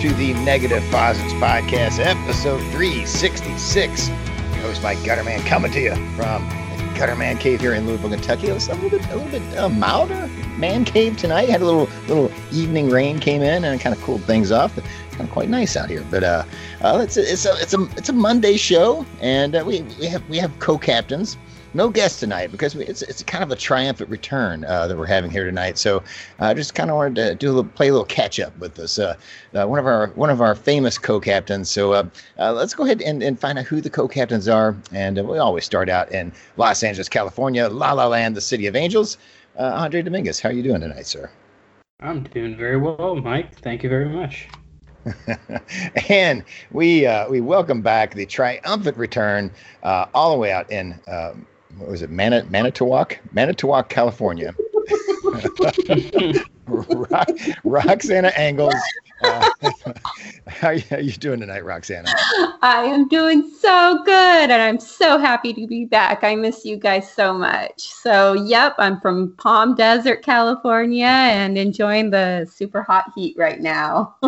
to the Negative Positives Podcast, episode 366. Hosted by Gutterman, coming to you from the Gutterman Cave here in Louisville, Kentucky. It was a little bit, a little bit uh, milder man cave tonight. Had a little, little evening rain came in and kind of cooled things off. It's kind of quite nice out here. But uh, uh, it's a, it's a, it's a, it's a Monday show, and uh, we we have we have co-captains no guest tonight because we, it's it's kind of a triumphant return uh, that we're having here tonight. So I uh, just kind of wanted to do a little, play a little catch up with this uh, uh, one of our one of our famous co-captains. So uh, uh, let's go ahead and, and find out who the co-captains are. And we always start out in Los Angeles, California, La La Land, the city of angels. Andre Dominguez, how are you doing tonight, sir? I'm doing very well, Mike. Thank you very much. and we uh, we welcome back the triumphant return uh, all the way out in um, what was it, Manit- Manitowoc, Manitowoc, California. Roxana Angles. Uh, how are you doing tonight, Roxana? I am doing so good, and I'm so happy to be back. I miss you guys so much. So, yep, I'm from Palm Desert, California, and enjoying the super hot heat right now.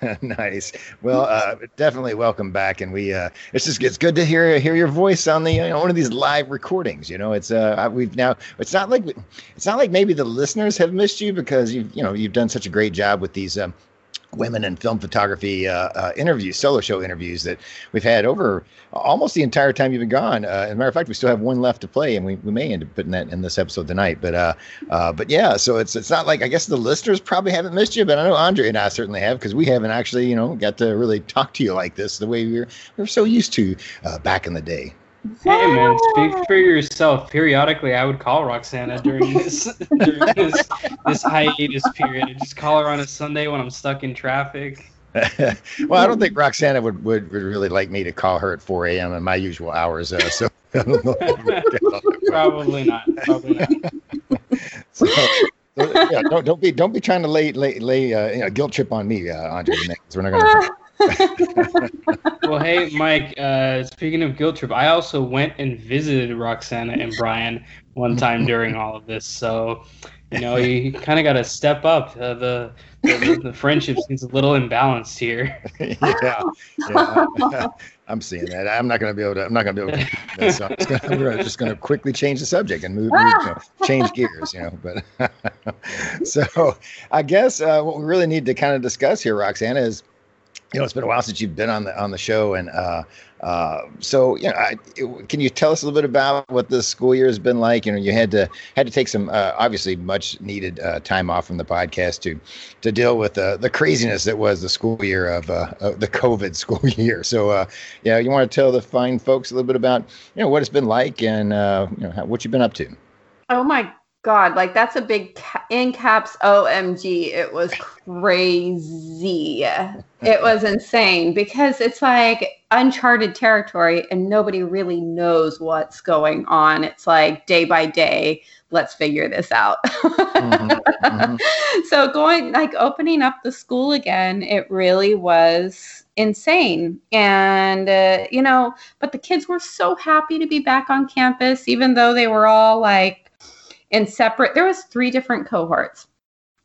nice. Well, uh, definitely welcome back, and we uh, it's just it's good to hear hear your voice on the you know, one of these live recordings. You know, it's uh we've now it's not like it's not like maybe the listeners have missed you because you've you know you've done such a great job with these um, women in film photography uh, uh, interviews, solo show interviews that we've had over almost the entire time you've been gone. Uh, as a matter of fact, we still have one left to play, and we, we may end up putting that in this episode tonight. But uh, uh, but yeah, so it's it's not like I guess the listeners probably haven't missed you, but I know Andre and I certainly have because we haven't actually you know got to really talk to you like this the way we were we were so used to uh, back in the day. Hey man, speak for yourself. Periodically, I would call Roxana during this during this this hiatus period. I just call her on a Sunday when I'm stuck in traffic. well, I don't think Roxana would, would, would really like me to call her at 4 a.m. in my usual hours. Uh, so probably not. Probably not. so, yeah, don't don't be don't be trying to lay lay lay uh, you know, guilt trip on me, uh, Andre. We're not gonna. Well, hey, Mike. Uh, speaking of guilt trip, I also went and visited Roxana and Brian one time during all of this. So, you know, you kind of got to step up. Uh, the, the the friendship seems a little imbalanced here. yeah, yeah. I'm seeing that. I'm not going to be able to. I'm not going to be able to. That, so I'm gonna, just going to quickly change the subject and move, move you know, change gears. You know, but so I guess uh, what we really need to kind of discuss here, Roxana, is you know, it's been a while since you've been on the on the show, and uh, uh, so you know, I, it, can you tell us a little bit about what the school year has been like? You know, you had to had to take some uh, obviously much needed uh, time off from the podcast to to deal with the the craziness that was the school year of, uh, of the COVID school year. So, uh, yeah, you want to tell the fine folks a little bit about you know what it's been like and you know how, what you've been up to. Oh my God, like that's a big ca- in caps OMG. It was crazy. it was insane because it's like uncharted territory and nobody really knows what's going on. It's like day by day, let's figure this out. mm-hmm, mm-hmm. So, going like opening up the school again, it really was insane. And, uh, you know, but the kids were so happy to be back on campus, even though they were all like, in separate there was three different cohorts.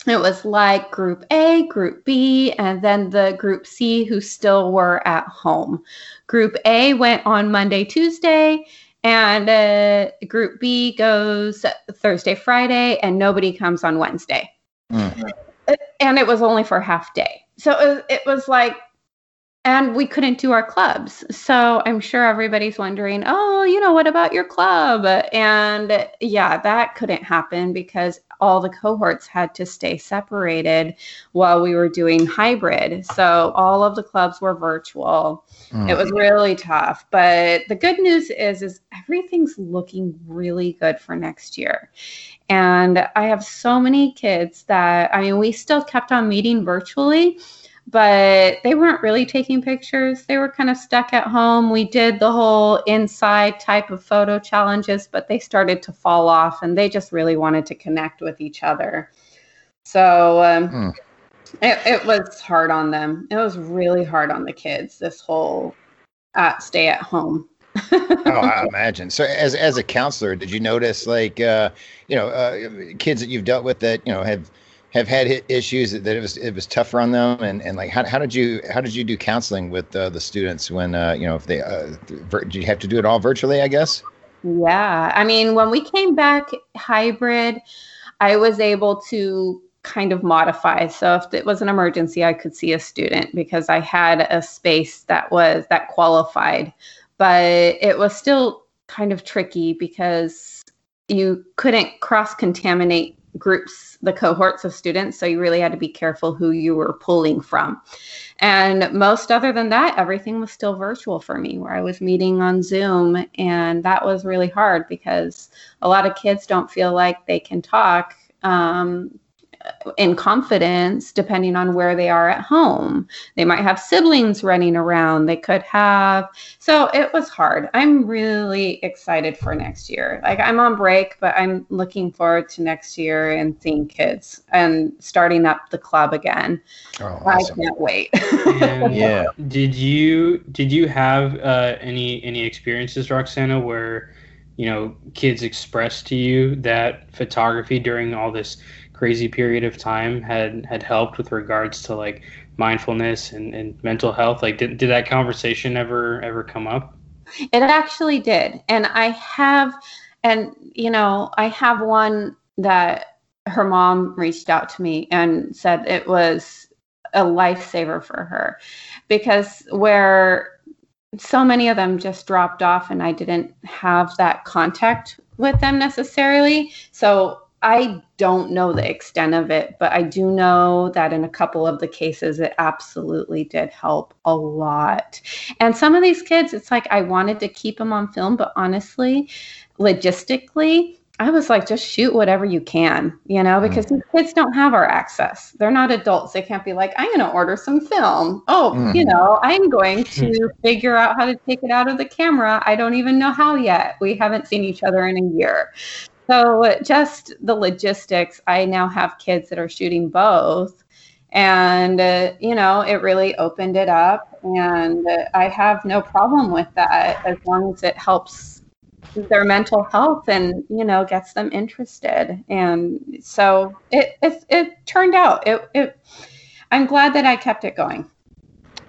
It was like group a group b and then the group c who still were at home. Group a went on monday tuesday and uh, group b goes thursday friday and nobody comes on wednesday. Mm. and it was only for half day. So it was, it was like and we couldn't do our clubs. So I'm sure everybody's wondering, oh, you know, what about your club? And yeah, that couldn't happen because all the cohorts had to stay separated while we were doing hybrid. So all of the clubs were virtual. Mm. It was really tough. But the good news is is everything's looking really good for next year. And I have so many kids that I mean, we still kept on meeting virtually but they weren't really taking pictures. They were kind of stuck at home. We did the whole inside type of photo challenges, but they started to fall off and they just really wanted to connect with each other. So um, hmm. it, it was hard on them. It was really hard on the kids, this whole uh, stay at home. oh, I imagine. So, as as a counselor, did you notice, like, uh, you know, uh, kids that you've dealt with that you know have have had issues that it was it was tougher on them, and, and like how, how did you how did you do counseling with uh, the students when uh, you know if they uh, did you have to do it all virtually? I guess. Yeah, I mean, when we came back hybrid, I was able to kind of modify. So if it was an emergency, I could see a student because I had a space that was that qualified, but it was still kind of tricky because you couldn't cross contaminate groups, the cohorts of students. So you really had to be careful who you were pulling from. And most other than that, everything was still virtual for me, where I was meeting on Zoom. And that was really hard because a lot of kids don't feel like they can talk um, in confidence depending on where they are at home. They might have siblings running around. They could have. So it was hard. I'm really excited for next year. Like I'm on break, but I'm looking forward to next year and seeing kids and starting up the club again. Oh, awesome. I can't wait. yeah. Did you did you have uh, any any experiences, Roxana, where you know kids expressed to you that photography during all this crazy period of time had had helped with regards to like mindfulness and, and mental health. Like did, did that conversation ever ever come up? It actually did. And i have and you know i have one that her mom reached out to me and said it was a lifesaver for her because where so many of them just dropped off and I didn't have that contact with them necessarily. So I don't know the extent of it, but I do know that in a couple of the cases, it absolutely did help a lot. And some of these kids, it's like I wanted to keep them on film, but honestly, logistically, I was like, just shoot whatever you can, you know, because mm. these kids don't have our access. They're not adults. They can't be like, I'm going to order some film. Oh, mm. you know, I'm going to figure out how to take it out of the camera. I don't even know how yet. We haven't seen each other in a year. So, just the logistics, I now have kids that are shooting both. And, uh, you know, it really opened it up. And uh, I have no problem with that as long as it helps their mental health and, you know, gets them interested. And so it, it, it turned out. It, it, I'm glad that I kept it going.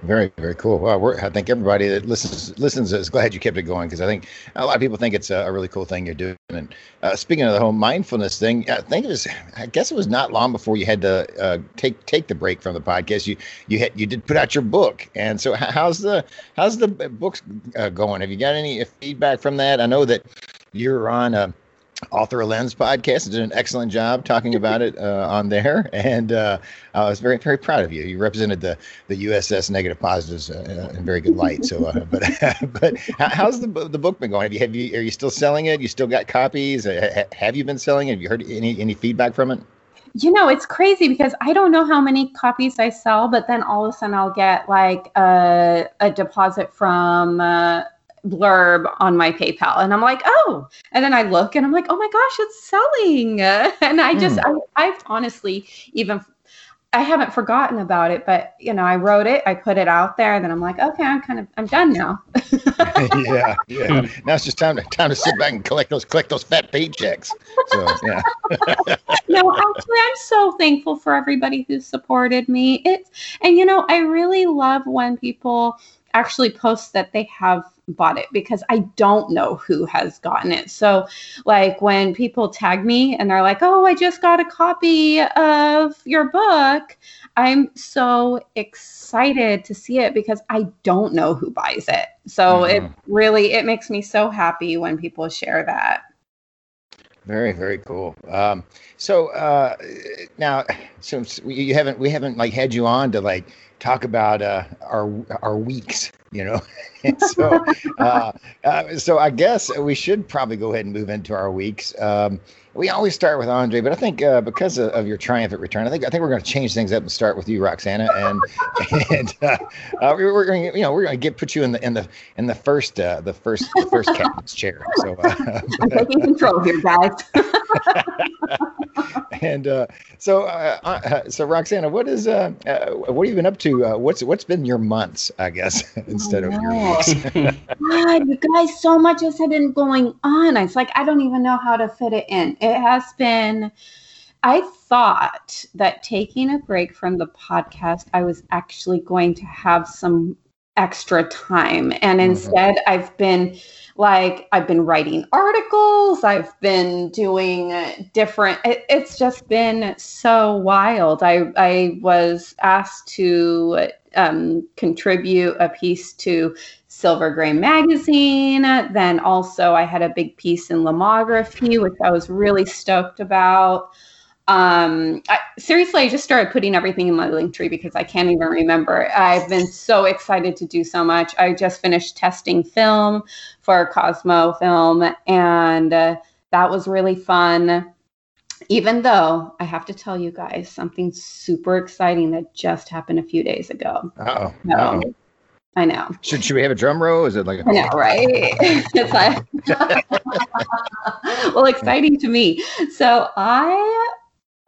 Very, very cool. Well, I think everybody that listens listens is glad you kept it going because I think a lot of people think it's a, really cool thing you're doing. And uh, speaking of the whole mindfulness thing, I think it was, I guess it was not long before you had to uh, take take the break from the podcast. You you had you did put out your book, and so how's the how's the books uh, going? Have you got any feedback from that? I know that you're on. a Author Lens podcast did an excellent job talking about it uh, on there, and uh, I was very very proud of you. You represented the the USS negative positives uh, in very good light. So, uh, but but how's the the book been going? Have you have you are you still selling it? You still got copies? Uh, have you been selling it? Have you heard any any feedback from it? You know, it's crazy because I don't know how many copies I sell, but then all of a sudden I'll get like a, a deposit from uh, blurb on my PayPal. And I'm like, oh, and then I look and I'm like, oh my gosh, it's selling. And I just, mm. I, I've honestly even, I haven't forgotten about it, but you know, I wrote it, I put it out there, and then I'm like, okay, I'm kind of, I'm done now. yeah, yeah. Now it's just time to time to sit back and collect those collect those fat paychecks. So yeah. no, actually, I'm so thankful for everybody who supported me. It's and you know, I really love when people actually post that they have bought it because I don't know who has gotten it. So, like when people tag me and they're like, "Oh, I just got a copy of your book." I'm so excited to see it because I don't know who buys it. So, mm-hmm. it really it makes me so happy when people share that. Very, very cool. Um, so uh, now, since you haven't, we haven't like had you on to like talk about uh, our our weeks, you know. so, uh, uh, so I guess we should probably go ahead and move into our weeks. Um, we always start with Andre, but I think uh, because of, of, your triumphant return, I think I think we're going to change things up and start with you, Roxana, and and uh, uh, we're going you know we're going to get put you in the in the in the first uh, the first the first captain's chair. So uh, I'm taking control here, guys. and uh, so so Roxana, what is what have you been up to? what's what's been your months? I guess instead of your weeks. God, you guys, so much has been going on. It's like I don't even know how to fit it in it has been I thought that taking a break from the podcast, I was actually going to have some extra time. And Mhm. instead, I've been like, I've been writing articles, I've been doing different, it, it's just been so wild. I, I was asked to um, contribute a piece to Silver Gray Magazine. Then also, I had a big piece in Lomography, which I was really stoked about. Um I, seriously i just started putting everything in my Linktree because i can't even remember. I've been so excited to do so much. I just finished testing film for cosmo film and uh, that was really fun. Even though i have to tell you guys something super exciting that just happened a few days ago. No Uh-oh. I know Should, should we have a drum roll? Is it like a I know, right? it's like, well, exciting to me. So I,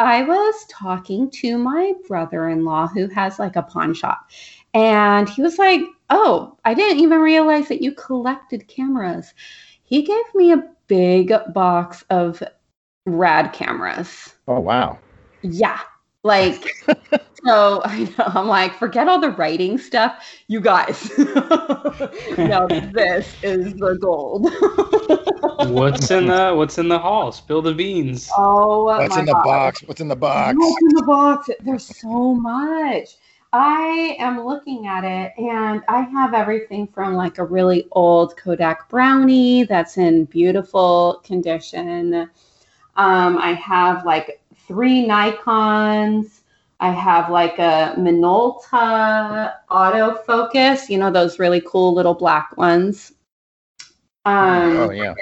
I was talking to my brother-in-law who has like a pawn shop, and he was like, "Oh, I didn't even realize that you collected cameras." He gave me a big box of rad cameras. Oh wow. Yeah. Like, so I know, I'm like, forget all the writing stuff. You guys, no, this is the gold. What's in the What's in the hall? Spill the beans. oh, What's my in the God. box? What's in the box? What's in the box? There's so much. I am looking at it and I have everything from like a really old Kodak Brownie that's in beautiful condition. Um, I have like three Nikons. I have like a Minolta autofocus, you know, those really cool little black ones. Um, oh yeah.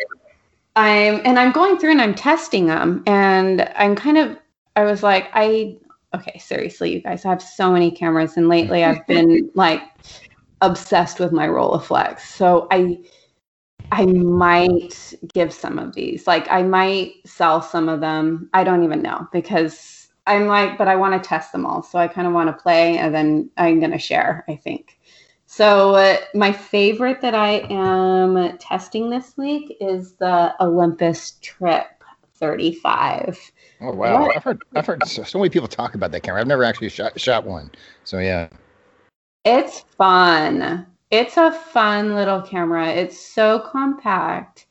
I'm and I'm going through and I'm testing them and I'm kind of I was like I okay seriously you guys I have so many cameras and lately I've been like obsessed with my Rolleiflex so I I might give some of these like I might sell some of them I don't even know because I'm like but I want to test them all so I kind of want to play and then I'm going to share I think so uh, my favorite that I am testing this week is the Olympus Trip 35. Oh wow. What? I've heard I've heard so, so many people talk about that camera. I've never actually shot shot one. So yeah. It's fun. It's a fun little camera. It's so compact.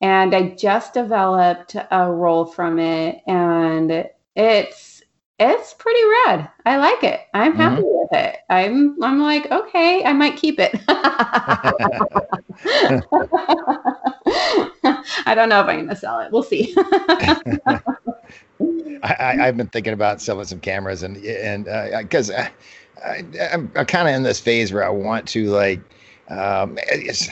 And I just developed a roll from it and it's it's pretty rad. I like it. I'm happy with it. I'm I'm like, okay, I might keep it. I don't know if I'm gonna sell it. We'll see. I, I, I've been thinking about selling some cameras and and because I, I, I'm, I'm kind of in this phase where I want to like um, it's,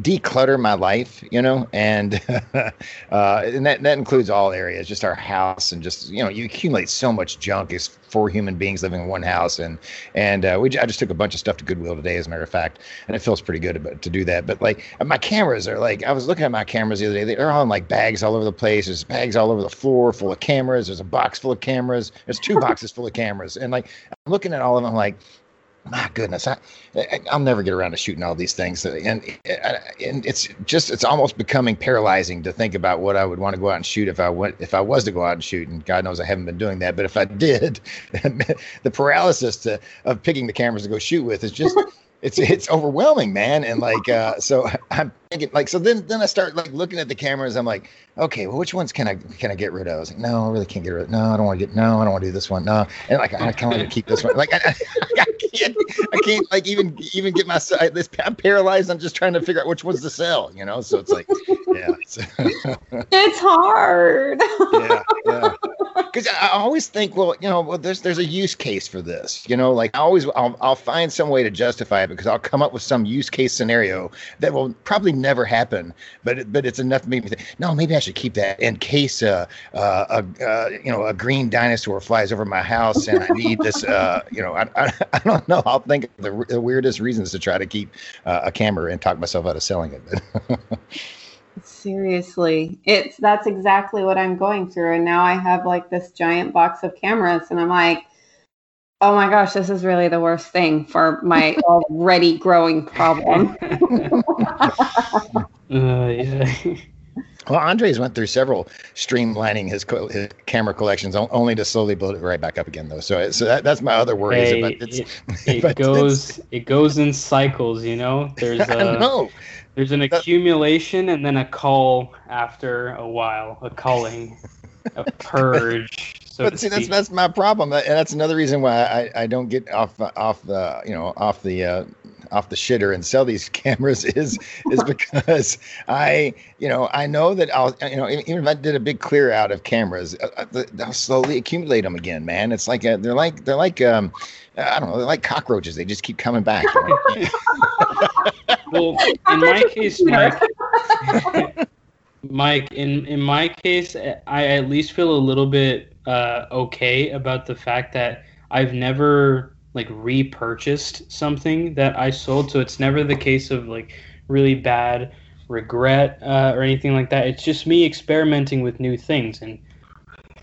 declutter my life, you know, and uh, and that that includes all areas, just our house and just you know you accumulate so much junk as four human beings living in one house and and uh, we I just took a bunch of stuff to Goodwill today, as a matter of fact, and it feels pretty good about, to do that. But like my cameras are like I was looking at my cameras the other day, they're all in like bags all over the place. There's bags all over the floor full of cameras. There's a box full of cameras. There's two boxes full of cameras, and like I'm looking at all of them, like my goodness, I, I'll never get around to shooting all these things, and and it's just it's almost becoming paralyzing to think about what I would want to go out and shoot if I went if I was to go out and shoot, and God knows I haven't been doing that, but if I did, the paralysis to, of picking the cameras to go shoot with is just. It's it's overwhelming, man, and like uh, so I'm thinking like so then then I start like looking at the cameras. I'm like, okay, well, which ones can I can I get rid of? I was like, no, I really can't get rid of. No, I don't want to get. No, I don't want to do this one. No, and like I kind of want to keep this one. Like I, I, I can't I can't like even even get my this. I'm paralyzed. I'm just trying to figure out which ones to sell. You know, so it's like, yeah, it's, it's hard. yeah, yeah. Because I always think, well, you know, well, there's there's a use case for this. You know, like I always I'll, I'll find some way to justify it because I'll come up with some use case scenario that will probably never happen, but but it's enough to make me think, no, maybe I should keep that in case uh, uh, a uh, you know a green dinosaur flies over my house and I need this. Uh, you know, I, I, I don't know. I'll think the, the weirdest reasons to try to keep uh, a camera and talk myself out of selling it. Seriously, it's that's exactly what I'm going through, and now I have like this giant box of cameras, and I'm like, oh my gosh, this is really the worst thing for my already growing problem. Uh, yeah. Well, Andres went through several streamlining his, co- his camera collections, only to slowly build it right back up again, though. So, so that, that's my other worry. Hey, it, it goes it goes in cycles, you know. There's a, know. There's an accumulation and then a call after a while, a culling, a purge. So but see, that's that's my problem, and that's another reason why I, I don't get off off the you know off the uh, off the shitter and sell these cameras is is because I you know I know that I'll you know even if I did a big clear out of cameras, uh, uh I'll slowly accumulate them again, man. It's like a, they're like they're like um I don't know they're like cockroaches. They just keep coming back. well, in my case, Mike. Mike, in in my case, I at least feel a little bit uh, okay about the fact that I've never like repurchased something that I sold. So it's never the case of like really bad regret uh, or anything like that. It's just me experimenting with new things. And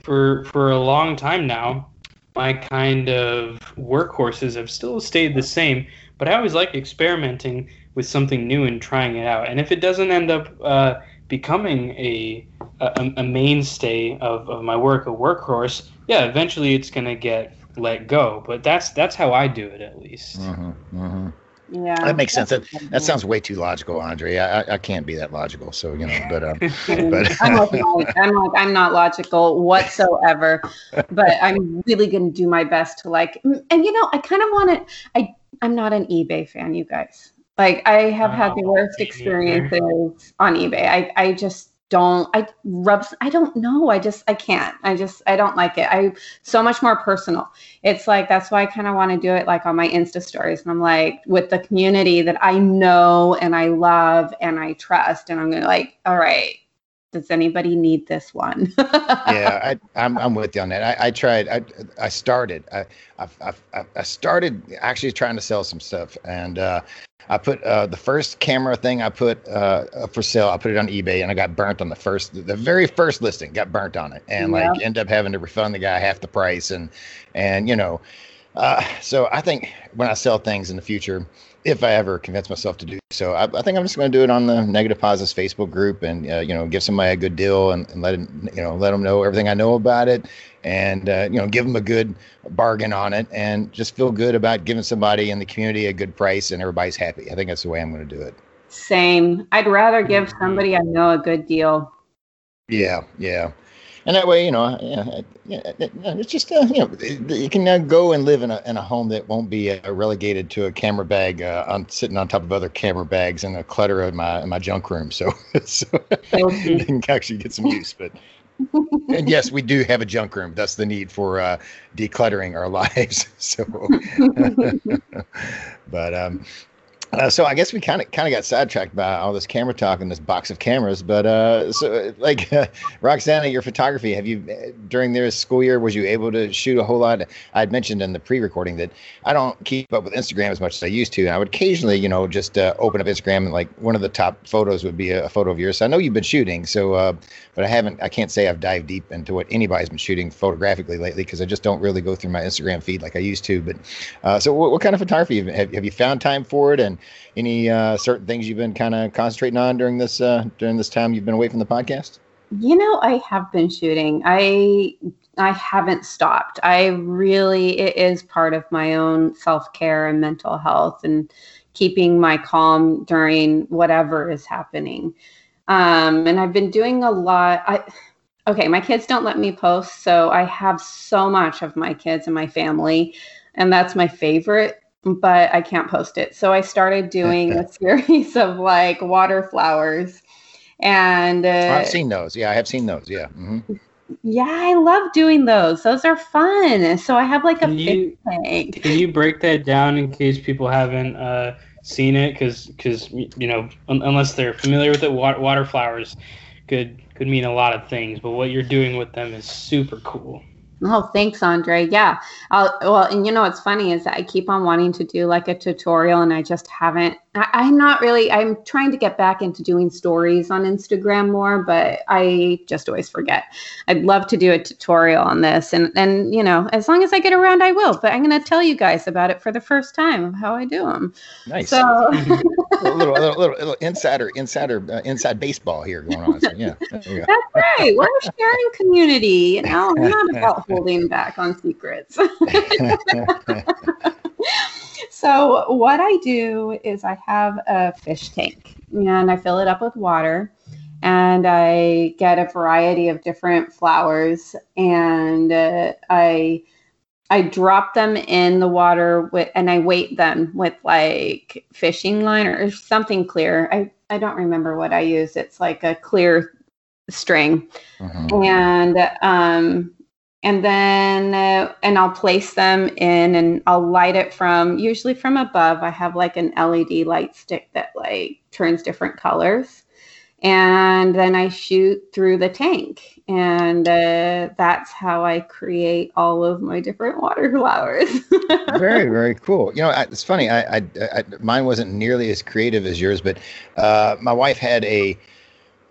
for for a long time now, my kind of workhorses have still stayed the same. But I always like experimenting with something new and trying it out. And if it doesn't end up uh, becoming a, a, a mainstay of, of my work, a workhorse, yeah, eventually it's gonna get let go. But that's that's how I do it at least. Mm-hmm, mm-hmm. Yeah, that makes sense. That that sounds way too logical, Andre. I I can't be that logical. So you know, but um, but I'm, like, I'm like I'm not logical whatsoever. but I'm really gonna do my best to like, and you know, I kind of want to. I I'm not an eBay fan, you guys. Like I have had the worst experiences on eBay. I, I just don't I rubs I don't know. I just I can't. I just I don't like it. I so much more personal. It's like that's why I kind of want to do it like on my Insta stories. And I'm like with the community that I know and I love and I trust. And I'm gonna like, all right, does anybody need this one? yeah, I, am I'm, I'm with you on that. I, I tried. I I started. I, I I started actually trying to sell some stuff, and uh, I put uh, the first camera thing I put uh, for sale. I put it on eBay, and I got burnt on the first, the very first listing. Got burnt on it, and yeah. like end up having to refund the guy half the price, and and you know, uh, so I think when I sell things in the future, if I ever convince myself to do so, I, I think I'm just going to do it on the Negative Positives Facebook group, and uh, you know, give somebody a good deal, and, and let it, you know, let them know everything I know about it, and uh, you know, give them a good bargain on it, and just feel good about giving somebody in the community a good price, and everybody's happy. I think that's the way I'm going to do it. Same. I'd rather give somebody I know a good deal. Yeah, yeah and that way, you know, it's just uh, you know, you can now go and live in a in a home that won't be uh, relegated to a camera bag uh, on sitting on top of other camera bags and a clutter of my in my junk room. So, so you can actually get some use. But and yes, we do have a junk room. That's the need for uh, decluttering our lives. So, but um, uh, so I guess we kind of kind of got sidetracked by all this camera talk and this box of cameras. But uh, so like uh, Roxana, your photography, have you uh, during this school year was you able to shoot a whole lot? I had mentioned in the pre-recording that I don't keep up with Instagram as much as I used to, and I would occasionally, you know, just uh, open up Instagram and like one of the top photos would be a, a photo of yours. So I know you've been shooting, so uh, but I haven't. I can't say I've dived deep into what anybody's been shooting photographically lately because I just don't really go through my Instagram feed like I used to. But so what, what kind of photography have, have you found time for it and any uh, certain things you've been kind of concentrating on during this uh, during this time you've been away from the podcast? You know, I have been shooting. I I haven't stopped. I really it is part of my own self care and mental health and keeping my calm during whatever is happening. Um, and I've been doing a lot. I okay, my kids don't let me post, so I have so much of my kids and my family, and that's my favorite but I can't post it. So I started doing a series of like water flowers. And uh, oh, I've seen those. Yeah, I have seen those. Yeah. Mm-hmm. Yeah, I love doing those. Those are fun. So I have like a can you, tank. Can you break that down in case people haven't uh, seen it? Because because you know un- unless they're familiar with it, water, water flowers could could mean a lot of things. But what you're doing with them is super cool. Oh, thanks, Andre. Yeah. I'll, well, and you know what's funny is that I keep on wanting to do like a tutorial, and I just haven't. I, am not really. I'm trying to get back into doing stories on Instagram more, but I just always forget. I'd love to do a tutorial on this, and and you know, as long as I get around, I will. But I'm going to tell you guys about it for the first time of how I do them. Nice. So a little, little, little, little, insider, insider, uh, inside baseball here going on. So, yeah. That's right. We're a sharing community. You know, we're not about holding back on secrets. so, what I do is I have a fish tank and I fill it up with water and I get a variety of different flowers and uh, I I drop them in the water with and I weight them with like fishing line or something clear. I I don't remember what I use. It's like a clear string. Mm-hmm. And um and then uh, and I'll place them in and I'll light it from usually from above. I have like an LED light stick that like turns different colors. And then I shoot through the tank, and uh, that's how I create all of my different water flowers. very, very cool. You know, it's funny. I, I, I, mine wasn't nearly as creative as yours, but uh, my wife had a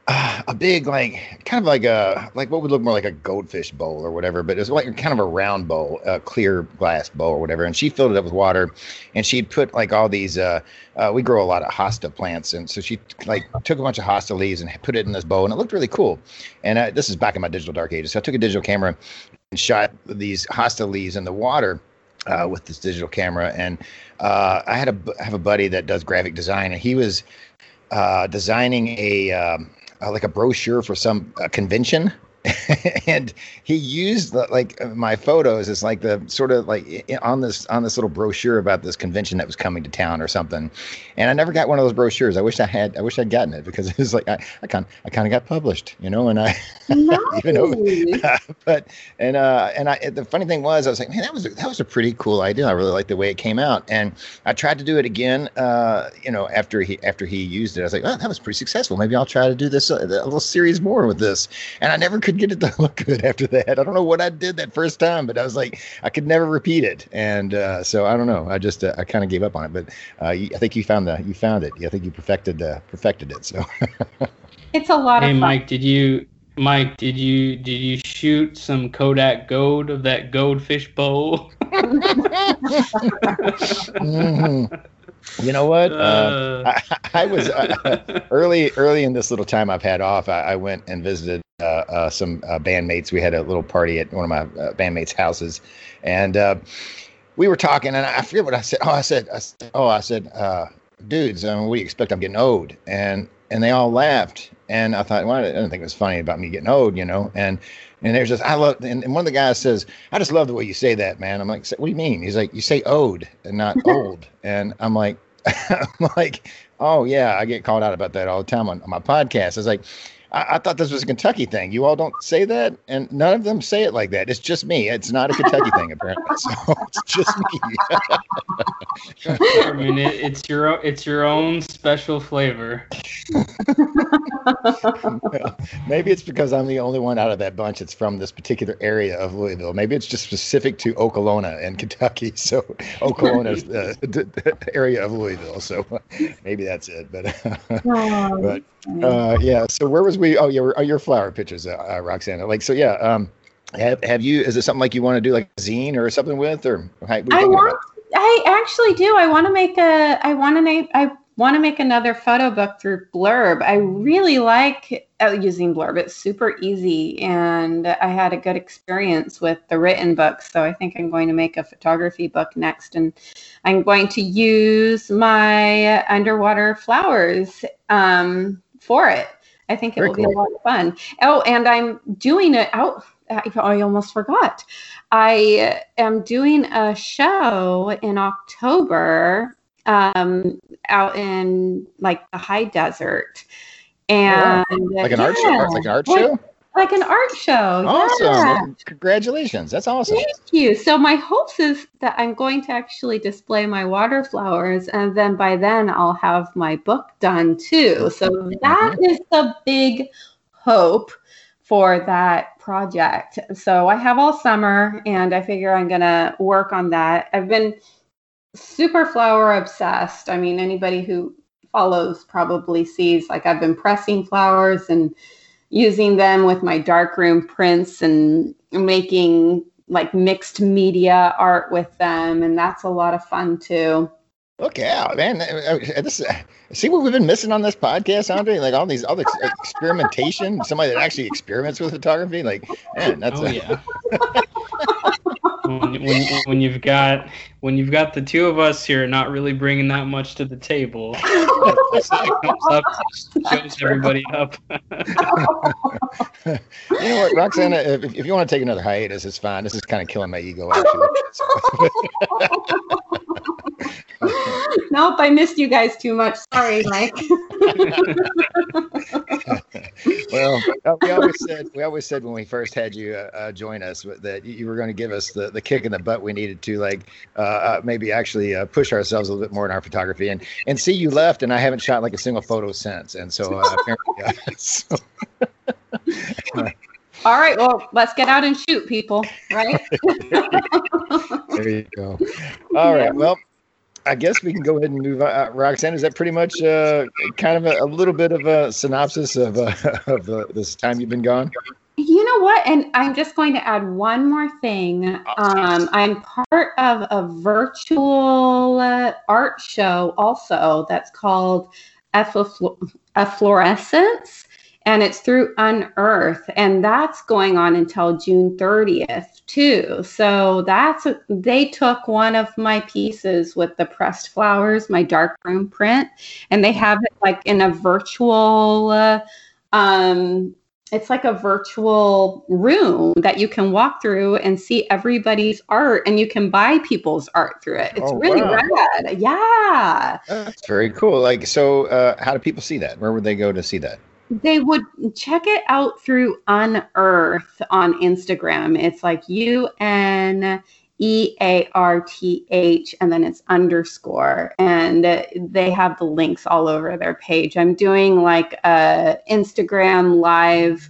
uh, a big like kind of like a like what would look more like a goldfish bowl or whatever but it was like kind of a round bowl a clear glass bowl or whatever. And she filled it up with water and she'd put like all these uh, uh, we grow a lot of hosta plants. And so she like took a bunch of hosta leaves and put it in this bowl and it looked really cool. And uh, this is back in my digital dark ages. So i took a digital camera and shot these hosta leaves in the water uh, with this digital camera. And uh, i had a I have a buddy that does graphic design and he was uh, designing a um, uh, like a brochure for some uh, convention and he used the, like uh, my photos as like the sort of like on this on this little brochure about this convention that was coming to town or something. And i never got one of those brochures. I wish i had i wish i'd gotten it because it was like i, I kind i kind of got published you know and i nice. even uh, but and uh and i the funny thing was i was like man that was a, that was a pretty cool idea. I really liked the way it came out. And i tried to do it again uh you know after he after he used it. I was like oh that was pretty successful. Maybe i'll try to do this uh, a, a little series more with this. And i never could could get it to look good after that. I don't know what I did that first time, but I was like, I could never repeat it, and uh, so I don't know. I just uh, I kind of gave up on it, but uh, I think you found the you found it. I think you perfected uh, perfected it. So it's a lot hey, of. Hey, Mike, did you Mike, did you did you shoot some Kodak gold of that goldfish bowl? mm-hmm. You know what? Uh, uh, I, I, was uh, early early in this little time I've had off. I, I went and visited uh, uh, some uh, bandmates. We had a little party at one of my bandmates' houses, and we were talking. And I forget what I said. Oh, I said, I said oh, I said, dudes, I mean, what do you expect? I'm getting owed, and and they all laughed. And I thought, well, I didn't think it was funny about me getting owed, you know. And and there's just I love, and, and one of the guys says, I just love the way you say that, man. I'm like, what do you mean? He's like, you say owed and not old. And I'm like, I'm like, oh yeah, I get called out about that all the time on, on my podcast. I was like, I, I, thought this was a Kentucky thing. You all don't say that, and none of them say it like that. It's just me. It's not a Kentucky thing, apparently. So it's just me. I mean, it, it's your it's your own special flavor. well, maybe it's because I'm the only one out of that bunch that's from this particular area of Louisville. Maybe it's just specific to Okolona in Kentucky. So Okolona uh, the, the area of Louisville. So maybe that's it. But but uh, yeah. So where was we? Oh, yeah, oh, your flower pictures, uh, uh, Roxana. Like, so yeah. Um, have, have you? Is it something like you want to do, like a zine or something with, or how, I want. I actually do. I want to make a. I want to make. I want to make another photo book through Blurb. I really like uh, using Blurb. It's super easy, and I had a good experience with the written book. So I think I'm going to make a photography book next, and I'm going to use my underwater flowers um, for it. I think it Very will cool. be a lot of fun. Oh, and I'm doing it out. I almost forgot. I am doing a show in October um, out in like the high desert. And oh, wow. like an art show, like an art show? Like an art show. Awesome. Yeah. Congratulations. That's awesome. Thank you. So my hopes is that I'm going to actually display my water flowers and then by then I'll have my book done too. So that mm-hmm. is the big hope for that project. So I have all summer and I figure I'm going to work on that. I've been super flower obsessed. I mean, anybody who follows probably sees like I've been pressing flowers and using them with my darkroom prints and making like mixed media art with them and that's a lot of fun too Look out, man! Uh, uh, this, uh, see what we've been missing on this podcast, Andre? Like all these other experimentation. Somebody that actually experiments with photography. Like, man, that's. Oh a- yeah. when, when, when, you've got when you've got the two of us here not really bringing that much to the table, comes up, shows everybody up. you know what, Roxana? If, if you want to take another hiatus, it's fine. This is kind of killing my ego, actually. nope, I missed you guys too much. Sorry, Mike. well, uh, we always said we always said when we first had you uh, uh, join us that you were going to give us the, the kick in the butt we needed to like uh, uh maybe actually uh, push ourselves a little bit more in our photography and and see you left and I haven't shot like a single photo since and so apparently so. All right, well, let's get out and shoot, people, right? there you go. All right, well, I guess we can go ahead and move on. Uh, Roxanne, is that pretty much uh, kind of a, a, little bit of a synopsis of, uh, of this time you've been gone? You know what? And I'm just going to add one more thing. Um, I'm part of a virtual uh, art show also that's called Efflorescence and it's through Unearth, and that's going on until June 30th too. So that's they took one of my pieces with the pressed flowers, my dark room print, and they have it like in a virtual. Uh, um, it's like a virtual room that you can walk through and see everybody's art and you can buy people's art through it. It's oh, really wow. rad. Yeah. That's very cool. Like, so uh, how do people see that? Where would they go to see that? They would check it out through Unearth on Instagram. It's like U N E A R T H and then it's underscore. And they have the links all over their page. I'm doing like a Instagram live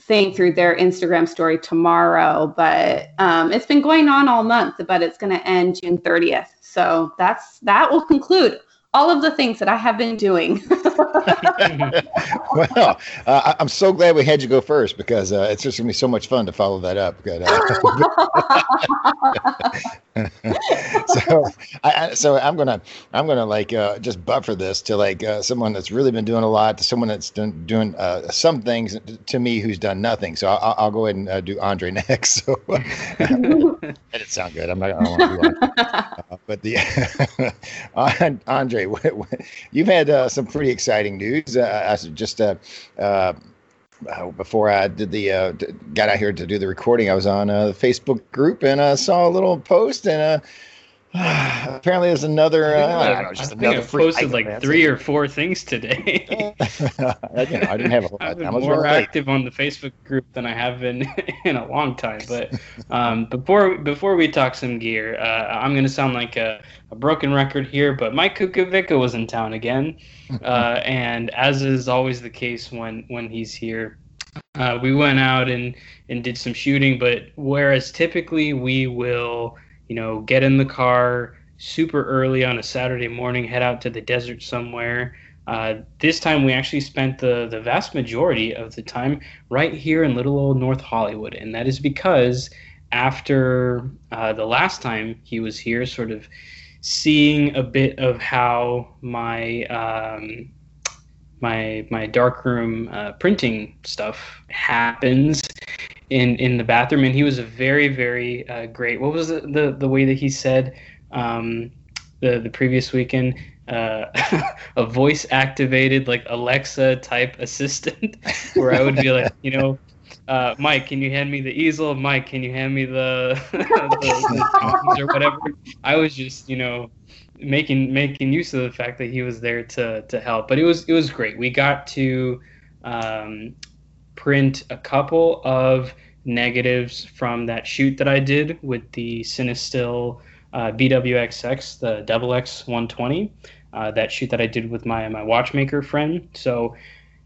thing through their Instagram story tomorrow, but um, it's been going on all month, but it's going to end June 30th. So that's that will conclude all of the things that I have been doing. well, uh, I'm so glad we had you go first because uh, it's just gonna be so much fun to follow that up. Uh, so, I, so I'm gonna I'm gonna like uh, just buffer this to like uh, someone that's really been doing a lot to someone that's done, doing uh, some things to me who's done nothing. So I'll, I'll go ahead and do Andre next. So that didn't sound good. I'm not. I don't want to do but the Andre you've had uh, some pretty exciting news. Uh, just uh, uh, before I did the got out here to do the recording, I was on a Facebook group and I saw a little post and Apparently, there's another. Uh, I, don't know, just I another. I posted like three or four things today. you know, I didn't have a whole I've been more active on the Facebook group than I have been in a long time. But um, before before we talk some gear, uh, I'm going to sound like a, a, broken record here. But Mike Kukovica was in town again, uh, and as is always the case when when he's here, uh, we went out and and did some shooting. But whereas typically we will you know, get in the car super early on a Saturday morning, head out to the desert somewhere. Uh, this time we actually spent the, the vast majority of the time right here in little old North Hollywood. And that is because after uh, the last time he was here, sort of seeing a bit of how my um, my my darkroom uh, printing stuff happens in in the bathroom, and he was a very very uh, great. What was the, the, the way that he said um, the the previous weekend? Uh, a voice activated like Alexa type assistant, where I would be like, you know, uh, Mike, can you hand me the easel? Mike, can you hand me the, the, or whatever? I was just, you know, making making use of the fact that he was there to to help. But it was it was great. We got to um, print a couple of negatives from that shoot that I did with the Cinestill uh, BWXX, the Double X 120. Uh, that shoot that I did with my my watchmaker friend. So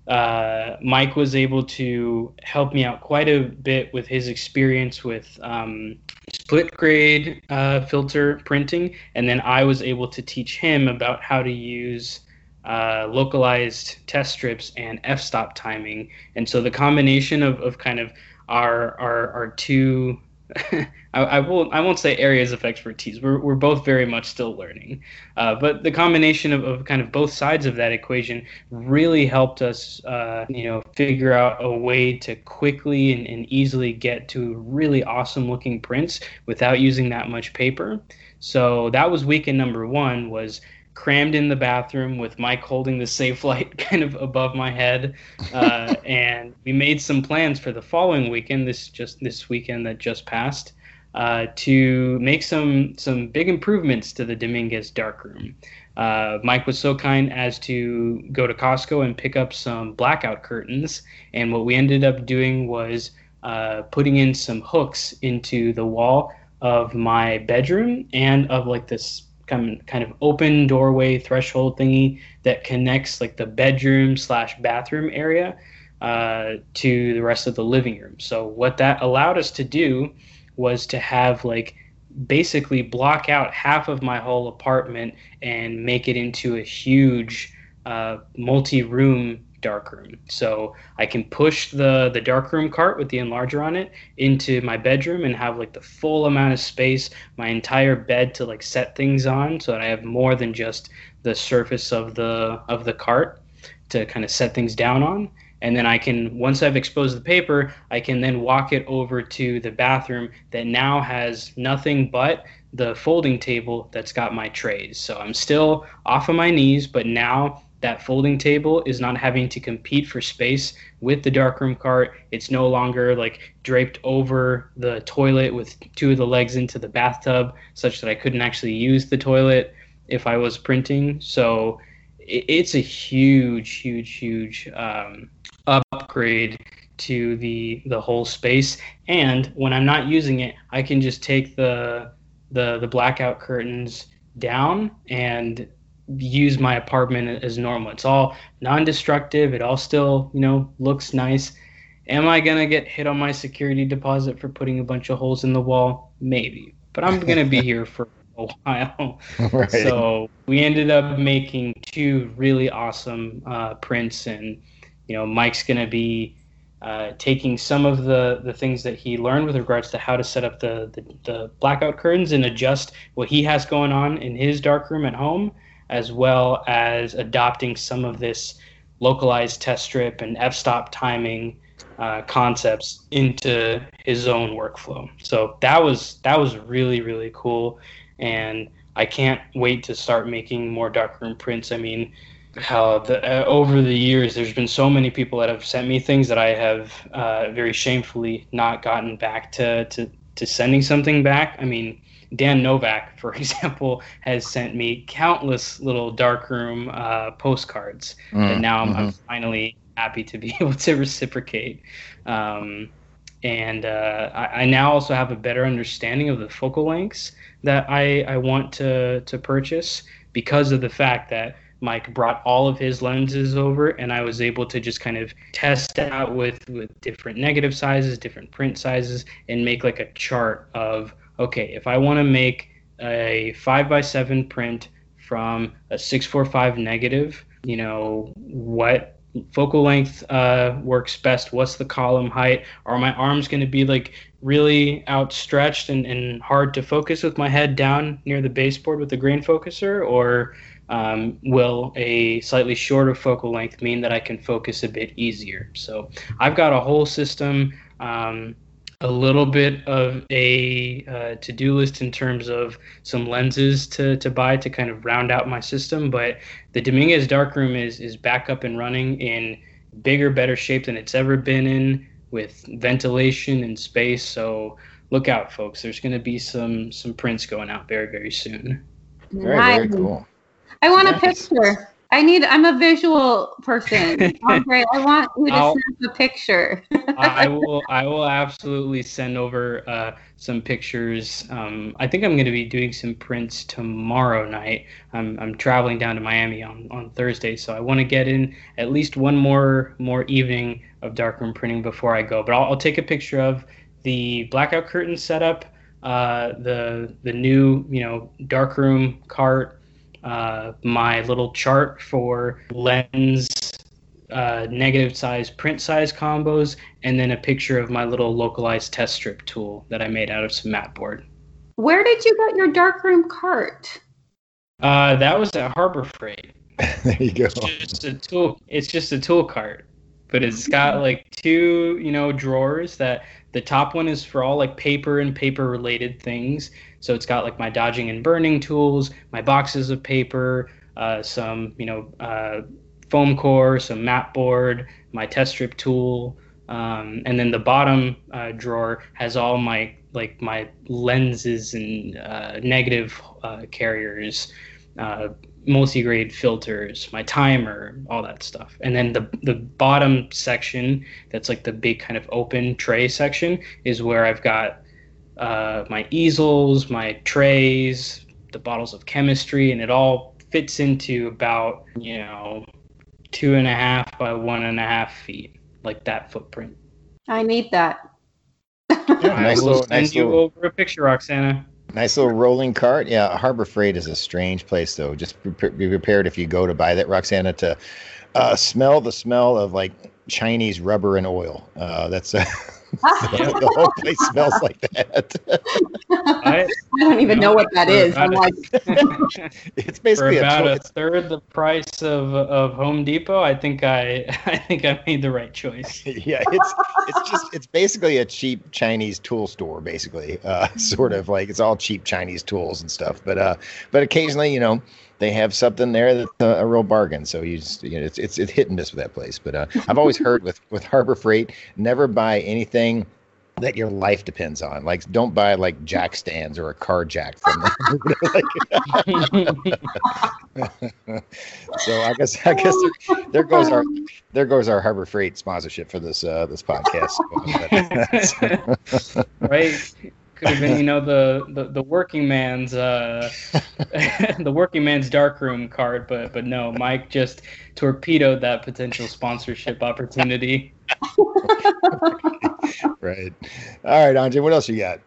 uh, Mike was able to help me out quite a bit with his experience with um, split grade uh, filter printing, and then I was able to teach him about how to use uh, localized test strips and f-stop timing. And so the combination of, of kind of our are our two I, I, won't I won't say areas of expertise. We're, we're both very much still learning, uh, but the combination of, of kind of both sides of that equation really helped us, uh, you know, figure out a way to quickly and, and easily get to really awesome looking prints without using that much paper. So that was weekend number one was crammed in the bathroom with Mike holding the safe light kind of above my head, uh, and we made some plans for the following weekend. This just this weekend that just passed. Uh, to make some some big improvements to the Dominguez darkroom. Uh, Mike was so kind as to go to Costco and pick up some blackout curtains, and what we ended up doing was uh, putting in some hooks into the wall of my bedroom and of like this kind kind of open doorway threshold thingy that connects like the bedroom slash bathroom area uh, to the rest of the living room. So what that allowed us to do was to have like basically block out half of my whole apartment and make it into a huge uh, multi-room darkroom. So I can push the the darkroom cart with the enlarger on it into my bedroom and have like the full amount of space, my entire bed to like set things on, so that I have more than just the surface of the of the cart to kind of set things down on. And then I can, once I've exposed the paper, I can then walk it over to the bathroom that now has nothing but the folding table that's got my trays. So I'm still off of my knees, but now that folding table is not having to compete for space with the darkroom cart. It's no longer like draped over the toilet with two of the legs into the bathtub, such that I couldn't actually use the toilet if I was printing. So it's a huge, huge, huge um, upgrade to the the whole space. And when I'm not using it, I can just take the the the blackout curtains down and use my apartment as normal. It's all non-destructive. It all still, you know, looks nice. Am I gonna get hit on my security deposit for putting a bunch of holes in the wall? Maybe, but I'm gonna be here for a while. Right. So we ended up making two really awesome uh, prints, and you know, Mike's gonna be uh, taking some of the, the things that he learned with regards to how to set up the, the, the blackout curtains and adjust what he has going on in his dark room at home as well as adopting some of this localized test strip and f-stop timing uh, concepts into his own workflow. So that was that was really really cool, and I can't wait to start making more darkroom prints. I mean, how the, uh, over the years there's been so many people that have sent me things that I have uh, very shamefully not gotten back to, to to sending something back. I mean, Dan Novak, for example, has sent me countless little darkroom uh, postcards, mm, and now I'm, mm-hmm. I'm, finally happy to be able to reciprocate. Um, and uh, I, I, now also have a better understanding of the focal lengths that I, I want to to purchase because of the fact that Mike brought all of his lenses over, and I was able to just kind of test out with with different negative sizes, different print sizes, and make like a chart of okay, if I want to make a five by seven print from a six four five negative, you know what focal length uh, works best what's the column height are my arms going to be like really outstretched and, and hard to focus with my head down near the baseboard with the grain focuser? Or um, will a slightly shorter focal length mean that i can focus a bit easier? So i've got a whole system um, a little bit of a uh, to-do list in terms of some lenses to, to buy to kind of round out my system but the dominguez darkroom is is back up and running in bigger better shape than it's ever been in with ventilation and space so look out folks. There's going to be some some prints going out very very soon. Very very cool. I want a picture I need. I'm a visual person, Andre. I want you to I'll- snap a picture. I I will. I will absolutely send over uh, some pictures. Um, I think I'm going to be doing some prints tomorrow night. I'm, I'm traveling down to Miami on, on Thursday, so I want to get in at least one more more evening of darkroom printing before I go. But I'll, I'll take a picture of the blackout curtain setup, uh, the the new you know darkroom cart, uh, my little chart for lens uh, negative size print size combos, and then a picture of my little localized test strip tool that I made out of some mat board. Where did you get your darkroom cart? Uh, that was at Harbor Freight. there you go. It's just a tool. It's just a tool cart, but it's got like two, you know, drawers. That the top one is for all like paper and paper related things. So it's got like my dodging and burning tools, my boxes of paper, uh, some, you know, uh, foam core, some mat board, my test strip tool, um, and then the bottom uh, drawer has all my like my lenses and uh, negative uh, carriers, uh, multi-grade filters, my timer, all that stuff. And then the the bottom section, that's like the big kind of open tray section, is where I've got uh, my easels, my trays, the bottles of chemistry, and it all fits into about you know two and a half by one and a half feet, like that footprint. I need that. Yeah, I nice will little, send nice you little, over a picture, Roxana. nice little rolling cart. Yeah, Harbor Freight is a strange place, though. Just be prepared if you go to buy that, Roxana, to uh, smell the smell of like Chinese rubber and oil. Uh, that's uh, the whole place smells like that. I, I don't even know what that is. I'm about like, it's basically a, about toy- a third the price of of Home Depot, I think I I think I made the right choice. yeah, it's it's just it's basically a cheap Chinese tool store, basically. Uh, sort of like it's all cheap Chinese tools and stuff. But uh, but occasionally, you know, they have something there that's a, a real bargain. So you just you know, it's it's it's hit and miss with that place. But uh, I've always heard with with Harbor Freight, never buy anything that your life depends on. Like, don't buy like jack stands or a car jack from them. like, so I guess I guess there, there goes our there goes our Harbor Freight sponsorship for this uh, this podcast. right? Could have been, you know, the, the, the working man's uh, the working man's darkroom card, but but no, Mike just torpedoed that potential sponsorship opportunity. right. All right, Andre. What else you got?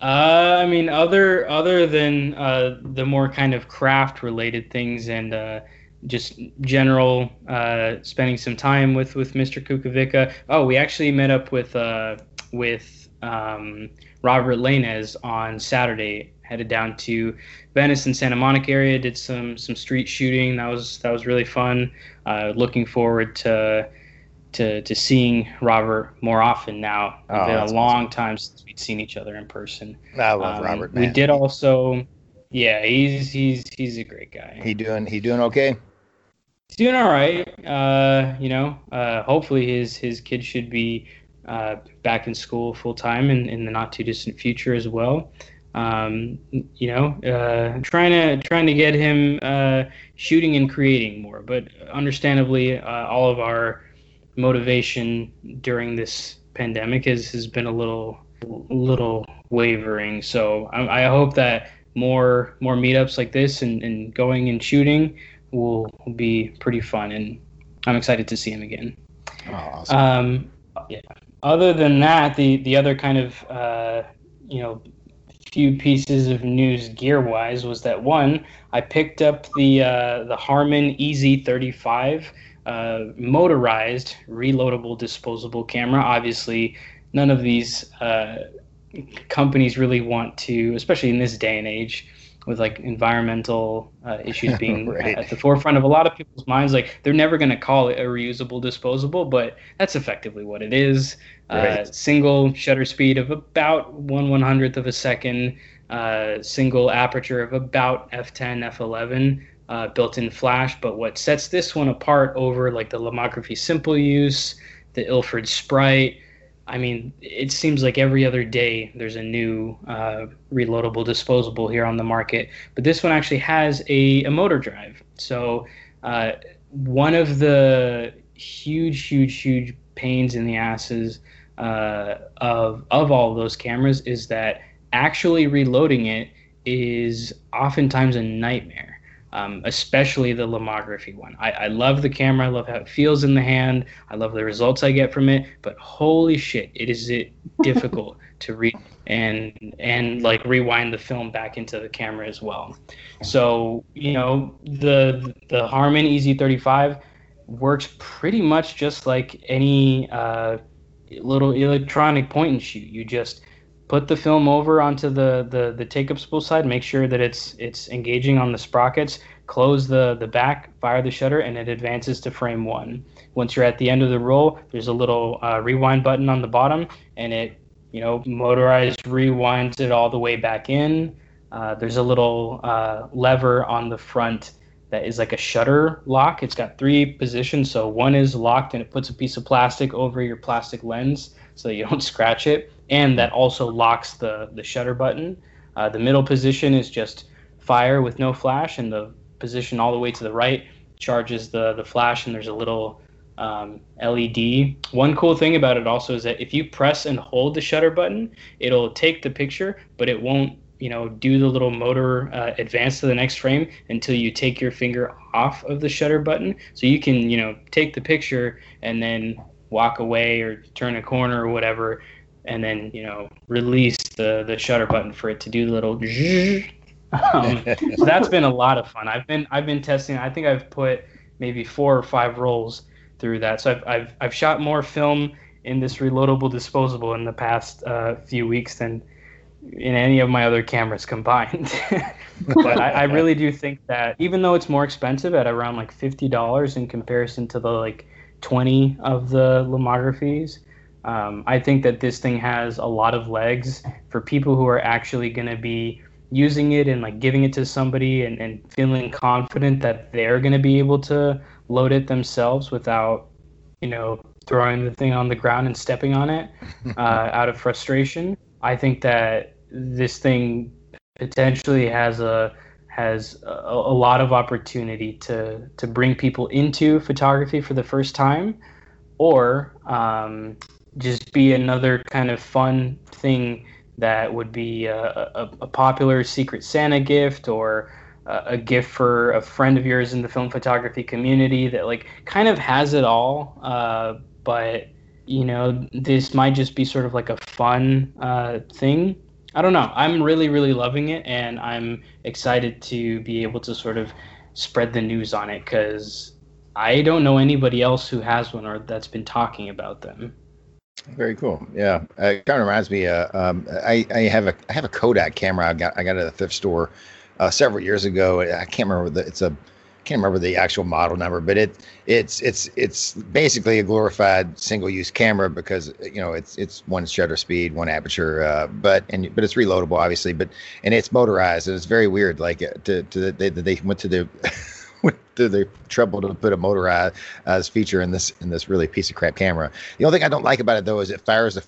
Uh, I mean, other other than uh, the more kind of craft related things and uh, just general uh, spending some time with with Mr. Kukovica. Oh, we actually met up with uh, with um, Robert Lanez on Saturday. Headed down to Venice and Santa Monica area. Did some some street shooting. That was that was really fun. Uh, looking forward to to to seeing Robert more often now. It's Oh, been a long time since we'd seen each other in person. I love Um, Robert. We did also, yeah, he's he's he's a great guy. He doing he doing okay? He's doing all right. Uh, you know, uh, hopefully his his kid should be uh, back in school full time in, in the not too distant future as well. Um, you know, uh, trying to trying to get him uh, shooting and creating more, but understandably, uh, all of our motivation during this pandemic has, has been a little little wavering. So I, I hope that more more meetups like this and, and going and shooting will, will be pretty fun, and I'm excited to see him again. Oh, awesome. Um, yeah. Other than that, the the other kind of uh, you know few pieces of news gear wise was that one I picked up the uh, the Harman EZ35 uh, motorized reloadable disposable camera. Obviously, none of these uh, companies really want to, especially in this day and age, with like environmental uh, issues being Right. at the forefront of a lot of people's minds. Like they're never going to call it a reusable disposable, but that's effectively what it is. Uh, single shutter speed of about one one hundredth of a second. Uh, single aperture of about f10, f11, uh, built-in flash. But what sets this one apart over like the Lomography Simple use, the Ilford Sprite, I mean, it seems like every other day there's a new uh, reloadable disposable here on the market. But this one actually has a, a motor drive. So uh, one of the huge, huge, huge pains in the asses uh, of of all of those cameras is that actually reloading it is oftentimes a nightmare. Um, especially the Lomography one. I, I love the camera. I love how it feels in the hand. I love the results I get from it. But holy shit, it is it difficult to read and and like rewind the film back into the camera as well. So you know the the Harman EZ35 works pretty much just like any uh, little electronic point and shoot. You just put the film over onto the, the, the take up spool side, make sure that it's it's engaging on the sprockets, close the, the back, fire the shutter, and it advances to frame one. Once you're at the end of the roll, there's a little uh, rewind button on the bottom, and it you know motorized rewinds it all the way back in. Uh, there's a little uh, lever on the front that is like a shutter lock. It's got three positions. So one is locked and it puts a piece of plastic over your plastic lens so you don't scratch it. And that also locks the, the shutter button. Uh, the middle position is just fire with no flash, and the position all the way to the right charges the, the flash, and there's a little um, LED. One cool thing about it also is that if you press and hold the shutter button, it'll take the picture, but it won't you know do the little motor uh, advance to the next frame until you take your finger off of the shutter button so you can you know take the picture and then walk away or turn a corner or whatever and then you know release the the shutter button for it to do the little um, so that's been a lot of fun. I've been i've been testing. I think i've put maybe four or five rolls through that. So i've i've, I've shot more film in this reloadable disposable in the past uh, few weeks than in any of my other cameras combined. but I, I, really do think that even though it's more expensive at around like fifty dollars in comparison to the like twenty of the lomographies, um, I think that this thing has a lot of legs for people who are actually going to be using it and like giving it to somebody and, and feeling confident that they're going to be able to load it themselves without you know throwing the thing on the ground and stepping on it uh, out of frustration. I think that this thing potentially has a has a, a, lot of opportunity to to bring people into photography for the first time, or um, just be another kind of fun thing that would be a, a, a popular Secret Santa gift or a gift for a friend of yours in the film photography community that like kind of has it all, uh, but you know this might just be sort of like a fun uh, thing I don't know. I'm really, really loving it, and I'm excited to be able to sort of spread the news on it because I don't know anybody else who has one or that's been talking about them. Very cool. Yeah, uh, it kind of reminds me. Uh, um, I, I have a I have a Kodak camera. I got I got at a thrift store uh, several years ago. I can't remember the. It's a can't remember the actual model number, but it it's it's it's basically a glorified single-use camera because you know it's it's one shutter speed, one aperture, uh, but and but it's reloadable obviously, but and it's motorized and it's very weird. Like uh, to to they, they went to the went to the trouble to put a motorized feature in this in this really piece of crap camera. The only thing I don't like about it though is it fires the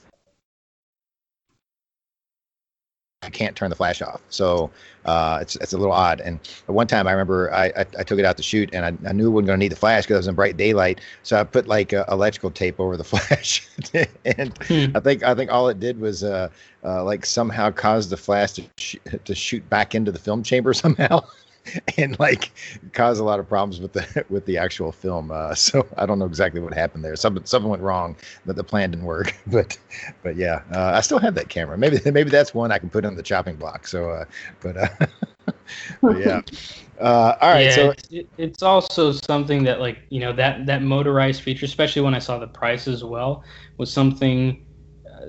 I can't turn the flash off. So uh, it's it's a little odd. And one time I remember I, I, I took it out to shoot and I, I knew we wasn't going to need the flash because it was in bright daylight. So I put like uh, electrical tape over the flash, and hmm. I think I think all it did was uh, uh like somehow cause the flash to sh- to shoot back into the film chamber somehow. and like cause a lot of problems with the with the actual film. Uh, so I don't know exactly what happened there. Something something went wrong that the plan didn't work. But but yeah, uh, I still have that camera. Maybe maybe that's one I can put on the chopping block. So uh, but, uh, but yeah. Uh, all right, yeah, so it, it's also something that like you know that that motorized feature, especially when I saw the price as well, was something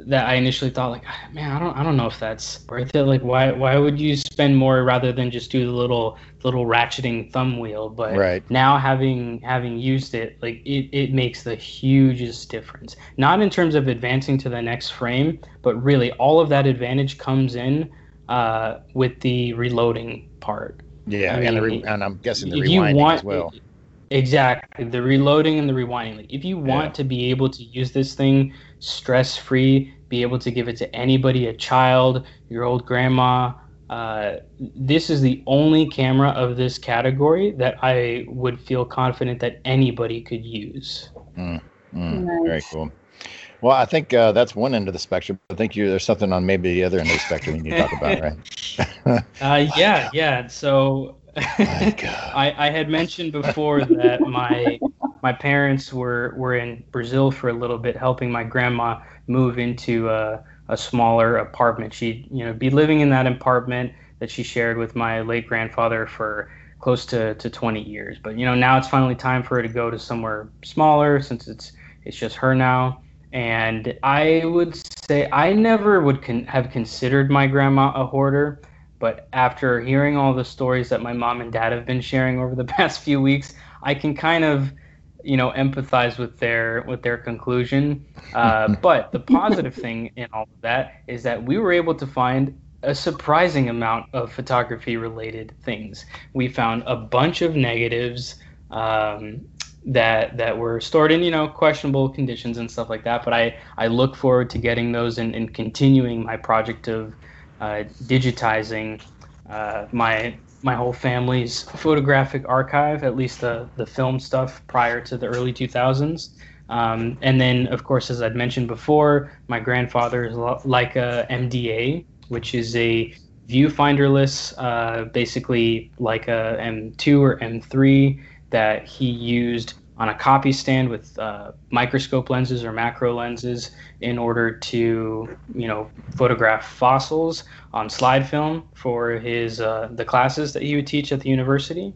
that I initially thought like, ah, man, I don't, I don't know if that's worth it. Like, why, why would you spend more rather than just do the little, little ratcheting thumb wheel? But right. now having, having used it, like it, it makes the hugest difference. Not in terms of advancing to the next frame, but really all of that advantage comes in uh, with the reloading part. Yeah, I mean, and, re- and, I'm guessing the rewinding want, as well. Exactly, the reloading and the rewinding. Like, if you want yeah. to be able to use this thing stress free, be able to give it to anybody, a child, your old grandma, uh, this is the only camera of this category that I would feel confident that anybody could use. Mm, mm, nice. Very cool. Well, I think uh, that's one end of the spectrum. I think you, there's something on maybe the other end of the spectrum you need to talk about, right? uh, yeah, yeah. So I, I had mentioned before that my my parents were were in Brazil for a little bit, helping my grandma move into a, a smaller apartment. She'd you know be living in that apartment that she shared with my late grandfather for close to, to 20 years. But you know now it's finally time for her to go to somewhere smaller since it's it's just her now. And I would say I never would con- have considered my grandma a hoarder. But after hearing all the stories that my mom and dad have been sharing over the past few weeks, I can kind of, you know, empathize with their with their conclusion. Uh, but the positive thing in all of that is that we were able to find a surprising amount of photography related things. We found a bunch of negatives um, that that were stored in you know questionable conditions and stuff like that. But I I look forward to getting those and, and continuing my project of uh, digitizing uh, my my whole family's photographic archive, at least the the film stuff prior to the early 2000s. Um, and then, of course, as I'd mentioned before, my grandfather's Leica MDA, which is a viewfinderless, uh, basically like a M2 or M3 that he used on a copy stand with uh, microscope lenses or macro lenses in order to, you know, photograph fossils on slide film for his uh, the classes that he would teach at the university.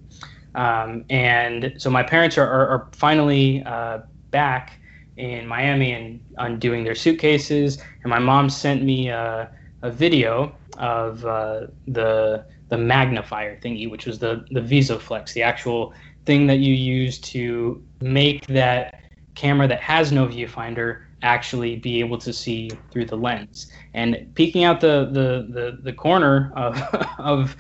Um, and so my parents are, are, are finally uh, back in Miami and undoing their suitcases. And my mom sent me a, a video of uh, the the magnifier thingy, which was the the VisoFlex, the actual thing that you use to make that camera that has no viewfinder actually be able to see through the lens. And peeking out the the the, the corner of of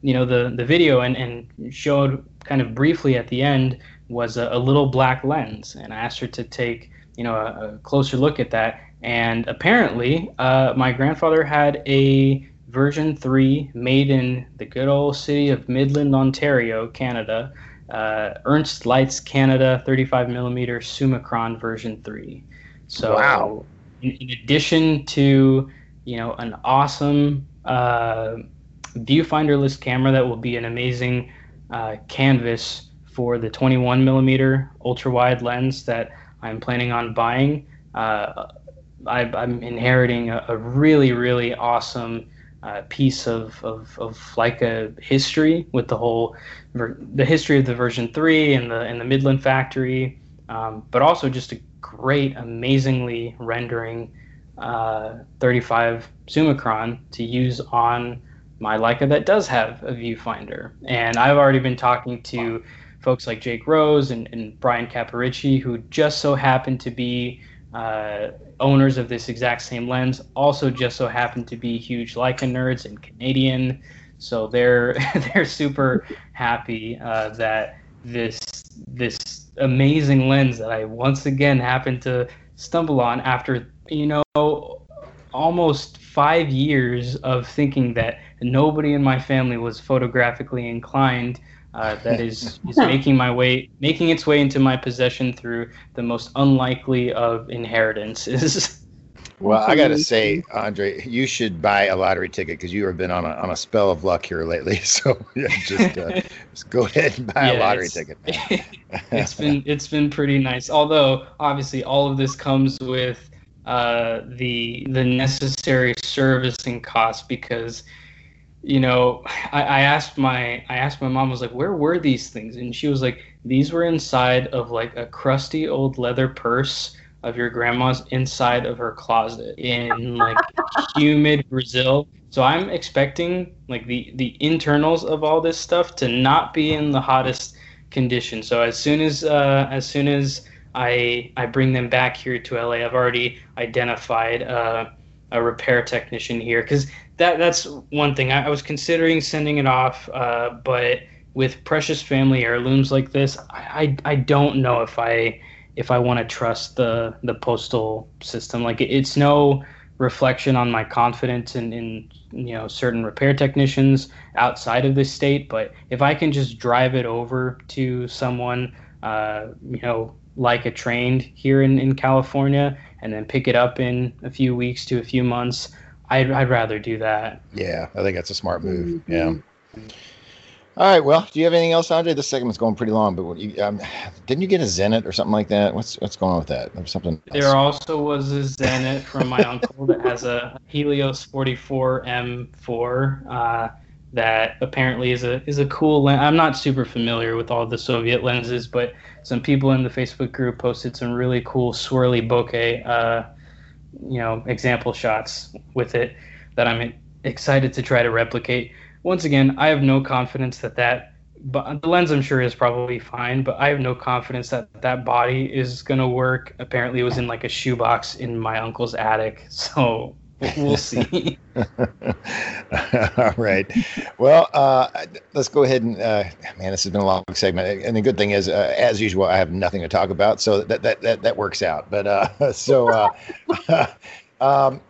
you know the the video and and showed kind of briefly at the end was a, a little black lens. And I asked her to take you know a, a closer look at that. And apparently, uh, my grandfather had a version 3 made in the good old city of Midland, Ontario, Canada, uh, Ernst Leitz Canada 35 millimeter Summicron version 3. So, wow. in, in, addition to you know an awesome uh, viewfinderless camera that will be an amazing uh, canvas for the 21 millimeter ultra wide lens that I'm planning on buying. Uh, I, am inheriting a, a, really really awesome uh, piece of, of, of Leica history with the whole the history of the version three and the and the Midland factory, um, but also just a great, amazingly rendering uh, 35 Summicron to use on my Leica that does have a viewfinder. And I've already been talking to folks like Jake Rose and, and Brian Caparici, who just so happen to be uh, owners of this exact same lens, also just so happen to be huge Leica nerds and Canadian. So they're they're super happy uh, that this this amazing lens that I once again happened to stumble on after you know almost five years of thinking that nobody in my family was photographically inclined. Uh, that is, is making my way making its way into my possession through the most unlikely of inheritances. Well, I got to say, Andre, you should buy a lottery ticket because you have been on a, on a spell of luck here lately. So yeah, just, uh, just go ahead and buy yeah, a lottery ticket. it's been it's been pretty nice. Although obviously all of this comes with uh, the the necessary servicing costs because you know I, I asked my I asked my mom I was like where were these things and she was like these were inside of like a crusty old leather purse of your grandma's inside of her closet in like humid Brazil. So I'm expecting like the the internals of all this stuff to not be in the hottest condition. So as soon as uh, as soon as I I bring them back here to LA, I've already identified uh, a repair technician here because that that's one thing I, I, was considering sending it off, uh, but with precious family heirlooms like this, I, I I don't know if I if I want to trust the the postal system. Like it's no reflection on my confidence in, in you know certain repair technicians outside of this state. But if I can just drive it over to someone, uh, you know, like a trained here in, in California, and then pick it up in a few weeks to a few months, I'd, I'd rather do that. Yeah, I think that's a smart move. Mm-hmm. Yeah. All right. Well, do you have anything else, Andre? This segment's going pretty long, but you, um, didn't you get a Zenit or something like that? What's what's going on with that? Or something. Else? There also was a Zenit from my uncle that has a Helios 44 M4 uh, that apparently is a is a cool lens. I'm not super familiar with all the Soviet lenses, but some people in the Facebook group posted some really cool swirly bokeh, uh, you know, example shots with it that I'm excited to try to replicate once again, I have no confidence that that. But the lens, I'm sure, is probably fine. But I have no confidence that that body is gonna work. Apparently, it was in like a shoebox in my uncle's attic. So we'll see. All right. Well, uh, let's go ahead and uh, man, this has been a long segment, and the good thing is, uh, as usual, I have nothing to talk about, so that that that, that works out. But uh, so. Uh, um,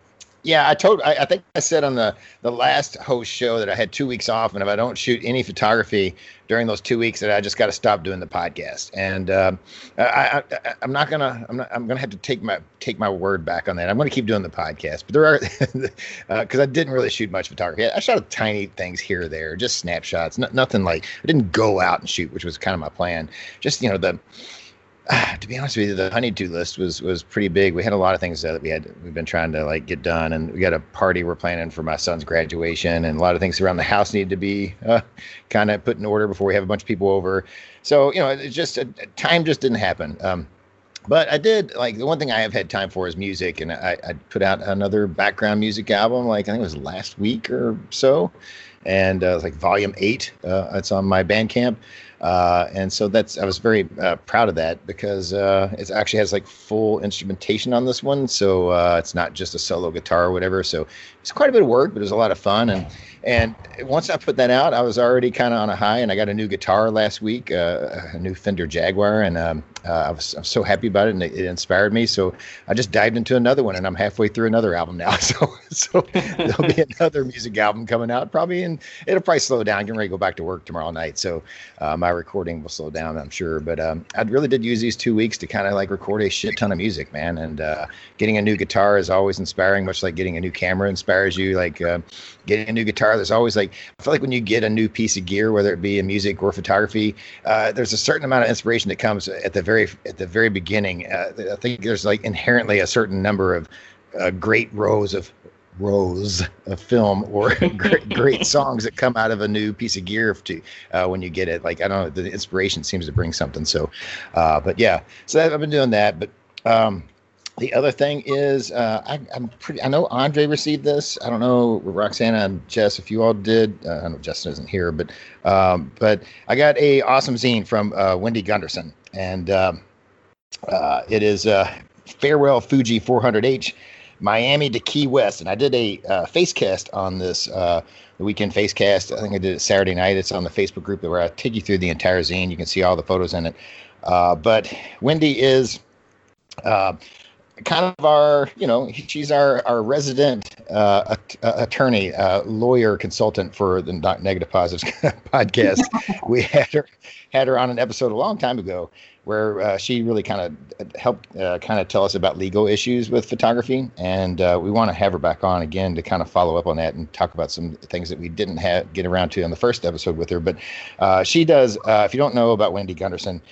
yeah, I told. I, I, think I said on the the last host show that I had two weeks off, and if I don't shoot any photography during those two weeks, that I just got to stop doing the podcast. And um, I, am not gonna. I'm not. I'm gonna have to take my take my word back on that. I'm gonna keep doing the podcast, but there are because uh, I didn't really shoot much photography. I shot a tiny things here or there, just snapshots. nothing like I didn't go out and shoot, which was kind of my plan. Just you know the to be honest with you, the honeydew list was was pretty big. We had a lot of things that we had we've been trying to like get done, and we got a party we're planning for my son's graduation, and a lot of things around the house need to be uh, kind of put in order before we have a bunch of people over. So you know, it just uh, time just didn't happen. Um, but I did like the one thing I have had time for is music, and I, I put out another background music album. Like I think it was last week or so, and uh, like volume eight. Uh, it's on my Bandcamp. Uh, and so that's I was very uh, proud of that because uh, it actually has like full instrumentation on this one, so uh, it's not just a solo guitar or whatever. So it's quite a bit of work, but it was a lot of fun. And and once I put that out, I was already kind of on a high, and I got a new guitar last week, uh, a new Fender Jaguar, and um, uh, I was I'm so happy about it, and it, it, inspired me. So I just dived into another one, and I'm halfway through another album now. So so there'll be another music album coming out probably, and it'll probably slow down. getting ready to go back to work tomorrow night, so uh, my recording will slow down, I'm sure. But um, I really did use these two weeks to kind of like record a shit ton of music, man. And uh, getting a new guitar is always inspiring, much like getting a new camera inspires you. Like uh, getting a new guitar, there's always like I feel like when you get a new piece of gear, whether it be in music or photography, uh, there's a certain amount of inspiration that comes at the very at the very beginning. Uh, I think there's like inherently a certain number of uh, great rows of rows of film or great, great, songs that come out of a new piece of gear to uh, when you get it. Like I don't know, the inspiration seems to bring something. So, uh, but yeah, so I've been doing that. But um, the other thing is, uh, I, am pretty. I know Andre received this. I don't know Roxana and Jess if you all did. Uh, I know Justin isn't here, but um, but I got a awesome zine from uh, Wendy Gunderson, and um, uh, it is uh, farewell Fuji 400H, Miami to Key West, and I did a uh, face cast on this. the weekend face cast. I think I did it Saturday night. It's on the Facebook group where I take you through the entire zine. You can see all the photos in it. but Wendy is kind of our, you know, she's our our resident uh, attorney, uh, lawyer, consultant for the Negative Positives podcast. we had her had her on an episode a long time ago where uh, she really kind of helped uh, kind of tell us about legal issues with photography, and uh, we want to have her back on again to kind of follow up on that and talk about some things that we didn't have, get around to on the first episode with her. But uh, she does. if you don't know about Wendy Gunderson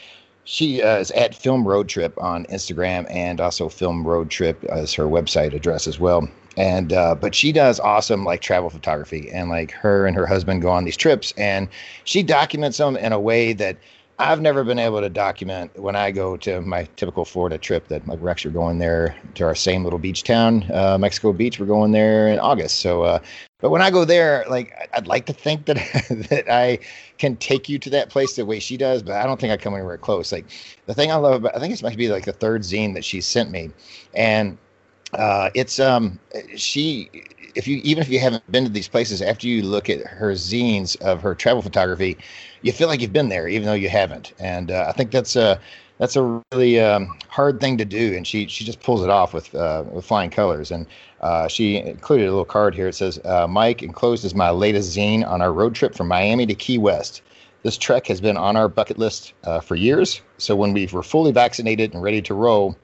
she uh, is at Film Road Trip on Instagram and also Film Road Trip as her website address as well. And uh, but she does awesome like travel photography and like her and her husband go on these trips and she documents them in a way that I've never been able to document when I go to my typical Florida trip that like we're actually going there to our same little beach town, uh, Mexico Beach. We're going there in August. So, uh, but when I go there, like I'd like to think that that I can take you to that place the way she does, but I don't think I come anywhere close. Like the thing I love about, I think this might be like the third zine that she sent me, and uh, it's um she if you even if you haven't been to these places after you look at her zines of her travel photography you feel like you've been there even though you haven't and uh, i think that's uh that's a really um, hard thing to do, and she she just pulls it off with uh, with flying colors. And uh, she included a little card here. It says, uh, "Mike enclosed is my latest zine on our road trip from Miami to Key West. This trek has been on our bucket list uh, for years. So when we were fully vaccinated and ready to roll,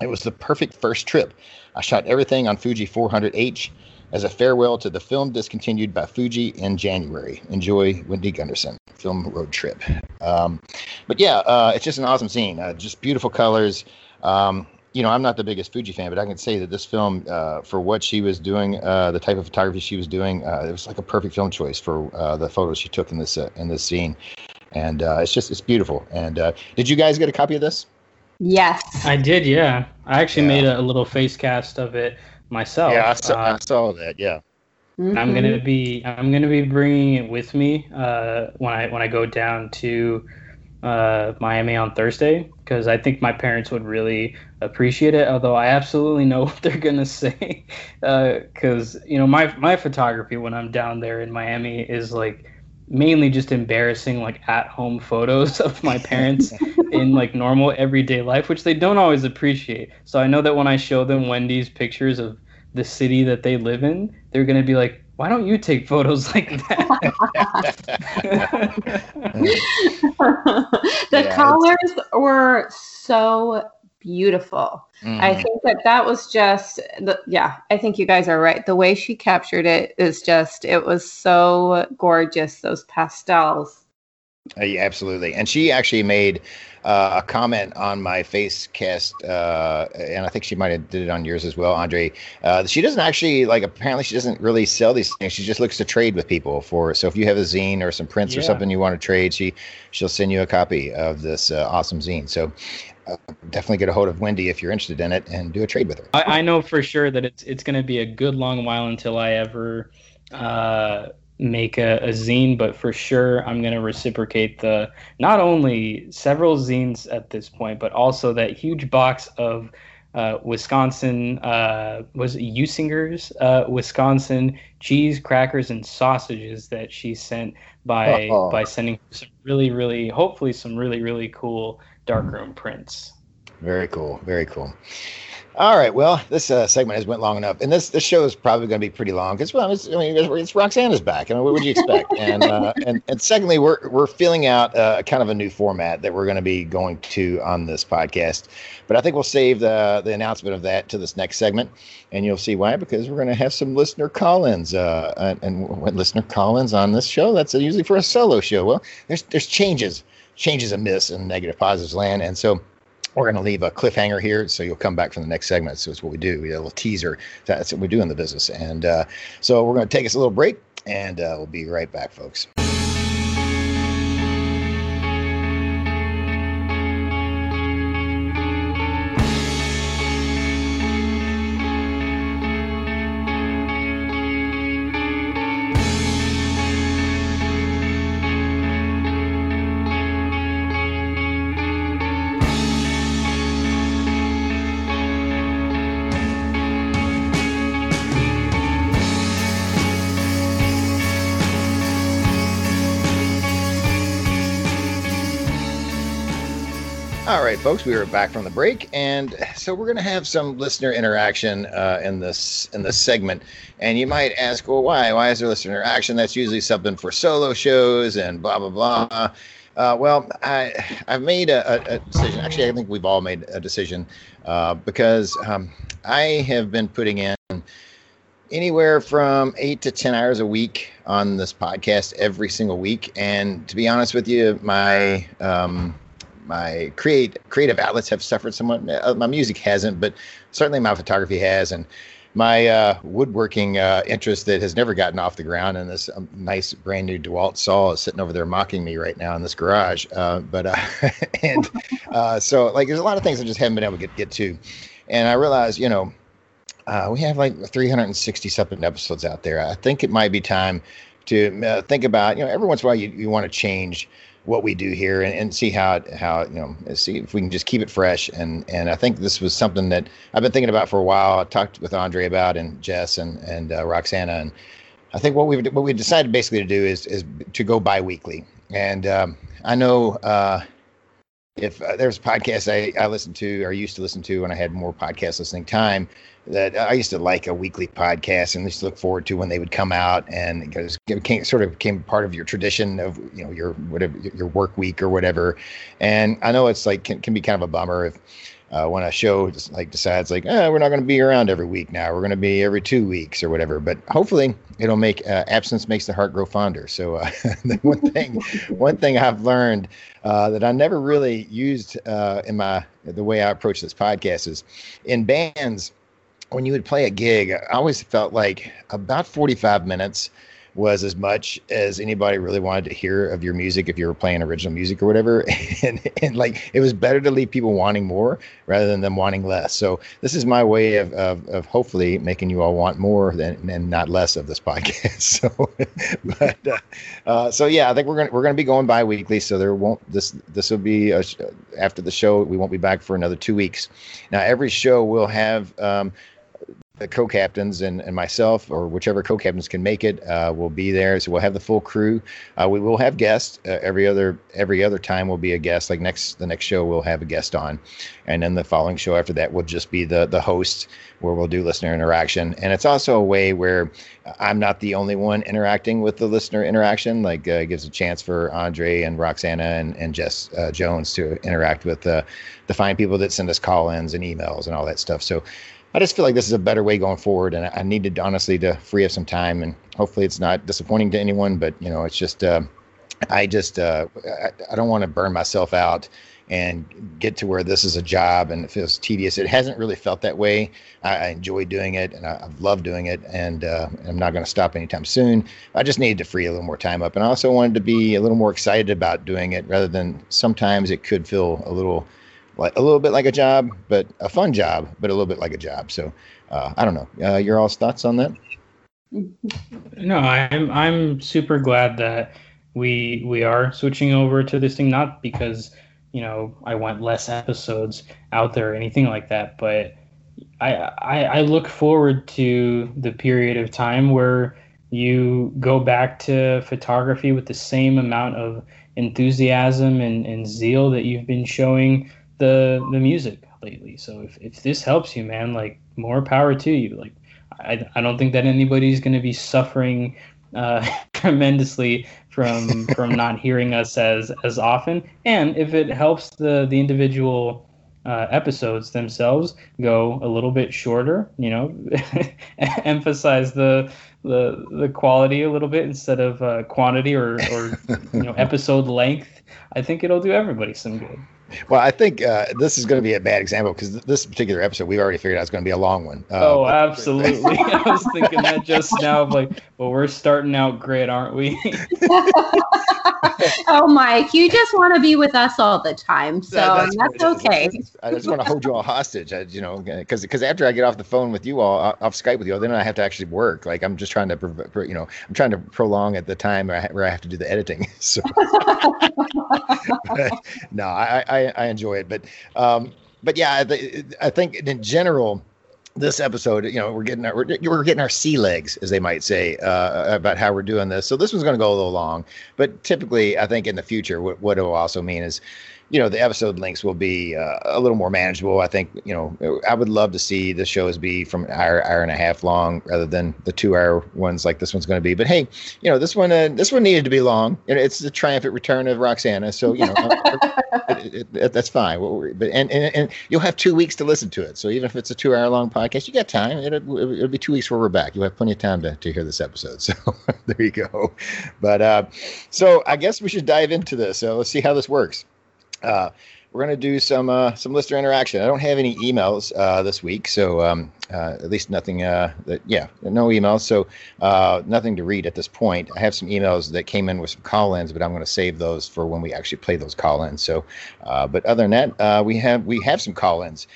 it was the perfect first trip. I shot everything on Fuji 400H." As a farewell to the film discontinued by Fuji in January. Enjoy, Wendy Gunderson film road trip. Um, but yeah, uh, it's just an awesome zine. Uh, just beautiful colors. Um, you know, I'm not the biggest Fuji fan, but I can say that this film, uh, for what she was doing, uh, the type of photography she was doing, uh, it was like a perfect film choice for uh, the photos she took in this in this zine. And it's just it's beautiful. And did you guys get a copy of this? Yes, I did. Yeah, I actually yeah. made a, a, little face cast of it myself. Yeah, I saw, I saw that. Yeah. Mm-hmm. I'm gonna be I'm gonna be bringing it with me uh, when I when I go down to uh, Miami on Thursday because I think my parents would really appreciate it. Although I absolutely know what they're gonna say because uh, you know my my photography when I'm down there in Miami is like mainly just embarrassing like at home photos of my parents in like normal everyday life which they don't always appreciate so i know that when i show them wendy's pictures of the city that they live in, they're going to be like, why don't you take photos like that? the yeah, colors it's... were so beautiful. Mm-hmm. I think that that was just the, yeah, I think you guys are right. The way she captured it is just it was so gorgeous those pastels. Uh, yeah, absolutely. And she actually made uh, a comment on my face cast, uh, and I think she might have did it on yours as well, Andre. Uh, she doesn't actually like. Apparently, she doesn't really sell these things. She just looks to trade with people for. So if you have a zine or some prints yeah. or something you want to trade, she she'll send you a copy of this uh, awesome zine. So. Uh, definitely get a hold of Wendy if you're interested in it and do a trade with her. I, I know for sure that it's it's going to be a good long while until I ever uh, make a, a zine, but for sure I'm going to reciprocate the not only several zines at this point, but also that huge box of uh, Wisconsin uh, was Usinger's uh, Wisconsin cheese, crackers, and sausages that she sent by oh. by sending some really, really, hopefully some really, really cool darkroom prints. Very cool. Very cool. All right. Well, this uh, segment has went long enough, and this this show is probably going to be pretty long because well, it's, I mean, it's, Roxana's back. I mean, what would you expect? and uh, and and secondly, we're we're filling out uh, kind of a new format that we're going to be going to on this podcast. But I think we'll save the the announcement of that to this next segment, and you'll see why. Because we're going to have some listener call-ins, uh, and, and listener call-ins on this show, that's usually for a solo show. Well, there's there's changes, changes amiss in negative positives land, and so we're going to leave a cliffhanger here, so you'll come back for the next segment. So it's what we do. We have a little teaser. That's what we do in the business. And uh, so we're going to take us a little break, and uh, we'll be right back, folks. Folks, we are back from the break, and so we're going to have some listener interaction uh, in this in this segment. And you might ask, well, why? Why is there listener interaction? That's usually something for solo shows and blah blah blah. Uh, well, I I've made a, a, decision. Actually, I think we've all made a decision uh, because um, I have been putting in anywhere from eight to 10 hours a week on this podcast every single week. And to be honest with you, my um, my create creative outlets have suffered somewhat. Uh, my music hasn't, but certainly my photography has, and my uh, woodworking uh, interest that has never gotten off the ground. And this um, nice brand new DeWalt saw is sitting over there mocking me right now in this garage. Uh, but uh, and uh, so like there's a lot of things I just haven't been able to get get to, and I realized you know. we have like 360 something episodes out there. I think it might be time to think about, you know, every once in a while you, you want to change what we do here and, and see how how you know see if we can just keep it fresh. And and I think this was something that I've been thinking about for a while. I talked with Andre about and Jess and and uh, Roxana. And I think what we what we decided basically to do is is to go biweekly. And um, I know uh, if uh, there's podcasts I, I listened to or used to listen to when I had more podcast listening time, that I used to like a weekly podcast and to look forward to when they would come out and because it became, sort of became part of your tradition of you know your whatever your work week or whatever. And I know it's like can, can be kind of a bummer if uh, when a show just like decides like eh, we're not going to be around every week now. We're going to be every two weeks or whatever. But hopefully it'll make uh, absence makes the heart grow fonder. So uh, one thing one thing i've learned uh, that i never really used uh, in my the way i approach this podcast is in bands when you would play a gig, I always felt like about 45 minutes was as much as anybody really wanted to hear of your music if you were playing original music or whatever. and, and like it was better to leave people wanting more rather than them wanting less. So this is my way of, of, of hopefully making you all want more than and not less of this podcast. so, but uh, uh, so yeah, I think we're gonna we're gonna be going bi-weekly. So there won't this this will be a, after the show. We won't be back for another two weeks. Now every show will have. Um, the co-captains and, and myself or whichever co-captains can make it uh, will be there. So we'll have the full crew. Uh, we will have guests. Uh, every other every other time will be a guest. Like next the next show we'll have a guest on. And then the following show after that will just be the the host where we'll do listener interaction. And it's also a way where i'm not the only one interacting with the listener interaction. Like uh, gives a chance for andre and roxana and, and jess uh, jones to interact with uh, the fine people that send us call-ins and emails and all that stuff. So I just feel like this is a better way going forward, and I needed honestly to free up some time, and hopefully it's not disappointing to anyone. But you know, it's just uh, I just uh, I, I, don't want to burn myself out and get to where this is a job and it feels tedious. It hasn't really felt that way. I, I enjoy doing it, and I, have loved doing it, and uh, I'm not going to stop anytime soon. I just needed to free a little more time up, and I also wanted to be a little more excited about doing it, rather than sometimes it could feel a little like a little bit like a job, but a fun job, but a little bit like a job. So uh, I don't know. Uh, your all's thoughts on that? No, I'm I'm super glad that we we are switching over to this thing. Not because you know I want less episodes out there or anything like that, but I I, I look forward to the period of time where you go back to photography with the same amount of enthusiasm and, and zeal that you've been showing the the music lately. So if, if this helps you, man, like more power to you. Like I, I don't think that anybody's going to be suffering uh, tremendously from from not hearing us as as often. And if it helps the the individual uh, episodes themselves go a little bit shorter, you know, emphasize the the the quality a little bit instead of uh, quantity or or you know episode length. I think it'll do everybody some good. Well, I think uh, this is going to be a bad example because this particular episode we've already figured out is going to be a long one. Uh, oh, absolutely! I was thinking that just now. Like, well, we're starting out great, aren't we? oh, Mike, you just want to be with us all the time, so that's, that's okay. I just want to hold you all hostage, I, you know, because because after I get off the phone with you all, off Skype with you all, then I have to actually work. Like I'm just trying to, you know, I'm trying to prolong at the time where I, where I have to do the editing. So, but, no, I, I I, enjoy it. But um, but yeah, I, I think in general, this episode, you know, we're getting our we're, we're, getting our sea legs, as they might say, uh, about how we're doing this. So this one's going to go a little long, but typically, I think in the future, what, what it will also mean is you know the episode links will be uh, a little more manageable. I think you know I would love to see the shows be from an hour hour and a half long rather than the two hour ones like this one's going to be. But hey, you know this one uh, this one needed to be long. It's the triumphant return of Roxana, so you know it, it, it, that's fine. But and, and and you'll have two weeks to listen to it. So even if it's a two hour long podcast, you got time. It'll, it'll be two weeks where we're back. You'll have plenty of time to, to hear this episode. So there you go. But uh, so I guess we should dive into this. So let's see how this works. Uh, we're going to do some uh, some listener interaction. I don't have any emails uh, this week, so um, uh, at least nothing. Uh, that yeah, no emails, so uh, nothing to read at this point. I have some emails that came in with some call-ins, but I'm going to save those for when we actually play those call-ins. So, but other than that, we have we have some call-ins,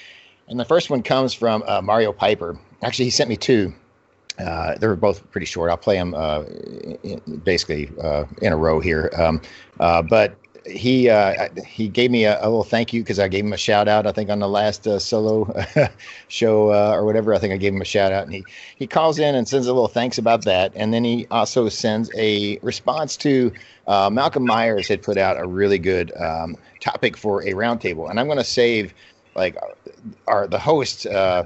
and the first one comes from Mario Piper. Actually, he sent me two. Uh, they were both pretty short. I'll play them uh, in, basically uh, in a row here. Um, but he uh, he gave me a, a little thank you because I gave him a shout out. I think on the last uh, solo show uh, or whatever, I think I gave him a shout out, and he he calls in and sends a little thanks about that, and then he also sends a response to uh, Malcolm Myers had put out a really good um, topic for a roundtable, and I'm going to save like our the host. Uh,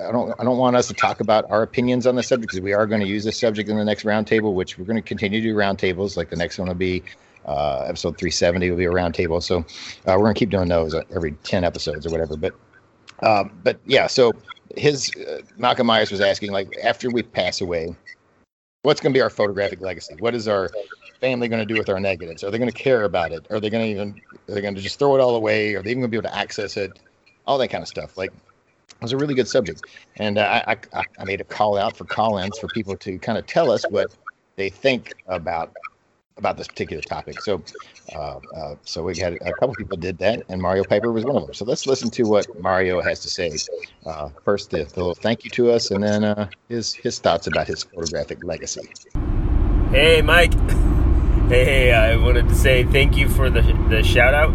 I don't I don't want us to talk about our opinions on the subject because we are going to use this subject in the next roundtable, which we're going to continue to do roundtables. Like the next one will be uh, episode 370 will be a roundtable. So uh, we're going to keep doing those every 10 episodes or whatever. But um, but yeah, so his uh, Malcolm Myers was asking like after we pass away, what's going to be our photographic legacy? What is our family going to do with our negatives? Are they going to care about it? Are they going to even are they going to just throw it all away? Are they even going to be able to access it? All that kind of stuff. Like it was a really good subject, and uh, I, I I made a call out for call-ins for people to kind of tell us what they think about about this particular topic. So, uh, uh, so we had a couple people did that, and Mario Piper was one of them. So let's listen to what Mario has to say. Uh, first, the, the, little thank you to us, and then uh, his his thoughts about his photographic legacy. Hey, Mike. Hey, hey, I wanted to say thank you for the the shout out,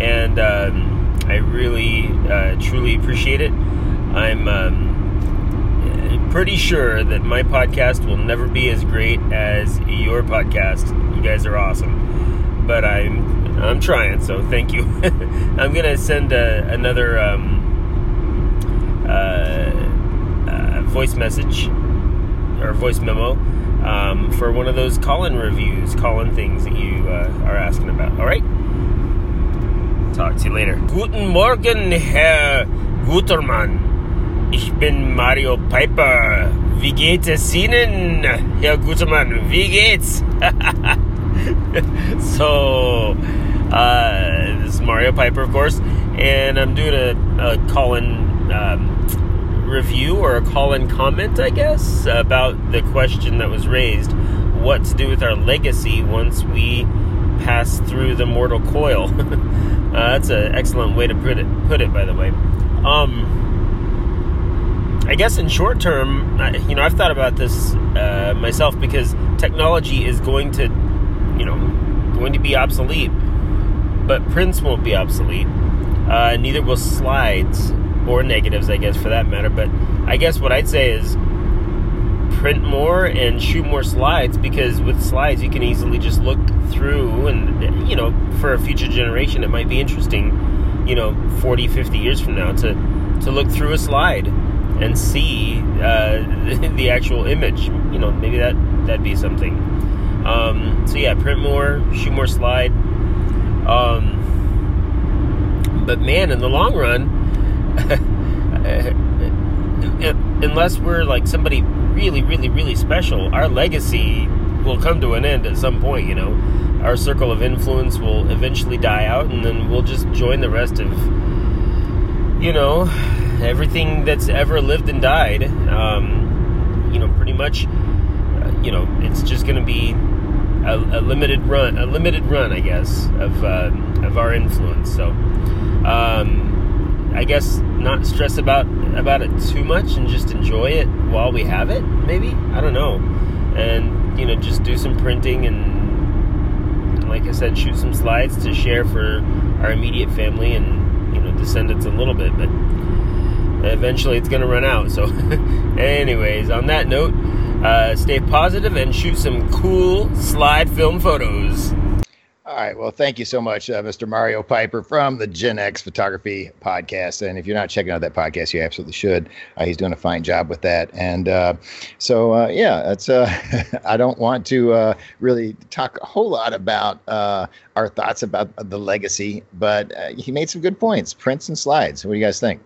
and um, I really uh, truly appreciate it. I'm. Um, pretty sure that my podcast will never be as great as your podcast. You guys are awesome, but I'm I'm trying. So thank you. I'm gonna send a, another um, uh, uh, voice message or voice memo um, for one of those call-in reviews, call-in things that you uh, are asking about. All right. Talk to you later. Guten Morgen, Herr Gutermann. Ich bin Mario Piper. Wie geht es Ihnen, Herr Gutermann? Wie geht's? so, uh, this is Mario Piper, of course, and I'm doing a, a call-in um, review or a call-in comment, I guess, about the question that was raised: what to do with our legacy once we pass through the mortal coil? uh, that's an excellent way to put it. Put it, by the way. Um, I guess in short term, you know, I've thought about this uh, myself because technology is going to, you know, going to be obsolete, but prints won't be obsolete. Uh, neither will slides or negatives, I guess, for that matter. But I guess what I'd say is print more and shoot more slides because with slides you can easily just look through and you know for a future generation it might be interesting you know 40 50 years from now to to look through a slide and see uh, the actual image. You know, maybe that that'd be something. Um, so yeah, print more, shoot more slide. Um, but man, in the long run, unless we're like somebody really, really, really special, our legacy will come to an end at some point. You know, our circle of influence will eventually die out, and then we'll just join the rest of, you know, everything that's ever lived and died. Um, you know, pretty much, uh, you know, it's just going to be a, a, limited run, a limited run, I guess, of uh, of our influence. So, um, I guess not stress about about it too much and just enjoy it while we have it. Maybe I don't know, and you know, just do some printing and, like I said, shoot some slides to share for our immediate family and you know descendants a little bit, but eventually it's going to run out. So, anyways, on that note, uh, stay positive and shoot some cool slide film photos. All right. Well, thank you so much, uh, Mr. Mario Piper from the Gen X Photography Podcast. And if you're not checking out that podcast, you absolutely should. Uh, he's doing a fine job with that. And uh, so, uh, yeah, that's. Uh, I don't want to uh, really talk a whole lot about our thoughts about the legacy, but he made some good points. Prints and slides. What do you guys think?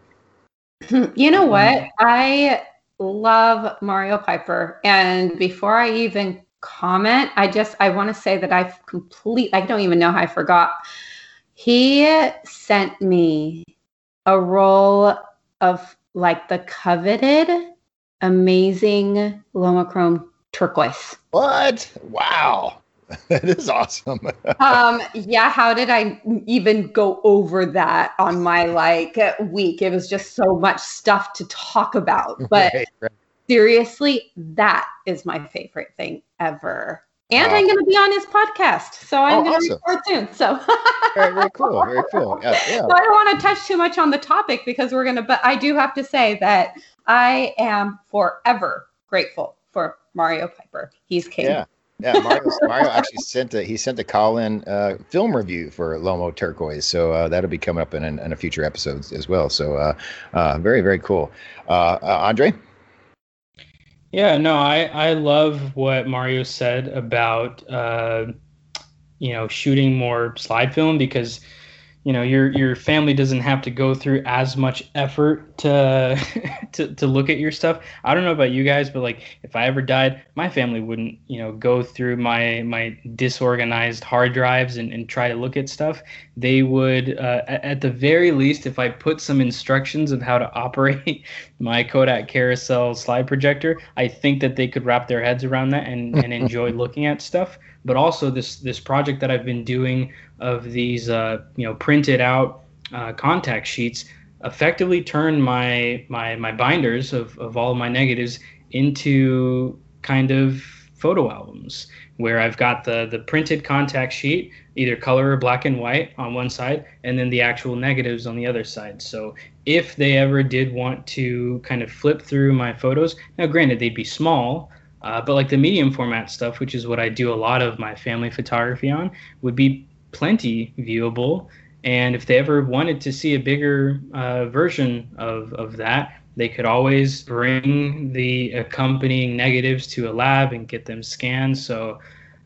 You know what? Mm-hmm. I love Mario Piper. And before I even comment, I just I want to say that I've complete I don't even know how I forgot. He sent me a roll of like the coveted amazing Lomochrome turquoise. What? Wow. that is awesome. um, yeah, how did I even go over that on my like week? It was just so much stuff to talk about. But right, right. seriously, that is my favorite thing ever. And I'm going to be on his podcast, so I'm Oh, going to awesome. record soon. So, very, very cool. Very cool. Yeah, yeah. so I don't want to touch too much on the topic because we're going to. But I do have to say that I am forever grateful for Mario Piper. He's king. Yeah. Yeah, Mario, Mario actually sent a he sent a call in uh, film review for Lomo Turquoise, so uh, that'll be coming up in, in, in a future episodes as well. So uh, uh, very very cool. Uh, uh, Andre, Yeah, no, I I love what Mario said about uh, you know shooting more slide film because you know your your family doesn't have to go through as much effort to to to look at your stuff. I don't know about you guys, but like if I ever died, my family wouldn't you know go through my my disorganized hard drives and, and try to look at stuff. They would uh, at, at the very least, if I put some instructions of how to operate my Kodak carousel slide projector, I think that they could wrap their heads around that and, and enjoy looking at stuff. But also this this project that I've been doing of these uh, you know printed out uh, contact sheets effectively turned my my my binders of, of all of my negatives into kind of photo albums where I've got the the printed contact sheet, either color or black and white on one side, and then the actual negatives on the other side. So if they ever did want to kind of flip through my photos, now granted they'd be small, uh, but like the medium format stuff, which is what I do a lot of my family photography on, would be plenty viewable. And if they ever wanted to see a bigger uh, version of, of that, they could always bring the accompanying negatives to a lab and get them scanned. So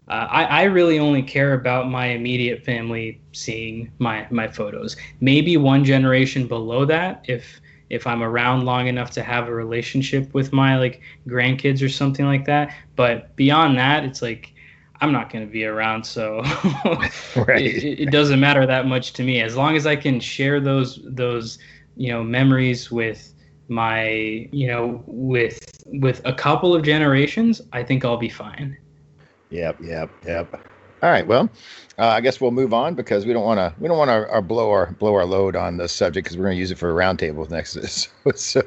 uh, I, I really only care about my immediate family seeing my, my photos. Maybe one generation below that, if if I'm around long enough to have a relationship with my like grandkids or something like that. But beyond that, it's like I'm not going to be around, so Right. it, it doesn't matter that much to me. As long as I can share those those you know memories with my you know with with a couple of generations, I think I'll be fine. Yep, yep, yep. All right, well, uh, I guess we'll move on because we don't want to we don't want to blow our blow our load on this subject because we're going to use it for a roundtable next. So,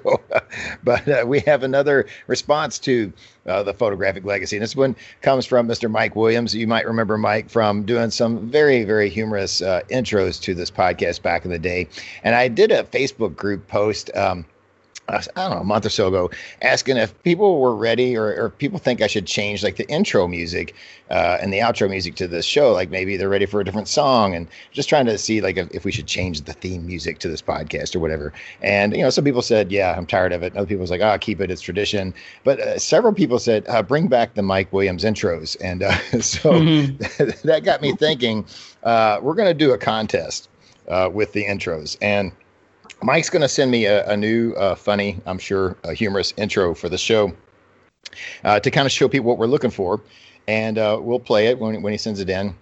but uh, we have another response to uh, the photographic legacy, and this one comes from Mr. Mike Williams. You might remember Mike from doing some very very humorous uh, intros to this podcast back in the day, and I did a Facebook group post. Um, I don't know, a month or so ago, asking if people were ready or, or people think I should change like the intro music uh, and the outro music to this show. Like maybe they're ready for a different song and just trying to see like if, if we should change the theme music to this podcast or whatever. And, you know, some people said, yeah, I'm tired of it. Other people was like, ah, keep it. It's tradition. But uh, several people said, uh, bring back the Mike Williams intros. And uh, so Mhm. that got me thinking, uh, we're going to do a contest uh, with the intros. And Mike's going to send me a, a new, uh, funny, I'm sure, a humorous intro for the show uh, to kind of show people what we're looking for. And uh, we'll play it when, when he sends it in.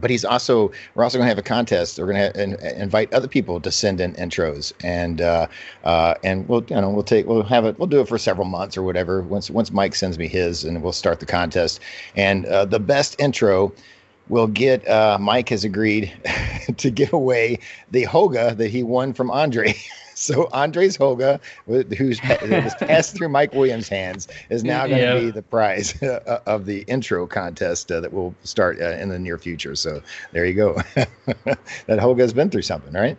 But he's also, we're also going to have a contest. We're going to in, invite other people to send in intros, and uh, uh, and we'll, you know, we'll take, we'll have it, we'll do it for several months or whatever. Once once Mike sends me his, and we'll start the contest. And uh, the best intro will get uh, Mike has agreed to give away the Holga that he won from Andre. So Andre's Holga, who's was passed through Mike Williams' hands, is now going to Yeah. be the prize uh, of the intro contest uh, that will start uh, in the near future. So there you go. that Holga's been through something, right?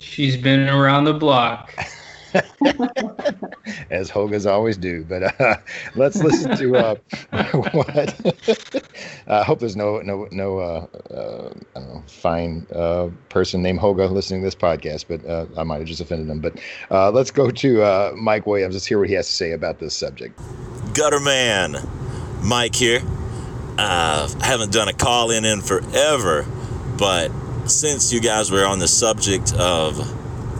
She's been around the block. As Holgas always do. But uh, let's listen to uh, what. I hope there's no no no uh, uh, I don't know fine uh, person named Holga listening to this podcast, but uh, I might have just offended him. But let's go to Mike Williams. Let's hear what he has to say about this subject. Gutterman, Mike here. I haven't done a call in in forever, but since you guys were on the subject of,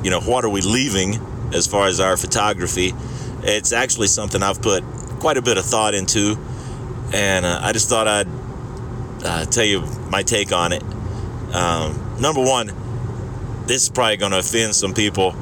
you know, what are we leaving as far as our photography, it's actually something I've put quite a bit of thought into, and uh, I just thought I'd uh, tell you my take on it. Um, number one, this is probably going to offend some people,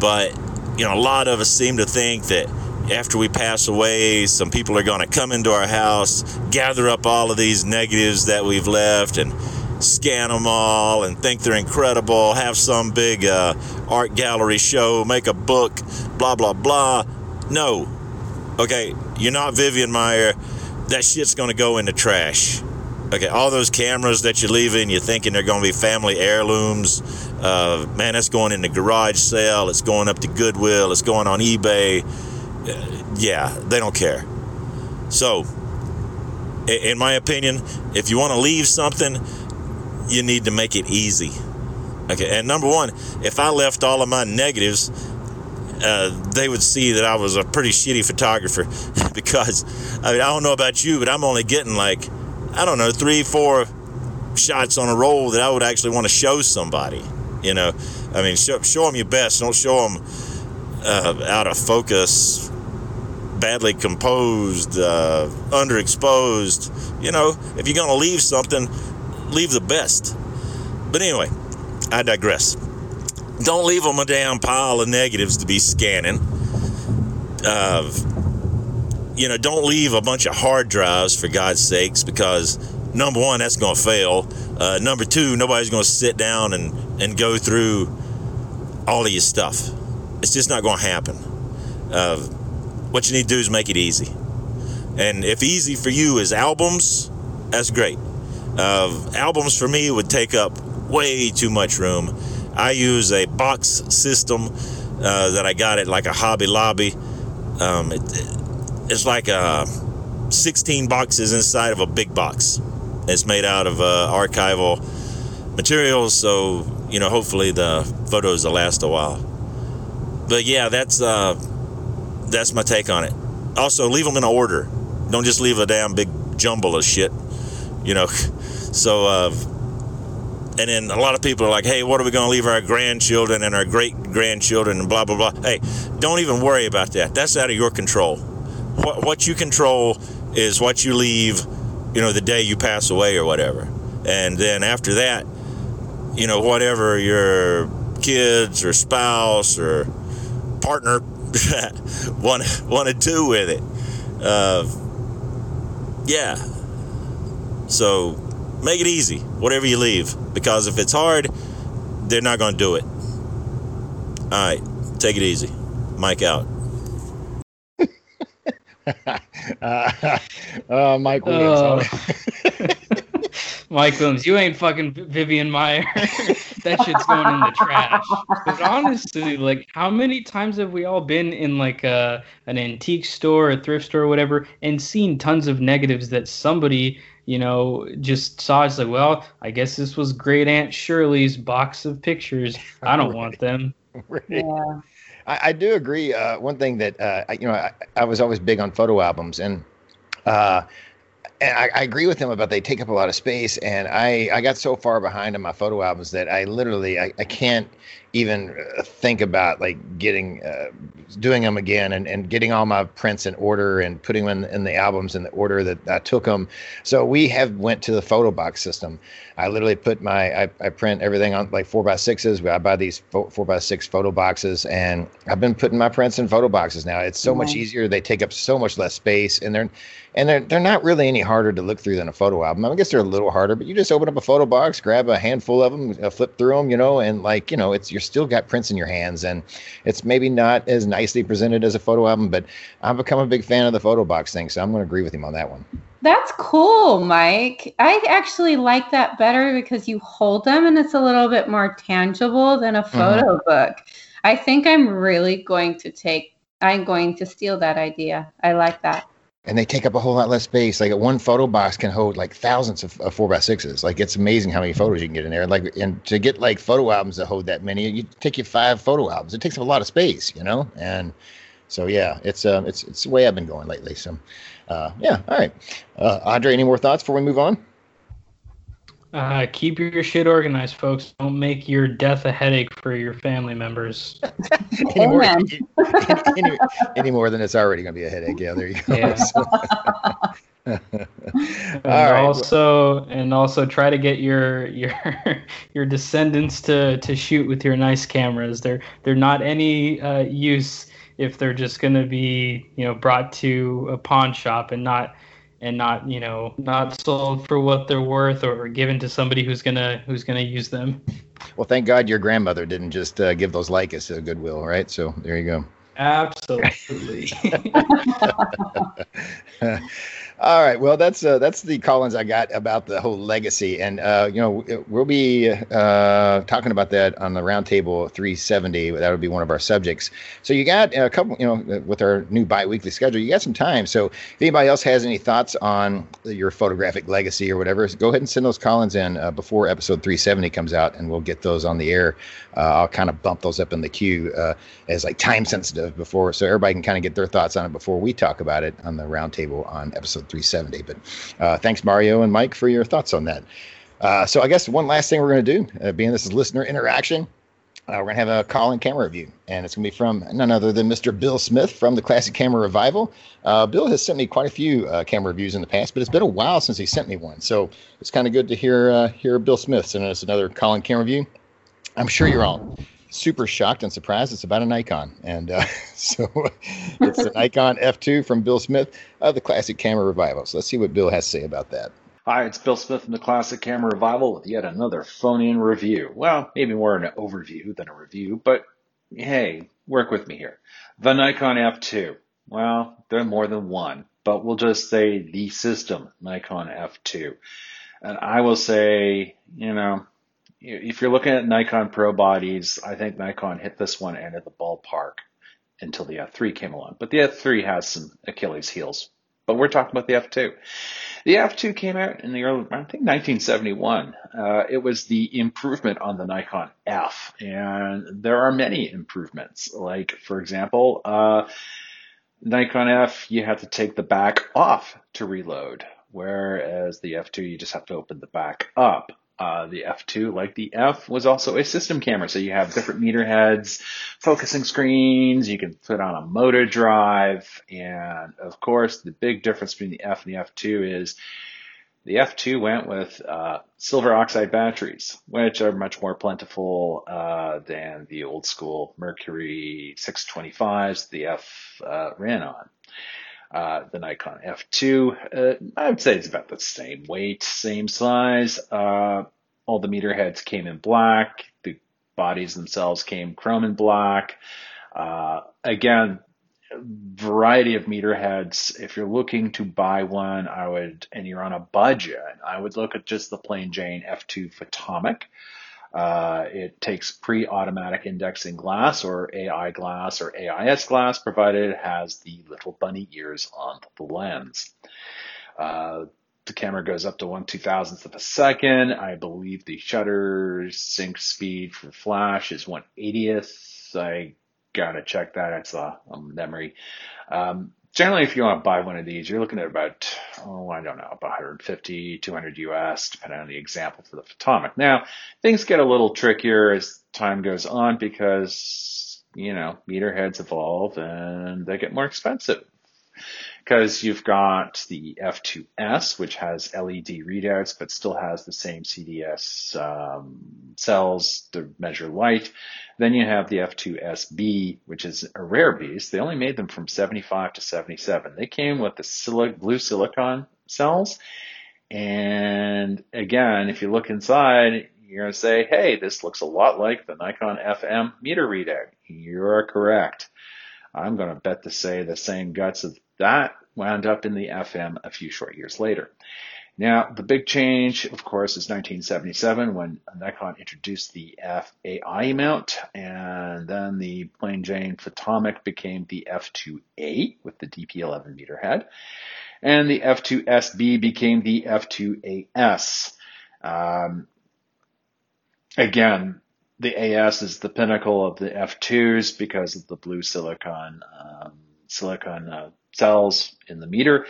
but you know, a lot of us seem to think that after we pass away, some people are going to come into our house, gather up all of these negatives that we've left, and scan them all and think they're incredible, have some big uh, art gallery show, make a book, blah, blah, blah. No. Okay, you're not Vivian Maier. that shit's going to go in the trash. Okay, all those cameras that you're leaving, you're thinking they're going to be family heirlooms. Uh, man, that's going in the garage sale. It's going up to Goodwill. It's going on eBay. Uh, yeah, they don't care. So, in my opinion, if you want to leave something, you need to make it easy. Okay, and number one, if I left all of my negatives, uh, they would see that I was a pretty shitty photographer because I mean I don't know about you, but I'm only getting like I don't know three, four shots on a roll that I would actually want to show somebody. You know, I mean, show, show them your best. Don't show them uh, out of focus, badly composed, uh, underexposed. You know, if you're gonna leave something, leave the best. But anyway, I digress. Don't leave them a damn pile of negatives to be scanning. Uh, you know, don't leave a bunch of hard drives for God's sakes, because number one, that's going to fail. Uh, number two, nobody's going to sit down and, and go through all of your stuff. It's just not going to happen. Uh, what you need to do is make it easy. And if easy for you is albums, that's great. Albums for me would take up way too much room. I use a box system uh, that I got at like a Hobby Lobby. Um, it, it's like uh, 16 boxes inside of a big box. It's made out of uh, archival materials, so you know hopefully the photos will last a while. But yeah, that's uh, that's my take on it. Also, leave them in order. Don't just leave a damn big jumble of shit. You know, so uh, and then a lot of people are like, hey, what are we going to leave our grandchildren and our great grandchildren and blah, blah, blah. Hey, don't even worry about that. That's out of your control. What, what you control is what you leave, you know, the day you pass away or whatever. And then after that, you know, whatever your kids or spouse or partner want, want to do with it. Uh, yeah. So make it easy, whatever you leave. Because if it's hard, they're not going to do it. All right, take it easy. Mike out. uh, uh, Mike Williams. Oh. Mike Williams, you ain't fucking Vivian Maier. that shit's going in the trash. But honestly, like, how many times have we all been in like a an antique store, a thrift store, or whatever, and seen tons of negatives that somebody you know, just saw it's like, well, I guess this was Great Aunt Shirley's box of pictures. I don't want them. Right. Yeah. I, I, do agree. Uh, one thing that uh, I, you know, I, I, was always big on photo albums, and uh, and I, I, agree with him about they take up a lot of space. And I I got so far behind on my photo albums that I literally I, I can't even uh, think about like getting uh, doing them again and, and getting all my prints in order and putting them in, in, the albums in the order that I took them. So we have went to the photo box system. I literally put my I, I print everything on like four by sixes. I buy these four, four by six photo boxes and I've been putting my prints in photo boxes now. It's so mm-hmm. much easier. They take up so much less space and they're and they're they're not really any harder to look through than a photo album. I guess they're a little harder, but you just open up a photo box, grab a handful of them, uh, flip through them, you know, and like you know, it's you're still got prints in your hands, and it's maybe not as nicely presented as a photo album, but I've become a big fan of the photo box thing, so I'm going to agree with him on that one. That's cool, Mike. I actually like that better because you hold them and it's a little bit more tangible than a photo mm-hmm. book. I think I'm really going to take I'm going to steal that idea. I like that and they take up a whole lot less space. Like one photo box can hold like thousands of, of four by sixes. Like it's amazing how many photos you can get in there. Like and to get like photo albums that hold that many, you take you five photo albums. It takes up a lot of space, you know. And so yeah, it's uh, it's it's the way I've been going lately. So uh, yeah, all right. Uh, Andre, any more thoughts before we move on? Uh, keep your shit organized, folks. Don't make your death a headache for your family members. any, more, any, any, any, more than it's already going to be a headache. Yeah, there you go. Yeah. and right. also and also try to get your your your descendants to to shoot with your nice cameras. They're they're not any uh, use if they're just going to be you know brought to a pawn shop and not and not you know not sold for what they're worth or given to somebody who's gonna who's gonna use them. Well thank god your grandmother didn't just uh, give those Leicas to goodwill right? So there you go. Absolutely. All right. Well, that's uh, that's the Collins I got about the whole legacy, and uh, you know we'll be uh, talking about that on the roundtable 370. That would be one of our subjects. So you got a couple, you know, with our new biweekly schedule, you got some time. So if anybody else has any thoughts on your photographic legacy or whatever, go ahead and send those Collins in uh, before episode 370 comes out, and we'll get those on the air. Uh, I'll kind of bump those up in the queue uh, as like time sensitive before, so everybody can kind of get their thoughts on it before we talk about it on the roundtable on episode 370. But uh, thanks, Mario and Mike, for your thoughts on that. Uh, so I guess one last thing we're going to do, uh, being this is listener interaction, uh, we're going to have a call in camera review, and it's going to be from none other than Mr. Bill Smith from the Classic Camera Revival. Uh, Bill has sent me quite a few uh, camera reviews in the past, but it's been a while since he sent me one, so it's kind of good to hear uh, hear Bill Smith send us another call in camera review. I'm sure you're all super shocked and surprised. It's about a Nikon, and uh, so it's a Nikon F2 from Bill Smith of the Classic Camera Revival. So let's see what Bill has to say about that. Hi, it's Bill Smith from the Classic Camera Revival with yet another phone-in review. Well, maybe more an overview than a review, but hey, work with me here. The Nikon F2. Well, there are more than one, but we'll just say the system, Nikon F2. And I will say, you know, if you're looking at Nikon Pro bodies, I think Nikon hit this one end of the ballpark until the F3 came along. But the F3 has some Achilles heels. But we're talking about the F2. The F2 came out in the early, I think 1971. Uh, it was the improvement on the Nikon F. And there are many improvements. Like, for example, uh, Nikon F, you had to take the back off to reload. Whereas the F2, you just have to open the back up. Uh, the F2, like the F, was also a system camera. So you have different meter heads, focusing screens, you can put on a motor drive. And of course, the big difference between the F and the F2 is the F2 went with uh, silver oxide batteries, which are much more plentiful uh, than the old school Mercury 625s the F uh, ran on. Uh, the Nikon F2, uh, I would say it's about the same weight, same size. Uh, all the meter heads came in black. The bodies themselves came chrome and black. Uh, again, variety of meter heads. If you're looking to buy one, I would, and you're on a budget, I would look at just the plain Jane F2 Photomic. Uh, it takes pre-automatic indexing glass or AI glass or AIS glass, provided it has the little bunny ears on the lens. Uh, the camera goes up to one two thousandth of a second. I believe the shutter sync speed for flash is one eightieth. I gotta check that. It's a, a memory. Um, generally, if you want to buy one of these, you're looking at about, oh, I don't know, about 150, 200 US, depending on the example for the Photomic. Now, things get a little trickier as time goes on because, you know, meter heads evolve and they get more expensive. Because you've got the F2S, which has LED readouts, but still has the same CDS um, cells to measure light. Then you have the F2SB, which is a rare beast. They only made them from 75 to 77. They came with the silic- blue silicon cells. And again, if you look inside, you're going to say, hey, this looks a lot like the Nikon FM meter readout. You're correct. I'm going to bet to say the same guts of that wound up in the FM a few short years later. Now, the big change, of course, is 1977 when Nikon introduced the FAI mount, and then the plain Jane Photomic became the F2A with the DP11 meter head, and the F2SB became the F2AS. Um, again, the AS is the pinnacle of the F2s because of the blue silicon um, silicon uh, cells in the meter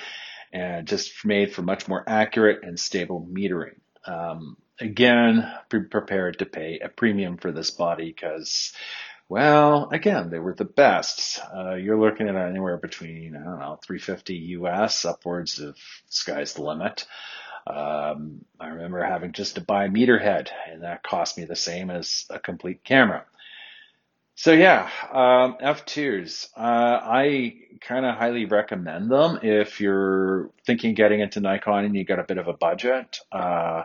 and just made for much more accurate and stable metering. Um, again, be prepared to pay a premium for this body because, well, again, they were the best. Uh, you're looking at anywhere between, I don't know, 350 US upwards of sky's the limit. Um, I remember having just to buy a meter head and that cost me the same as a complete camera. So yeah, um, F2s. Uh, I kind of highly recommend them if you're thinking getting into Nikon and you got a bit of a budget. Uh,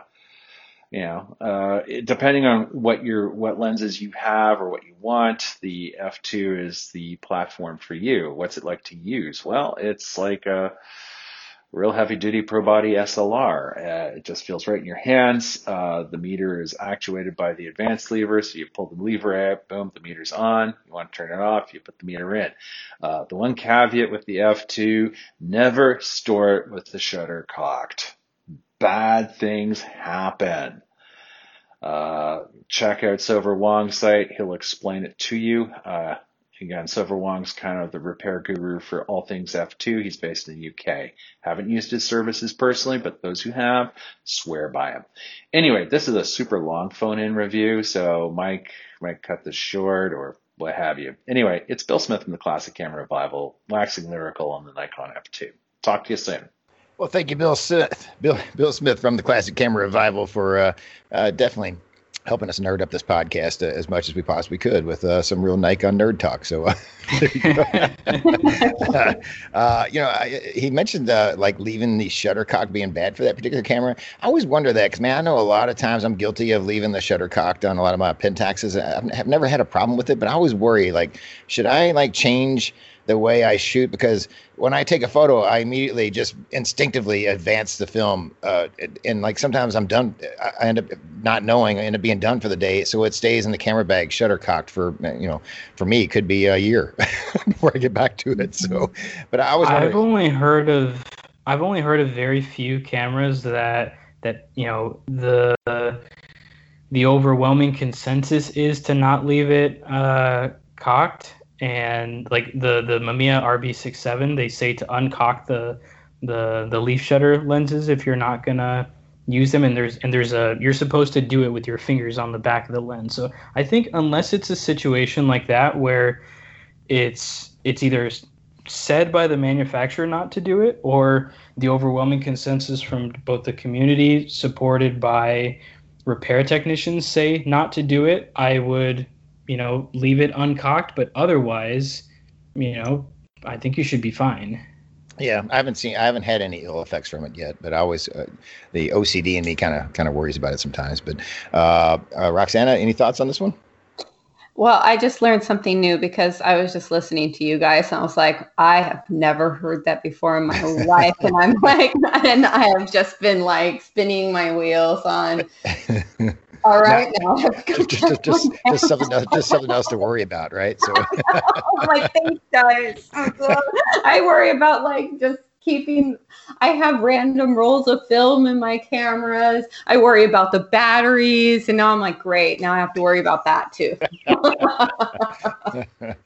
you know, uh, depending on what your what lenses you have or what you want, the f2 is the platform for you. What's it like to use? Well, it's like a real heavy duty pro body SLR. Uh, it just feels right in your hands. Uh, the meter is actuated by the advanced lever, so you pull the lever out, boom, the meter's on. You want to turn it off, you put the meter in. Uh, the one caveat with the F2, never store it with the shutter cocked bad things happen. Uh, check out Sover Wong's site. He'll explain it to you. Again, Sover Wong's kind of the repair guru for all things F2. He's based in the UK. Haven't used his services personally, but those who have swear by him. Anyway, this is a super long phone in review, so Mike might cut this short or what have you. Anyway, it's Bill Smith from the Classic Camera Revival, waxing lyrical on the Nikon F2. Talk to you soon. Well, thank you, Bill Smith, Bill Bill Smith from the Classic Camera Revival for uh, uh, definitely helping us nerd up this podcast uh, as much as we possibly could with uh, some real Nikon nerd talk. So, uh, you, uh, you know, I, he mentioned uh, like leaving the shutter shuttercock being bad for that particular camera. I always wonder that because man, I know a lot of times I'm guilty of leaving the shutter cocked on a lot of my Pentaxes. I've never had a problem with it, but I always worry like, should I like change? The way I shoot because when I take a photo, I immediately just instinctively advance the film. Uh, and like sometimes I'm done, I end up not knowing, I end up being done for the day. So it stays in the camera bag, shutter cocked for, you know, for me, it could be a year before I get back to it. So, but I was, I've only heard of, I've only heard of very few cameras that, that, you know, the, the overwhelming consensus is to not leave it uh, cocked and like the the Mamiya RB67, they say to uncock the the the leaf shutter lenses if you're not gonna use them. And there's and there's a you're supposed to do it with your fingers on the back of the lens. So i think unless it's a situation like that where it's it's either said by the manufacturer not to do it or the overwhelming consensus from both the community supported by repair technicians say not to do it i would you know, leave it uncocked, but otherwise, you know, I think you should be fine. Yeah, I haven't seen, I haven't had any ill effects from it yet, but I always, uh, the OCD in me kind of, kind of worries about it sometimes. But uh, uh, Roxana, any thoughts on this one? Well, I just learned something new because I was just listening to you guys and I was like, I have never heard that before in my life. and I'm like, and I have just been like spinning my wheels on all right, now just, just, just, just, something else, just something else to worry about, right? So, oh my thanks, guys. I worry about like just keeping. I have random rolls of film in my cameras. I worry about the batteries, and now I'm like, great. Now I have to worry about that too.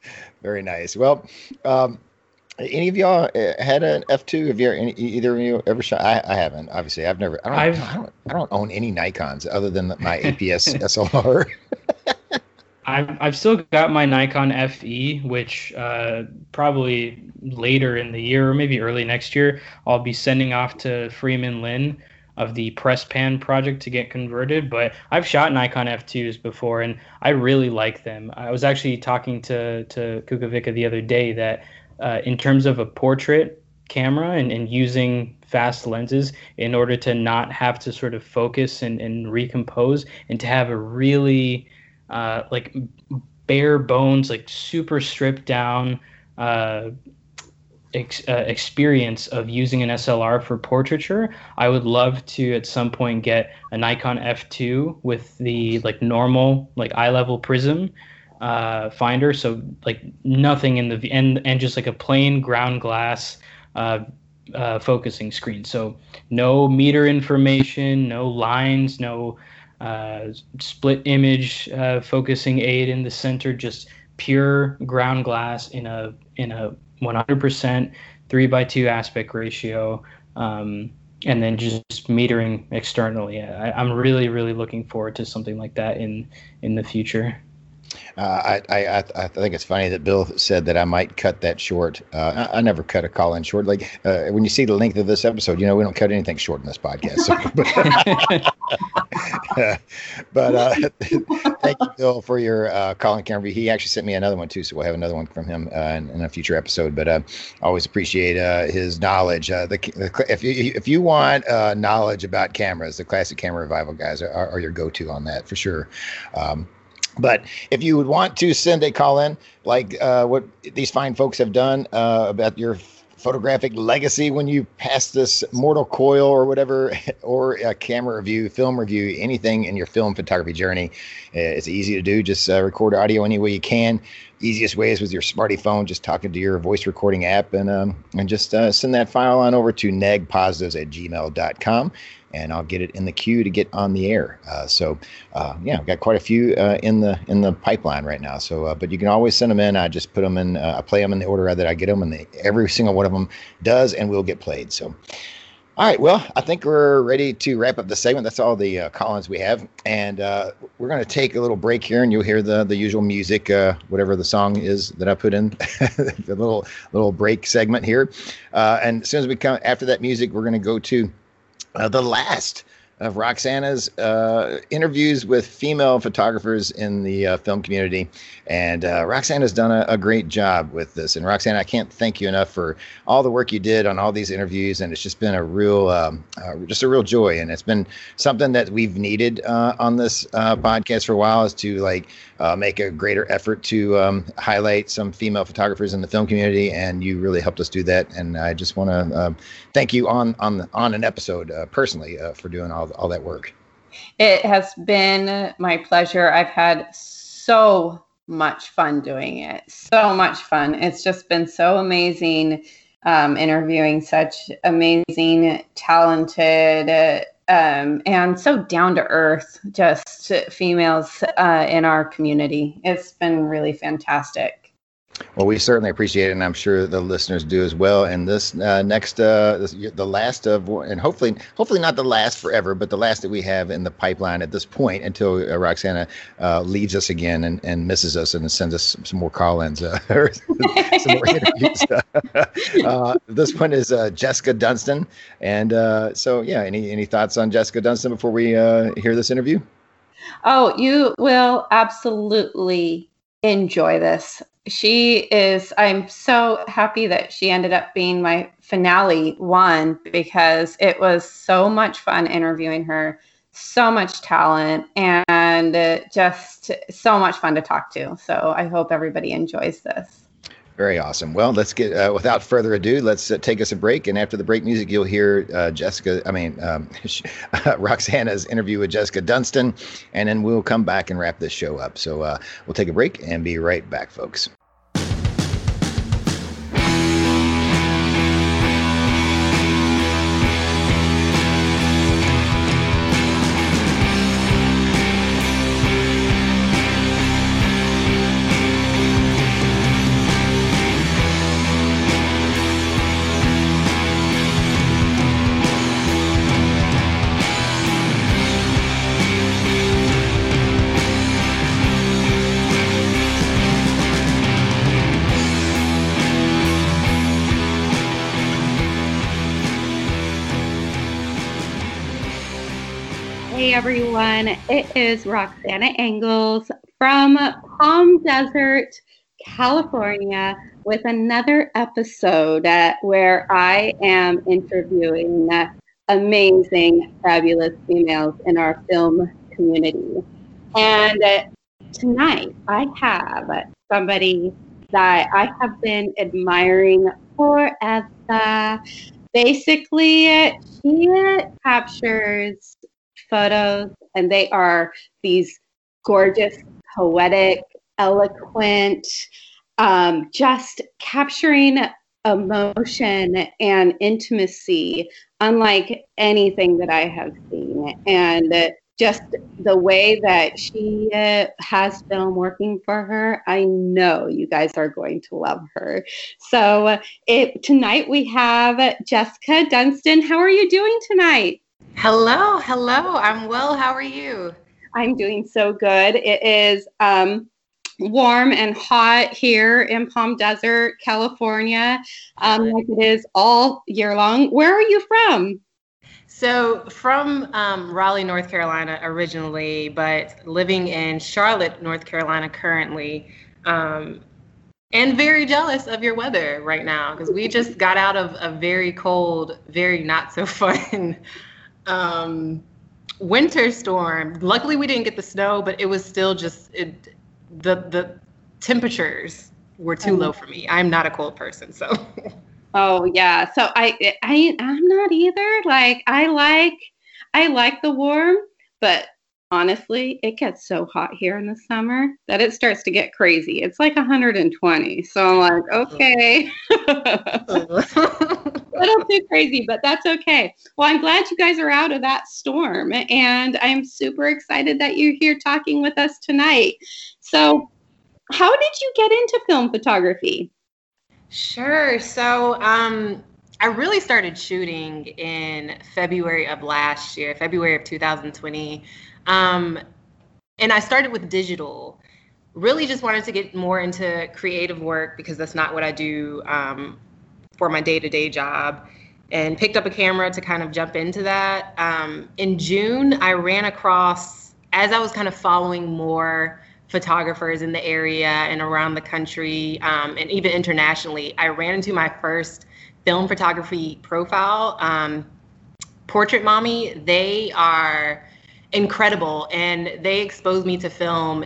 Very nice. Well, um, any of y'all uh, had an F two? Have you any, either of you ever shot? I, I haven't. Obviously, I've never. I don't, I've, I don't. I don't own any Nikon's other than my APS SLR. I've I've still got my Nikon FE, which uh, probably later in the year or maybe early next year, I'll be sending off to Freeman Lin of the press pan project to get converted. But I've shot Nikon F2s before, and I really like them. I was actually talking to to Kukavica the other day that uh, in terms of a portrait camera and, and using fast lenses in order to not have to sort of focus and, and recompose and to have a really uh, like bare bones, like super stripped down uh, ex- uh, experience of using an SLR for portraiture. I would love to at some point get a Nikon F2 with the like normal like eye level prism uh, finder, so like nothing in the and and just like a plain ground glass uh, uh, focusing screen. So no meter information, no lines, no uh, split image uh, focusing aid in the center, just pure ground glass in a in a 100% three by two aspect ratio. Um, and then just metering externally. I, I'm really, really looking forward to something like that in in the future. Uh, I, I I think it's funny that Bill said that I might cut that short. Uh, I, I, never cut a call in short. Like uh, when you see the length of this episode, you know we don't cut anything short in this podcast. So, but uh, thank you, Bill, for your uh, calling camera. He actually sent me another one too, so we'll have another one from him uh, in, in, a future episode. But uh, always appreciate his knowledge. The, the, if you if you want knowledge about cameras, the classic camera revival guys are, are your go-to on that for sure. Um, but if you would want to send a call in, like uh, what these fine folks have done uh, about your photographic legacy when you pass this mortal coil or whatever, or a camera review, film review, anything in your film photography journey. Uh, it's easy to do. Just uh, record audio any way you can. Easiest way is with your smartphone, just talking to your voice recording app and um, and just uh, send that file on over to negpositives at gmail.com and I'll get it in the queue to get on the air. Uh, so, uh, yeah, I've got quite a few uh, in the in the pipeline right now. So, uh, but you can always send them in. I just put them in. Uh, I play them in the order that I get them, and they, every single one of them does and will get played. So. All right, well, I think we're ready to wrap up the segment. That's all the uh, we have, and we're going to take a little break here, and you'll hear the the usual music, whatever the song is that I put in, the little little break segment here. and as soon as we come after that music, we're going to go to uh, the last of Roxana's uh, interviews with female photographers in the uh, film community. And uh, Roxana has done a, a, great job with this. And Roxanne, I can't thank you enough for all the work you did on all these interviews. And it's just been a real, um, uh, just a real joy. And it's been something that we've needed uh, on this uh, podcast for a while is to like make a greater effort to um, highlight some female photographers in the film community. And you really helped us do that. And I just want to um, thank you on on on an episode personally for doing all all that work. It has been my pleasure. I've had so much fun doing it. So much fun. It's just been so amazing um, interviewing such amazing, talented, um, and so down to earth, just females uh, in our community. It's been really fantastic. Well, we certainly appreciate it, and I'm sure the listeners do as well. And this uh, next, uh, this, the last of, and hopefully, hopefully not the last forever, but the last that we have in the pipeline at this point until uh, Roxana uh, leaves us again and, and misses us and sends us some, more call-ins, uh, some more interviews. Uh, this one is Jessica Dunstan, and so yeah, any any thoughts on Jessica Dunstan before we hear this interview? Oh, you will absolutely enjoy this she is i'm so happy that she ended up being my finale one because it was so much fun interviewing her so much talent and just so much fun to talk to. So i hope everybody enjoys this very awesome. Well, let's get uh, without further ado. Let's uh, take us a break, and after the break music, you'll hear uh, Jessica. I mean, um, Roxana's interview with Jessica Dunstan, and then we'll come back and wrap this show up. So uh, we'll take a break and be right back, folks. Everyone. It is Roxana Engels from Palm Desert, California, with another episode uh, where I am interviewing uh, amazing, fabulous females in our film community. And uh, tonight I have somebody that I have been admiring forever. Basically, she captures photos, and they are these gorgeous, poetic, eloquent, um, just capturing emotion and intimacy unlike anything that I have seen. And just the way that she uh, has film working for her, I know you guys are going to love her. So it, tonight we have Jessica Dunstan. How are you doing tonight? Hello, hello. I'm well. How are you? I'm doing so good. It is um, warm and hot here in Palm Desert, California, um, like it is all year long. Where are you from? So, from um, Raleigh, North Carolina originally, but living in Charlotte, North Carolina currently, um, and very jealous of your weather right now because we just got out of a very cold, very not so fun um, winter storm. Luckily, we didn't get the snow, but it was still just it, the the temperatures were too low for me. I'm not a cold person, so. Oh yeah. So I I I'm not either. Like I like I like the warm, but honestly, it gets so hot here in the summer that it starts to get crazy. It's like 120. So I'm like, okay. a little too crazy, but that's okay. Well, I'm glad you guys are out of that storm and I'm super excited that you're here talking with us tonight. So, how did you get into film photography? Sure. So, um, I really started shooting in February of last year, February of 2020. Um, and I started with digital. Really just wanted to get more into creative work because that's not what I do um, for my day to day job. And picked up a camera to kind of jump into that. Um, in June, I ran across, as I was kind of following more photographers in the area and around the country um, and even internationally, I ran into my first film photography profile. Um, Portrait Mommy, they are incredible and they exposed me to film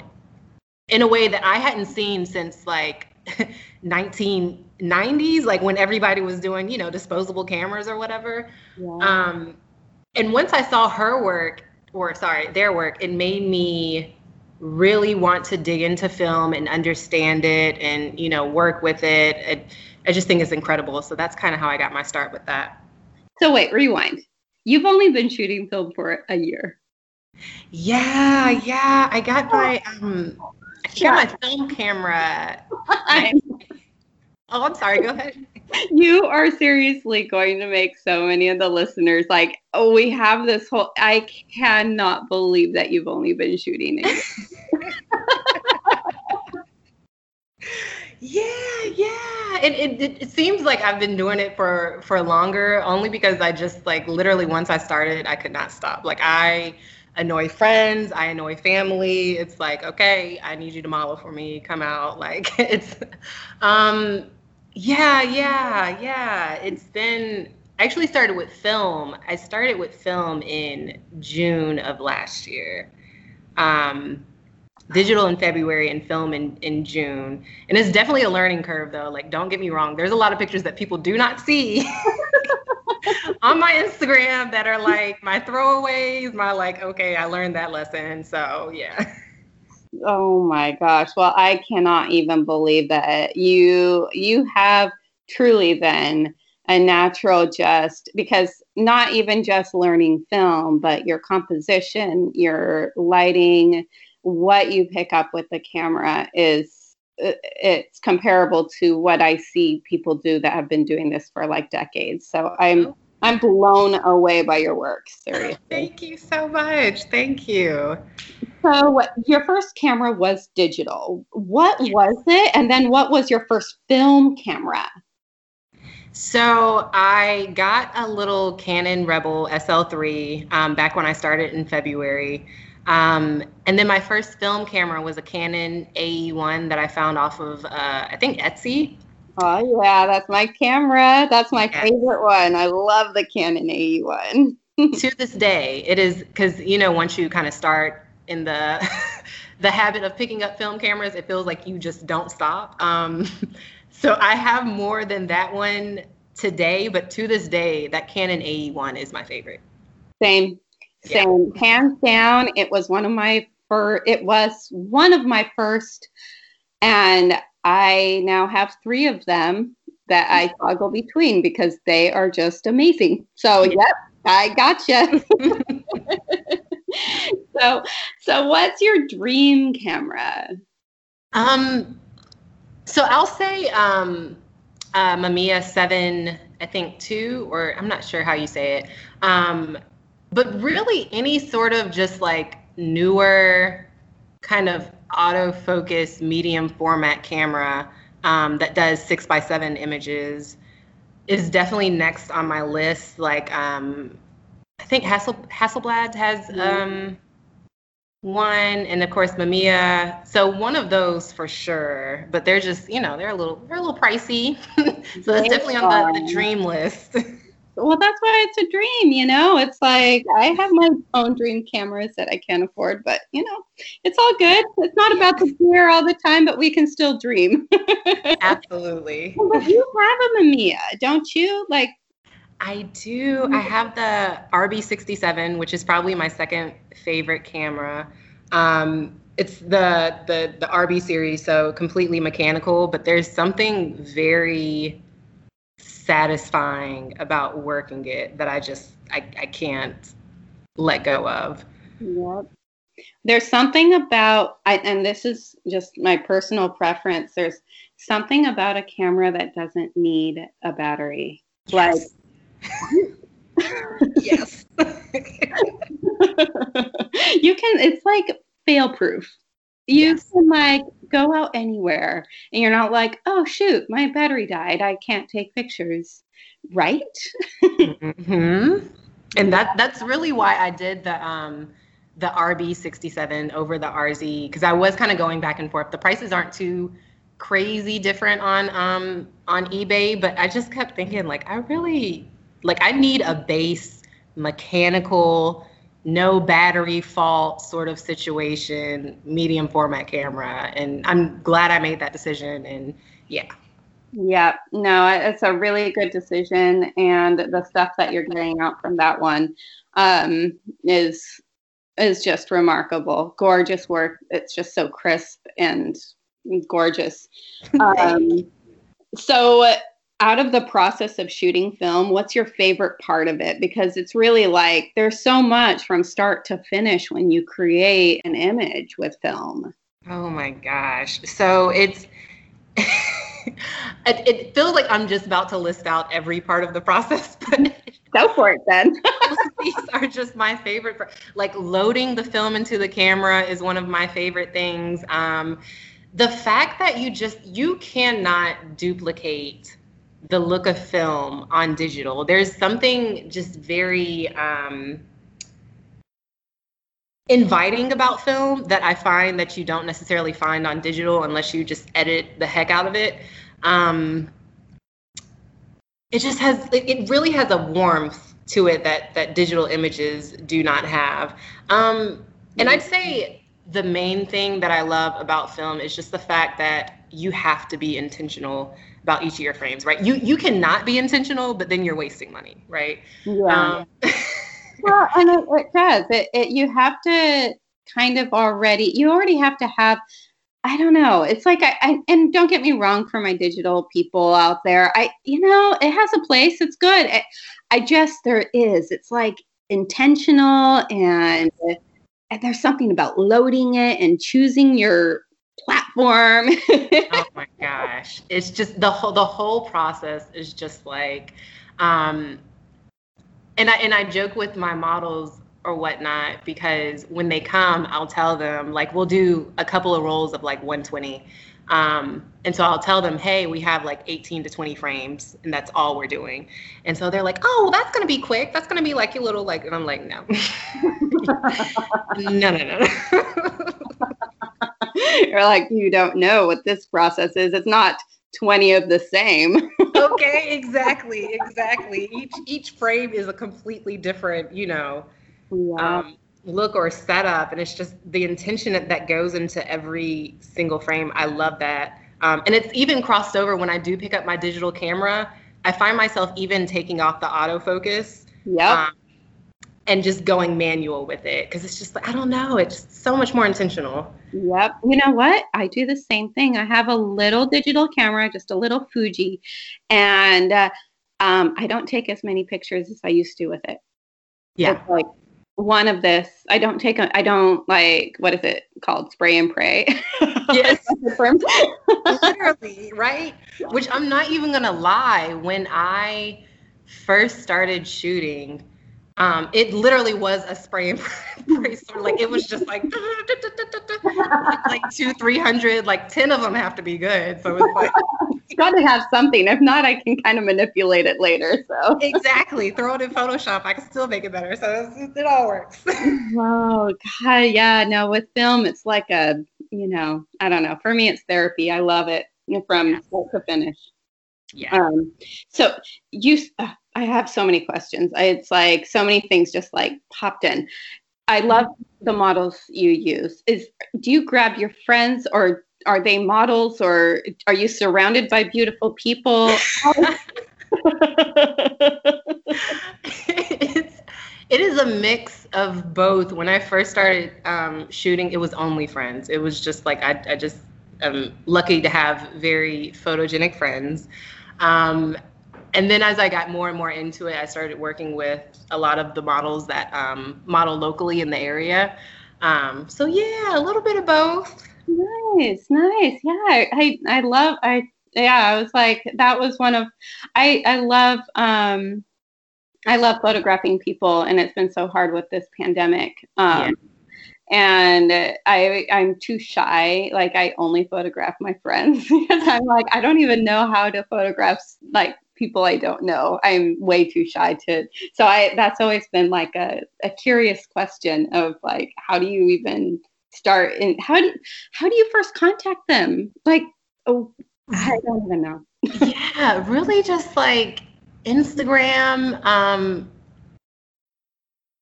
in a way that I hadn't seen since like 1990s, like when everybody was doing, you know, disposable cameras or whatever. Yeah. Um, and once I saw her work, or sorry, their work, it made me really want to dig into film and understand it and you know work with it. it I just think it's incredible. So that's kind of how I got my start with that. So wait, rewind. You've only been shooting film for a year. Yeah, yeah. I got my um I got my film camera. oh, I'm sorry. Go ahead. You are seriously going to make so many of the listeners like, oh, we have this whole. I cannot believe that you've only been shooting it. yeah, yeah. It, it it seems like I've been doing it for for longer, only because I just like literally once I started, I could not stop. Like I annoy friends, I annoy family. It's like, okay, I need you to model for me, come out. Like it's um yeah, yeah, yeah. It's been I actually started with film. I started with film in June of last year. Um digital in February and film in, in June. And it's definitely a learning curve though. Like don't get me wrong. There's a lot of pictures that people do not see. on my Instagram that are like my throwaways, my like, okay, I learned that lesson. So yeah. Oh my gosh. Well, I cannot even believe that you you have truly been a natural just because not even just learning film, but your composition, your lighting, what you pick up with the camera is it's comparable to what I see people do that have been doing this for like decades. So I'm oh. I'm blown away by your work. Seriously. Thank you so much. Thank you. So, your first camera was digital. What was it? And then, what was your first film camera? So, I got a little Canon Rebel SL3 um, back when I started in February. Um, and then my first film camera was a Canon AE1 that I found off of, uh, I think, Etsy. Oh yeah, that's my camera. That's my yeah. favorite one. I love the Canon AE1. to this day, it is because you know once you kind of start in the the habit of picking up film cameras, it feels like you just don't stop. Um, so I have more than that one today, but to this day, that Canon AE1 is my favorite. Same, same, yeah. hands down. It was one of my first. It was one of my first, and I now have three of them that I toggle between because they are just amazing. So, yep, I gotcha. so, so what's your dream camera? Um, so I'll say um, uh, Mamiya seven, I think two, or I'm not sure how you say it. Um, but really, any sort of just like newer kind of autofocus medium format camera um, that does six by seven images is definitely next on my list. Like, um, I think Hassel Hasselblad has Mhm. um, one, and of course Mamiya. So one of those for sure. But they're just, you know, they're a little they're a little pricey. so that's definitely on the, the dream list. Well, that's why it's a dream, you know. It's like I have my own dream cameras that I can't afford, but you know, it's all good. It's not about the gear all the time, but we can still dream. Absolutely. but you have a Mamiya, don't you? Like, I do. I have the RB67, which is probably my second favorite camera. Um, it's the the the RB series, so completely mechanical, but there's something very satisfying about working it that I just I, I can't let go of. Yep. There's something about, I, and this is just my personal preference. There's something about a camera that doesn't need a battery. Like, yes. you can, it's like fail proof. You Yes. can like go out anywhere and you're not like, oh shoot, my battery died. I can't take pictures. Right? hmm And that that's really why I did the um the RB67 over the RZ because I was kind of going back and forth. The prices aren't too crazy different on um on eBay, but I just kept thinking like I really like I need a base mechanical no battery fault sort of situation medium format camera and I'm glad I made that decision and yeah Yeah, no, it's a really good decision, and the stuff that you're getting out from that one um, is is just remarkable. Gorgeous work. It's just so crisp and gorgeous. Um, so, out of the process of shooting film, what's your favorite part of it? Because it's really like there's so much from start to finish when you create an image with film. Oh my gosh. So it's it, it feels like I'm just about to list out every part of the process, but Go for it then. these are just my favorite. Like loading the film into the camera is one of my favorite things. Um, the fact that you just you cannot duplicate the look of film on digital. There's something just very um, inviting about film that I find that you don't necessarily find on digital unless you just edit the heck out of it. Um, it just has it, really has a warmth to it that that digital images do not have. Um, and I'd say the main thing that I love about film is just the fact that you have to be intentional about each of your frames, right? You you cannot be intentional, but then you're wasting money, right? Yeah. Um, well, and it, it does. It, it you have to kind of already. You already have to have. I don't know. It's like I, I and don't get me wrong for my digital people out there. I you know it has a place. It's good. I, I just there is. It's like intentional and, and there's something about loading it and choosing your platform. oh my gosh. It's just the whole the whole process is just like um and i and i joke with my models or whatnot because when they come i'll tell them like we'll do a couple of rolls of like 120 um and so i'll tell them hey we have like 18 to 20 frames and that's all we're doing. And so they're like oh well, that's gonna be quick. That's gonna be like a little like and i'm like no. No no no You're like you don't know what this process is. It's not 20 of the same. okay exactly exactly each each frame is a completely different you know Yeah. um, look or setup and it's just the intention that, that goes into every single frame i love that um, and it's even crossed over when i do pick up my digital camera i find myself even taking off the autofocus Yeah. um, and just going manual with it because it's just like i don't know it's so much more intentional Yep. You know what? I do the same thing. I have a little digital camera, just a little Fuji, and uh, um, I don't take as many pictures as I used to with it. yeah It's like one of this. I don't take. A, I don't like. What is it called? Spray and pray. Yes. That's the term. literally right which i'm not even gonna lie when i first started shooting Um, it literally was a spray and pray store. Like it was just like like two, three hundred, like ten of them have to be good. So it's like it's got to have something. If not, I can kind of manipulate it later. So exactly, throw it in Photoshop. I can still make it better. So it all works. oh God, yeah. No, with film, it's like a you know, I don't know. For me, it's therapy. I love it from start to finish. Yeah. Um, so you, uh, I have so many questions. It's like so many things just like popped in. I love the models you use. Is do you grab your friends or are they models or are you surrounded by beautiful people? it's, it is a mix of both. When I first started um, shooting, it was only friends. It was just like I, I just am lucky to have very photogenic friends. Um, and then as I got more and more into it, I started working with a lot of the models that um, model locally in the area. Um, so yeah, a little bit of both. Nice, nice. Yeah, I, I love. I yeah, I was like that was one of. I I love. Um, I love photographing people, and it's been so hard with this pandemic. Um, yeah and I I'm too shy. Like I only photograph my friends because I'm like I don't even know how to photograph like people I don't know. I'm way too shy to. So I that's always been like a, a curious question of like how do you even start and how do how do you first contact them? Like oh I don't even know. yeah, really just like Instagram, um,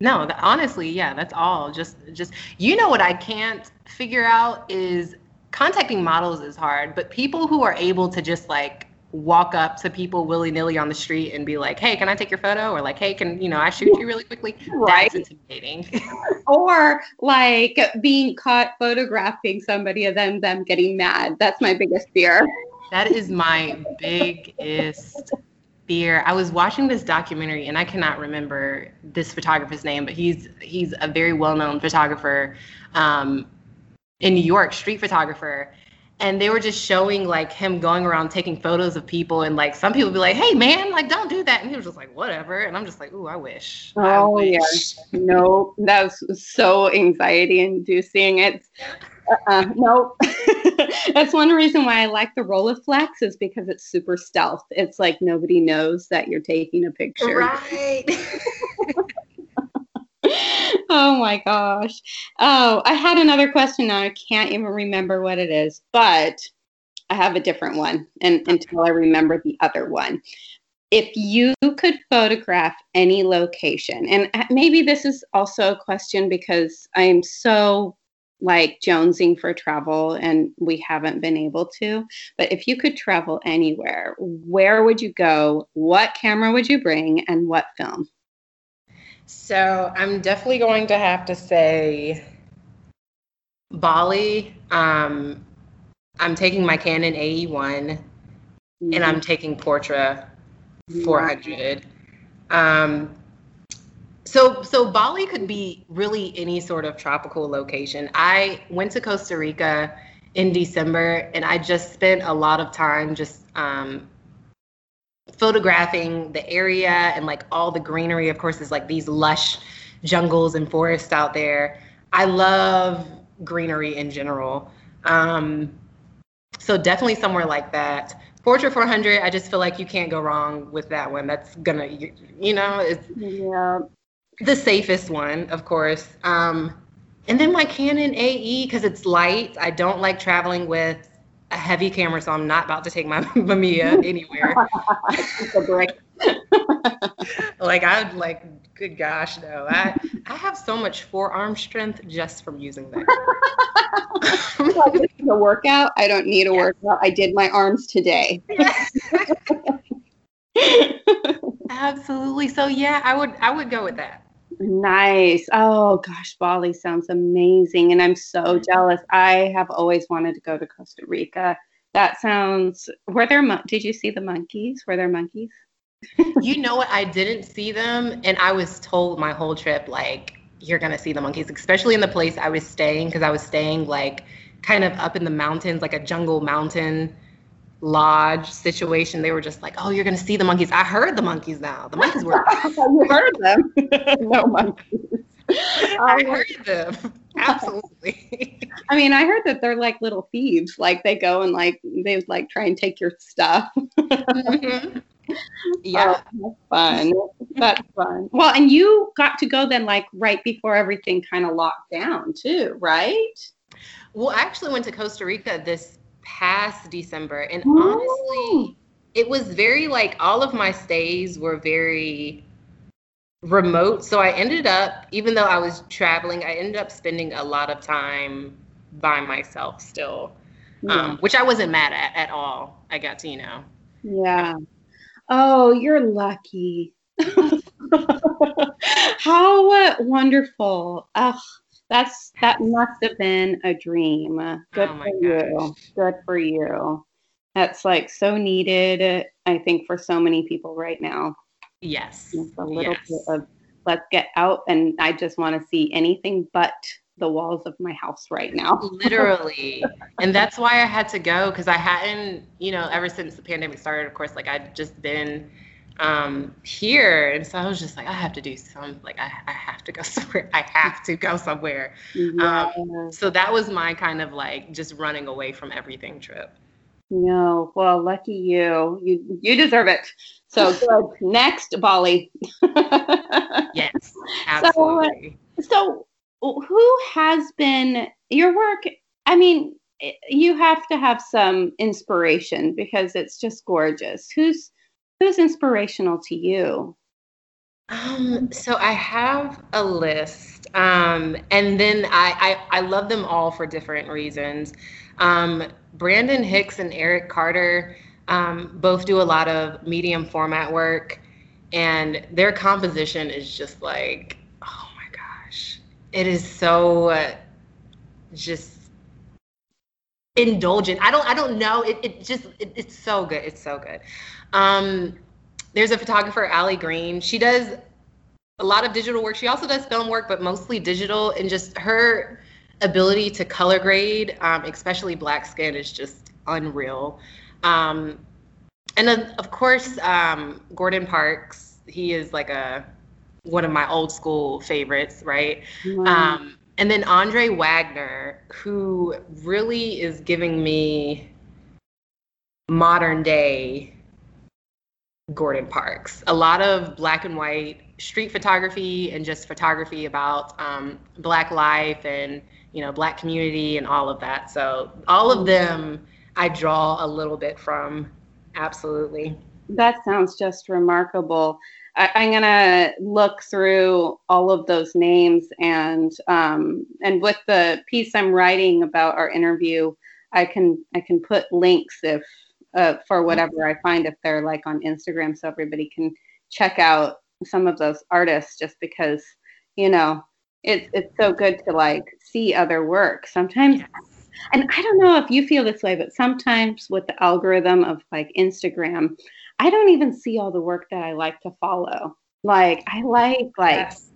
no, honestly, yeah, that's all. Just, just you know what I can't figure out is contacting models is hard, but people who are able to just like walk up to people willy nilly on the street and be like, "Hey, can I take your photo?" or like, "Hey, can you know I shoot you really quickly?" Right. That's intimidating. or like being caught photographing somebody and then them getting mad. That's my biggest fear. That is my biggest fear. I was watching this documentary and I cannot remember this photographer's name, but he's he's a very well-known photographer um, in New York, street photographer. And they were just showing like him going around taking photos of people, and like some people be like, "Hey, man, like don't do that," and he was just like, "Whatever," and I'm just like, "Ooh, I wish." Oh I wish. yeah, no, that's so anxiety-inducing. It's uh-uh, nope. That's one reason why I like the Rolleiflex is because it's super stealth. It's like nobody knows that you're taking a picture. Right. oh my gosh. Oh, I had another question now. I can't even remember what it is, but I have a different one and until I remember the other one. If you could photograph any location, and maybe this is also a question because I'm so like jonesing for travel and we haven't been able to. But if you could travel anywhere, where would you go? What camera would you bring and what film? So I'm definitely going to have to say Bali. Um, I'm taking my Canon AE1 mm-hmm. and I'm taking Portra 400. Um, so so Bali could be really any sort of tropical location. I went to Costa Rica in December and I just spent a lot of time just um, photographing the area and like all the greenery. Of course, is like these lush jungles and forests out there. I love greenery in general. Um, so definitely somewhere like that. Portra 400, I just feel like you can't go wrong with that one. That's gonna, you, you know, it's yeah the safest one, of course. Um, and then my Canon AE because it's light. I don't like traveling with a heavy camera, so I'm not about to take my Mamiya anywhere. like I'd like, good gosh, no. I I have so much forearm strength just from using that. a workout. I don't need a yes. workout. I did my arms today. Absolutely. So yeah, I would I would go with that. Nice. Oh gosh, Bali sounds amazing. And I'm so mm-hmm. jealous. I have always wanted to go to Costa Rica. That sounds were there did you see the monkeys? Were there monkeys? you know what? I didn't see them and I was told my whole trip like you're gonna see the monkeys, especially in the place I was staying, because I was staying like kind of up in the mountains, like a jungle mountain lodge situation. They were just like, "Oh, you're gonna see the monkeys." I heard the monkeys now. The monkeys were. you heard them? no monkeys. I heard them. Absolutely. I mean, I heard that they're like little thieves. Like they go and like they would like try and take your stuff. mm-hmm. Yeah, oh, that's fun. That's fun. Well, and you got to go then like right before everything kind of locked down too, right? Well, I actually went to Costa Rica this past December, and honestly, it was very like all of my stays were very remote. So I ended up, even though I was traveling, I ended up spending a lot of time by myself still, Yeah. um, which I wasn't mad at at all. I got to, you know. Yeah. Oh, you're lucky. How uh, wonderful. Ugh, that's that must have been a dream. Good Oh for my you. Good for you. That's like so needed, I think, for so many people right now. Yes. It's a little yes. bit of let's get out and I just want to see anything but the walls of my house right now. literally and that's why i had to go because i hadn't you know ever since the pandemic started of course like i'd just been um here and so i was just like i have to do some like i, I have to go somewhere i have to go somewhere Yeah. so that was my kind of like just running away from everything trip No, well, lucky you. You you deserve it. So good. Next, Bali. yes uh, absolutely so, who has been your work? I mean, you have to have some inspiration because it's just gorgeous. Who's who's inspirational to you? Um, so I have a list, um, and then I, I I love them all for different reasons. Um, Brandon Hicks and Eric Carter um, both do a lot of medium format work, and their composition is just like, oh my gosh, it is so uh, just indulgent. I don't I don't know. It it just it, it's so good. It's so good. Um, there's a photographer, Allie Green. She does a lot of digital work. She also does film work, but mostly digital. And just her ability to color grade, um, especially black skin, is just unreal. Um, and then, of course, um, Gordon Parks. He is like a one of my old school favorites, right? Um, and then Andre Wagner, who really is giving me modern day Gordon Parks. A lot of black and white street photography and just photography about um, black life and you know black community and all of that. So all of them I draw a little bit from. Absolutely. That sounds just remarkable. I, I'm gonna look through all of those names and um, and with the piece I'm writing about our interview, I can I can put links if uh, for whatever I find if they're like on Instagram, so everybody can check out some of those artists. Just because you know it's it's so good to like see other work. Sometimes and I don't know if you feel this way, but sometimes with the algorithm of like Instagram, I don't even see all the work that I like to follow. Like I like like Yes.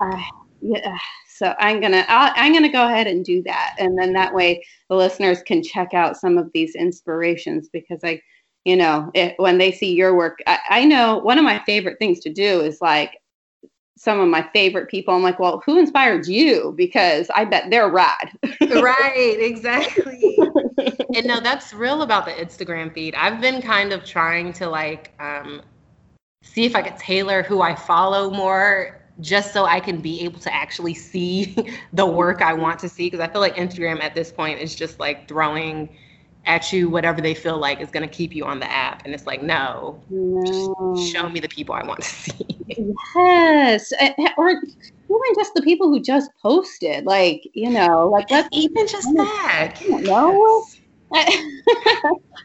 uh, yeah. So I'm gonna I'll, I'm gonna go ahead and do that, and then that way the listeners can check out some of these inspirations because I, you know, it, when they see your work, I, I know one of my favorite things to do is like some of my favorite people. I'm like, well, who inspired you? Because I bet they're rad. right, exactly. and no, that's real about the Instagram feed. I've been kind of trying to like um, see if I could tailor who I follow more just so I can be able to actually see the work I want to see. Because I feel like Instagram at this point is just like throwing at you whatever they feel like is going to keep you on the app. And it's like, no, No. show me the people I want to see. Yes, or even just the people who just posted, like you know, like let's Even just that. I don't know. I,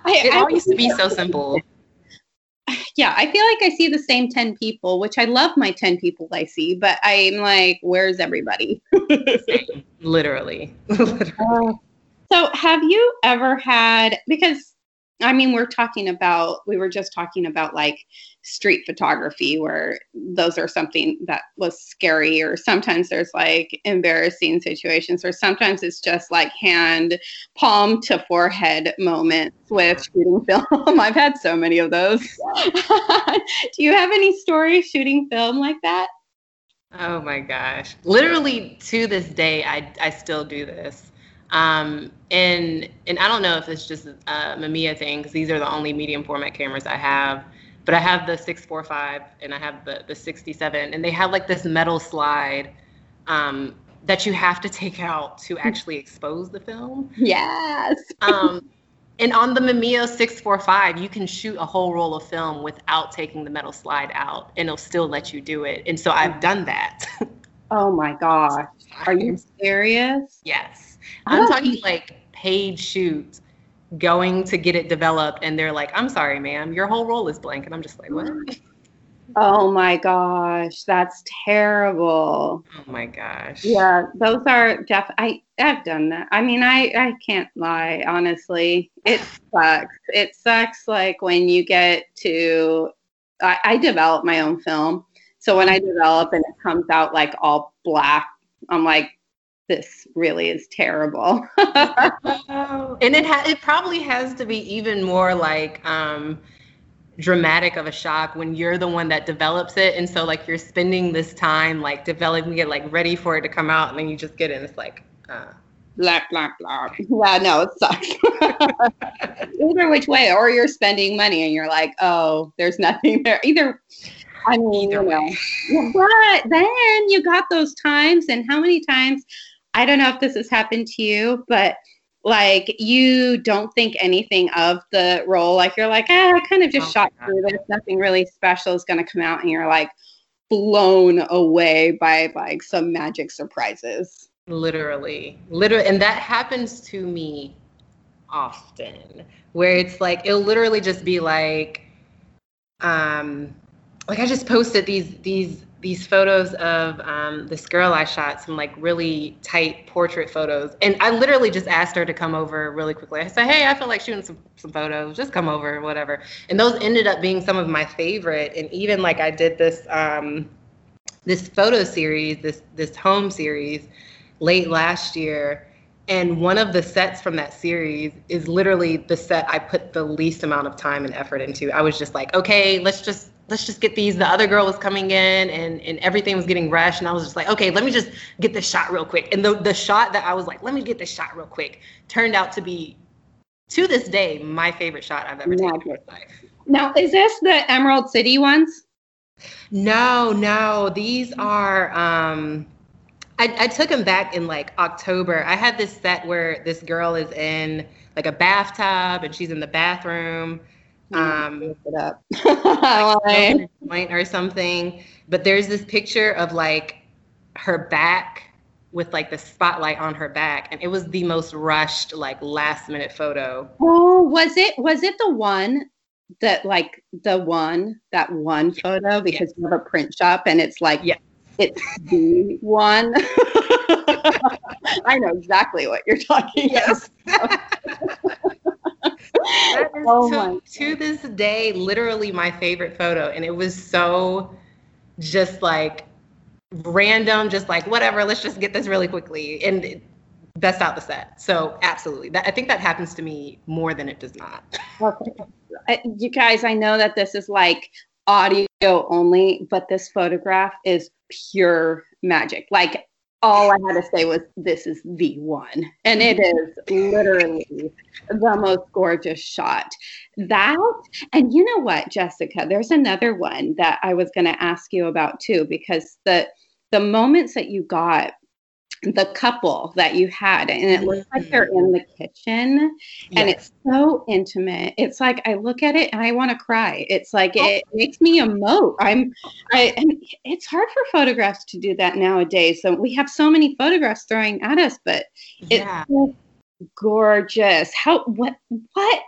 It I- all used to be so simple. yeah, I feel like I see the same ten people, which I love my ten people I see, but I'm like, where's everybody? Literally. Uh, so, have you ever had because I mean, we're talking about, we were just talking about like street photography, where those are something that was scary, or sometimes there's like embarrassing situations, or sometimes it's just like hand, palm to forehead moments with shooting film. I've had so many of those. Do you have any stories shooting film like that? Oh my gosh. Literally to this day, I, I still do this. Um, and and I don't know if it's just a Mamiya thing because these are the only medium format cameras I have. But I have the 645 and I have the the 67, and they have like this metal slide um, that you have to take out to actually expose the film. Yes. Um, and on the Mamiya 645, you can shoot a whole roll of film without taking the metal slide out, and it'll still let you do it. And so I've done that. Oh my gosh. Are you serious? yes. I'm talking like paid shoots going to get it developed, and they're like, I'm sorry, ma'am, your whole roll is blank. And I'm just like, what? Oh my gosh, that's terrible. Oh my gosh. Yeah, those are def. I I've done that. I mean, I I can't lie. Honestly, it sucks. It sucks. Like when you get to, I, I develop my own film. So when I mm-hmm. develop and it comes out like all black, I'm like, this really is terrible. and it ha- it probably has to be even more like um dramatic of a shock when you're the one that develops it and so like you're spending this time like developing it like ready for it to come out and then you just get it and it's like uh blah blah blah. Yeah, no, it sucks. Either which way, or you're spending money and you're like, oh, there's nothing there. Either, I mean, Either you know, way. But then you got those times, and how many times? I don't know if this has happened to you, but like you don't think anything of the roll. Like you're like, ah, I kind of just Oh shot through this. Nothing really special is going to come out, and you're like blown away by like some magic surprises. literally literally and that happens to me often where it's like it'll literally just be like um like i just posted these these these photos of um, this girl i shot some like really tight portrait photos. And i literally just asked her to come over really quickly. I said hey i feel like shooting some, some photos. Just come over whatever. And those ended up being some of my favorite. And even like i did this um this photo series this this home series late last year. And one of the sets from that series is literally the set I put the least amount of time and effort into. I was just like, okay, let's just let's just get these. The other girl was coming in and and everything was getting rushed and I was just like, okay, let me just get this shot real quick. And the the shot that I was like, let me get this shot real quick turned out to be to this day my favorite shot I've ever taken in my life. Now, is this the Emerald City ones? No, no, these are um I, I took them back in like October. I had this set where this girl is in like a bathtub and she's in the bathroom. Um, it up. like, joint or something. But there's this picture of like her back with like the spotlight on her back, and it was the most rushed, like last minute photo. oh, was it was it the one that like the one that one photo because you have a print shop and it's like Yeah. it's the one. I know exactly what you're talking Yes. That is Oh to, to this day literally my favorite photo and it was so just like random just like whatever let's just get this really quickly and it- best out the set so absolutely that i think that happens to me more than it does not Okay. Uh, you guys, I know that this is like audio only, but this photograph is pure magic. Like all I had to say was, "This is the one," and it is literally the most gorgeous shot. That, and you know what, Jessica? There's another one that I was going to ask you about too, because the the moments that you got. The couple that you had, and it looks like they're in mm-hmm. the kitchen, and it's so intimate. It's like I look at it and I want to cry. It's like oh. it makes me emote. I'm, I, and it's hard for photographs to do that nowadays. So we have so many photographs throwing at us, but it's yeah so gorgeous. How what what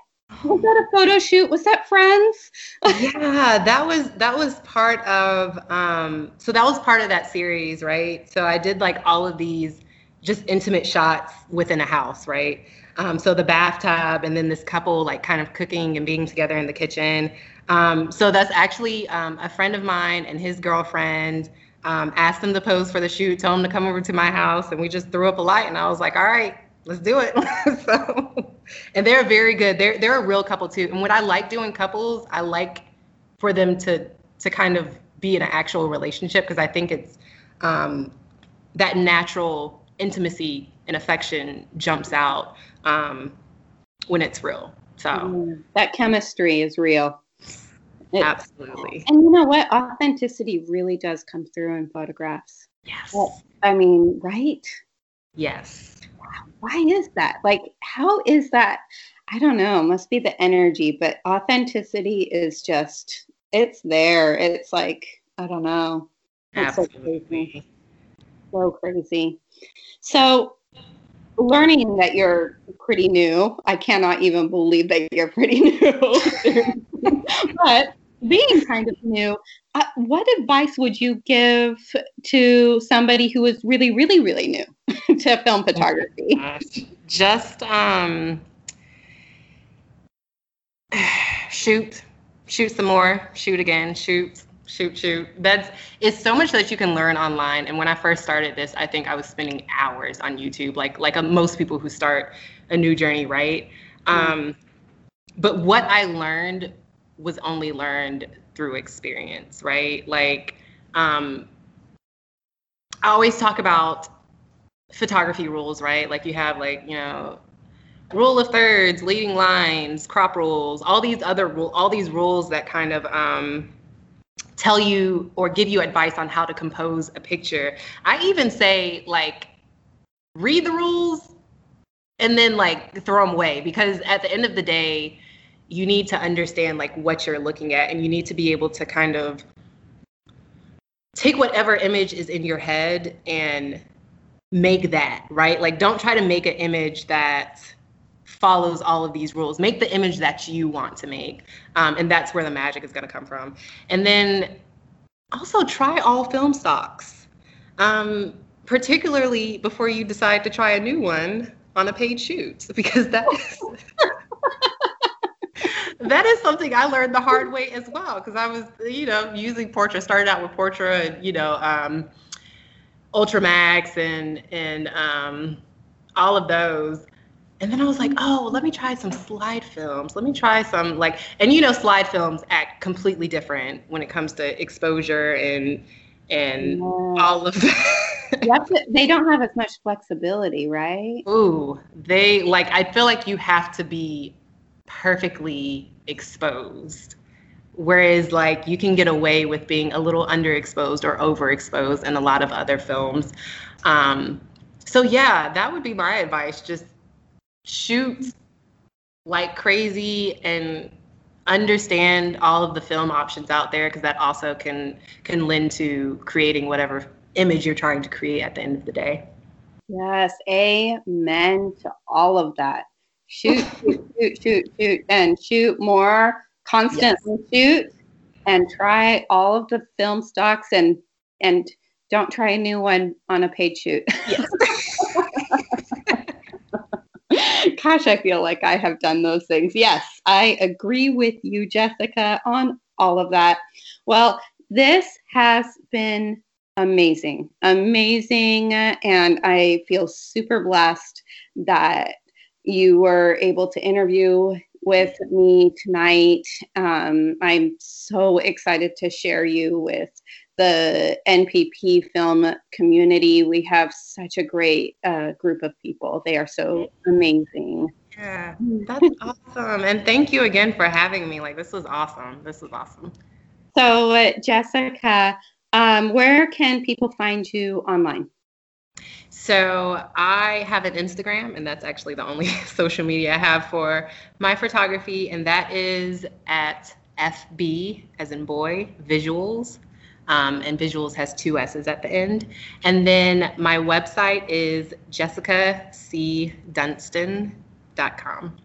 was that a photo shoot? Was that friends? yeah that was that was part of um so that was part of that series right so i did like all of these just intimate shots within a house right Um, so the bathtub, and then this couple like kind of cooking and being together in the kitchen. Um, so that's actually um, a friend of mine and his girlfriend um, asked them to pose for the shoot, told them to come over to my house, and we just threw up a light. And I was like, all right, let's do it. so, and they're very good. They're they're a real couple too. And what I like doing couples, I like for them to to kind of be in an actual relationship because I think it's um, that natural intimacy and affection jumps out um, when it's real. So Mm, that chemistry is real. It- absolutely, And you know what? Authenticity really does come through in photographs. yes, I mean, right? yes. Why is that? Like, how is that? I don't know. Must be the energy, but authenticity is just, it's there. It's like, I don't know. It's so crazy. Absolutely. So crazy. So, learning that you're pretty new, I cannot even believe that you're pretty new. but being kind of new, uh, what advice would you give to somebody who is really, really, really new to film photography? Gosh. Just um, shoot, shoot some more, shoot again, shoot, shoot, shoot. That's it's so much that you can learn online. And when I first started this, I think I was spending hours on YouTube, like like uh, most people who start a new journey, right? Um, but what I learned was only learned through experience, right? Like um, I always talk about photography rules, right? Like you have like, you know, rule of thirds, leading lines, crop rules, all these other rule, all these rules that kind of um, tell you or give you advice on how to compose a picture. I even say like read the rules and then like throw them away because at the end of the day, you need to understand like what you're looking at and you need to be able to kind of take whatever image is in your head and make that right? Like don't try to make an image that follows all of these rules. Make the image that you want to make um, and that's where the magic is going to come from. And then also try all film stocks um, particularly before you decide to try a new one on a paid shoot because that is that is something I learned the hard way as well because I was, you know, using Portra. Started out with Portra and you know, um, Ultramax and and um, all of those, and then I was like, oh, let me try some slide films. Let me try some like, and you know, slide films act completely different when it comes to exposure and and Yeah. all of that. They don't have as much flexibility, right? Ooh, they like I feel like you have to be perfectly exposed. Whereas like you can get away with being a little underexposed or overexposed in a lot of other films. Um, so yeah, that would be my advice. Just shoot like crazy and understand all of the film options out there because that also can can lend to creating whatever image you're trying to create at the end of the day. Yes, amen to all of that. Shoot, shoot, shoot, shoot, shoot, and shoot more. Constantly shoot, and try all of the film stocks, and and don't try a new one on a paid shoot. Yes. Gosh, I feel like I have done those things. Yes, I agree with you, Jessica, on all of that. Well, this has been amazing, amazing. And I feel super blessed that you were able to interview with me tonight. Um, I'm so excited to share you with the NPP film community. We have such a great uh, group of people. They are so amazing. Yeah, that's awesome. And thank you again for having me. Like, this was awesome. This was awesome. So, uh, Jessica, um, where can people find you online? So, I have an Instagram, and that's actually the only social media I have for my photography, and that is at FB, as in boy, visuals. Um, and visuals has two S's at the end. And then my website is jessicacdunston.com.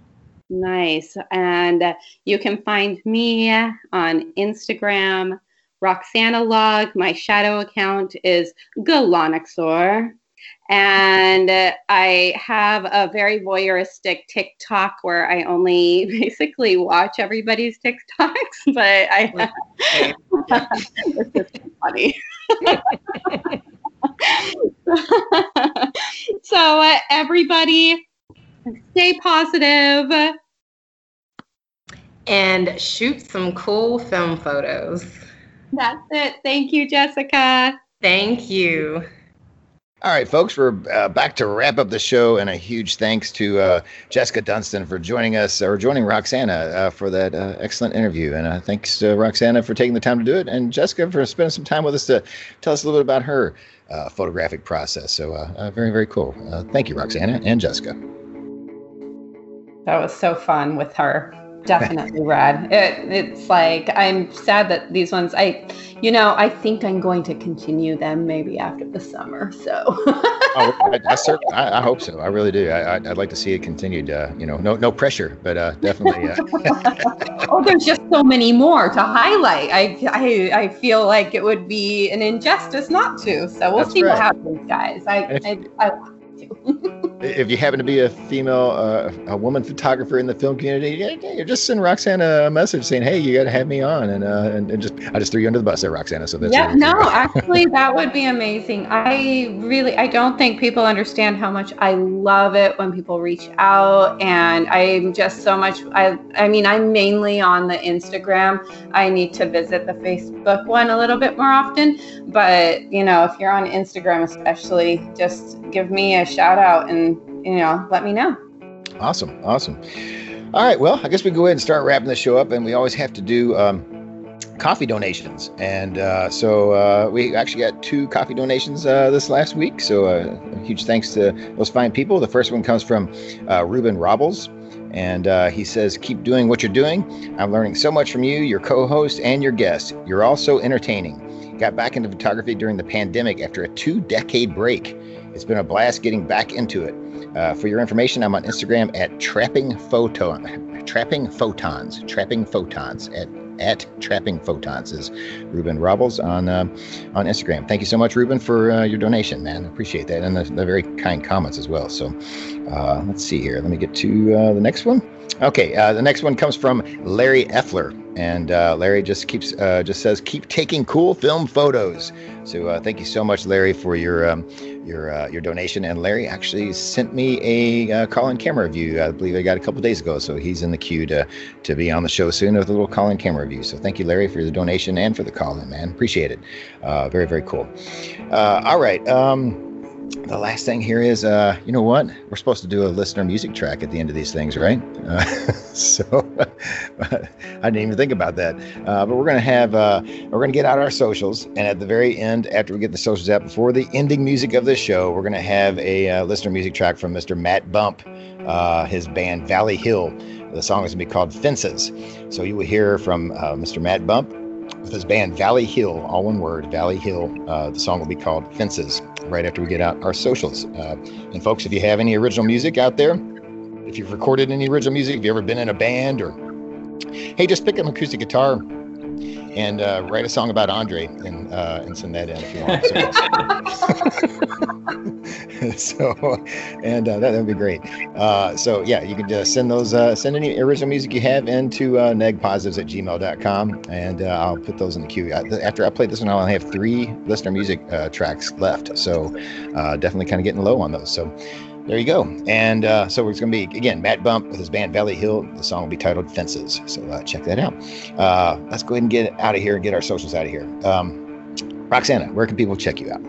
Nice. And uh, you can find me on Instagram, Roxana Log. My shadow account is Galonixor. And uh, I have a very voyeuristic TikTok where I only basically watch everybody's TikToks, but I this is funny. so uh, everybody, stay positive and shoot some cool film photos. That's it. Thank you, Jessica. Thank you. All right, folks, we're uh, back to wrap up the show, and a huge thanks to uh, Jessica Dunstan for joining us, or joining Roxana uh, for that uh, excellent interview. And uh, thanks to Roxana for taking the time to do it, and Jessica for spending some time with us to tell us a little bit about her uh, photographic process. So, very, very cool. thank you, Roxana and Jessica. That was so fun with her definitely rad. It, it's like I'm sad that these ones I you know, I think I'm going to continue them maybe after the summer. So oh, I, I, I, I, hope so. I really do. I, would like to see it continued. Uh, you know, no no pressure, but uh, definitely. Uh... oh, there's just so many more to highlight. I, I I feel like it would be an injustice not to. So we'll That's see right. what happens, guys. I I, I want to. if you happen to be a female, uh, a woman photographer in the film community, you just send Roxana a message saying, "Hey, you got to have me on," and, uh, and, and just I just threw you under the bus there, Roxana. So that's yeah, no, actually, that would be amazing. I really, I don't think people understand how much I love it when people reach out, and I'm just so much. I, I mean, I'm mainly on the Instagram. I need to visit the Facebook one a little bit more often, but you know, if you're on Instagram, especially, just give me a shout out and you know, let me know. Awesome. Awesome. All right. Well, I guess we go ahead and start wrapping the show up, and we always have to do um, coffee donations. And uh, so uh, we actually got two coffee donations uh, this last week. So uh, a huge thanks to those fine people. The first one comes from uh, Ruben Robles. And uh, he says, Keep doing what you're doing. I'm learning so much from you, your co host, and your guest. You're all so entertaining. Got back into photography during the pandemic after a two decade break. It's been a blast getting back into it. Uh, for your information, I'm on Instagram at trapping photon, trapping photons, trapping photons at at trapping photons is Ruben Robles on uh, on Instagram. Thank you so much, Ruben, for uh, your donation, man. Appreciate that and the, the very kind comments as well. So uh, let's see here. Let me get to uh, the next one. Okay, uh, the next one comes from Larry Effler, and Larry just keeps just says keep taking cool film photos. So uh, thank you so much, Larry, for your um, your uh, your donation. And Larry actually sent me a uh, call-in camera review. I believe I got a couple days ago, so he's in the queue to to be on the show soon with a little call-in camera review. So thank you, Larry, for the donation and for the call-in, man. Appreciate it. very very cool. all right. Um, the last thing here is, uh, you know what? We're supposed to do a listener music track at the end of these things, right? Uh, so I didn't even think about that. Uh, but we're gonna have, uh, we're gonna get out our socials, and at the very end, after we get the socials out, before the ending music of this show, we're gonna have a uh, listener music track from Mr. Matt Bump, uh, his band Valley Hill. The song is gonna be called Fences. So you will hear from Mr. Matt Bump with his band Valley Hill, all one word, Valley Hill. Uh, the song will be called Fences right after we get out our socials. Uh, and folks, if you have any original music out there, if you've recorded any original music, if you've ever been in a band or hey, just pick up an acoustic guitar and uh, write a song about Andre and uh, and send that in if you want. So, so and uh, that would be great. Uh, so yeah, you can just send those uh, send any original music you have into uh, negpositives at gmail.com and uh, I'll put those in the queue. After I play this one, I'll have three listener music tracks left. So definitely kind of getting low on those. So there you go. And uh, so it's going to be, again, Matt Bump with his band Valley Hill. The song will be titled Fences. So uh, check that out. Uh, let's go ahead and get out of here and get our socials out of here. Um, Roxana, where can people check you out?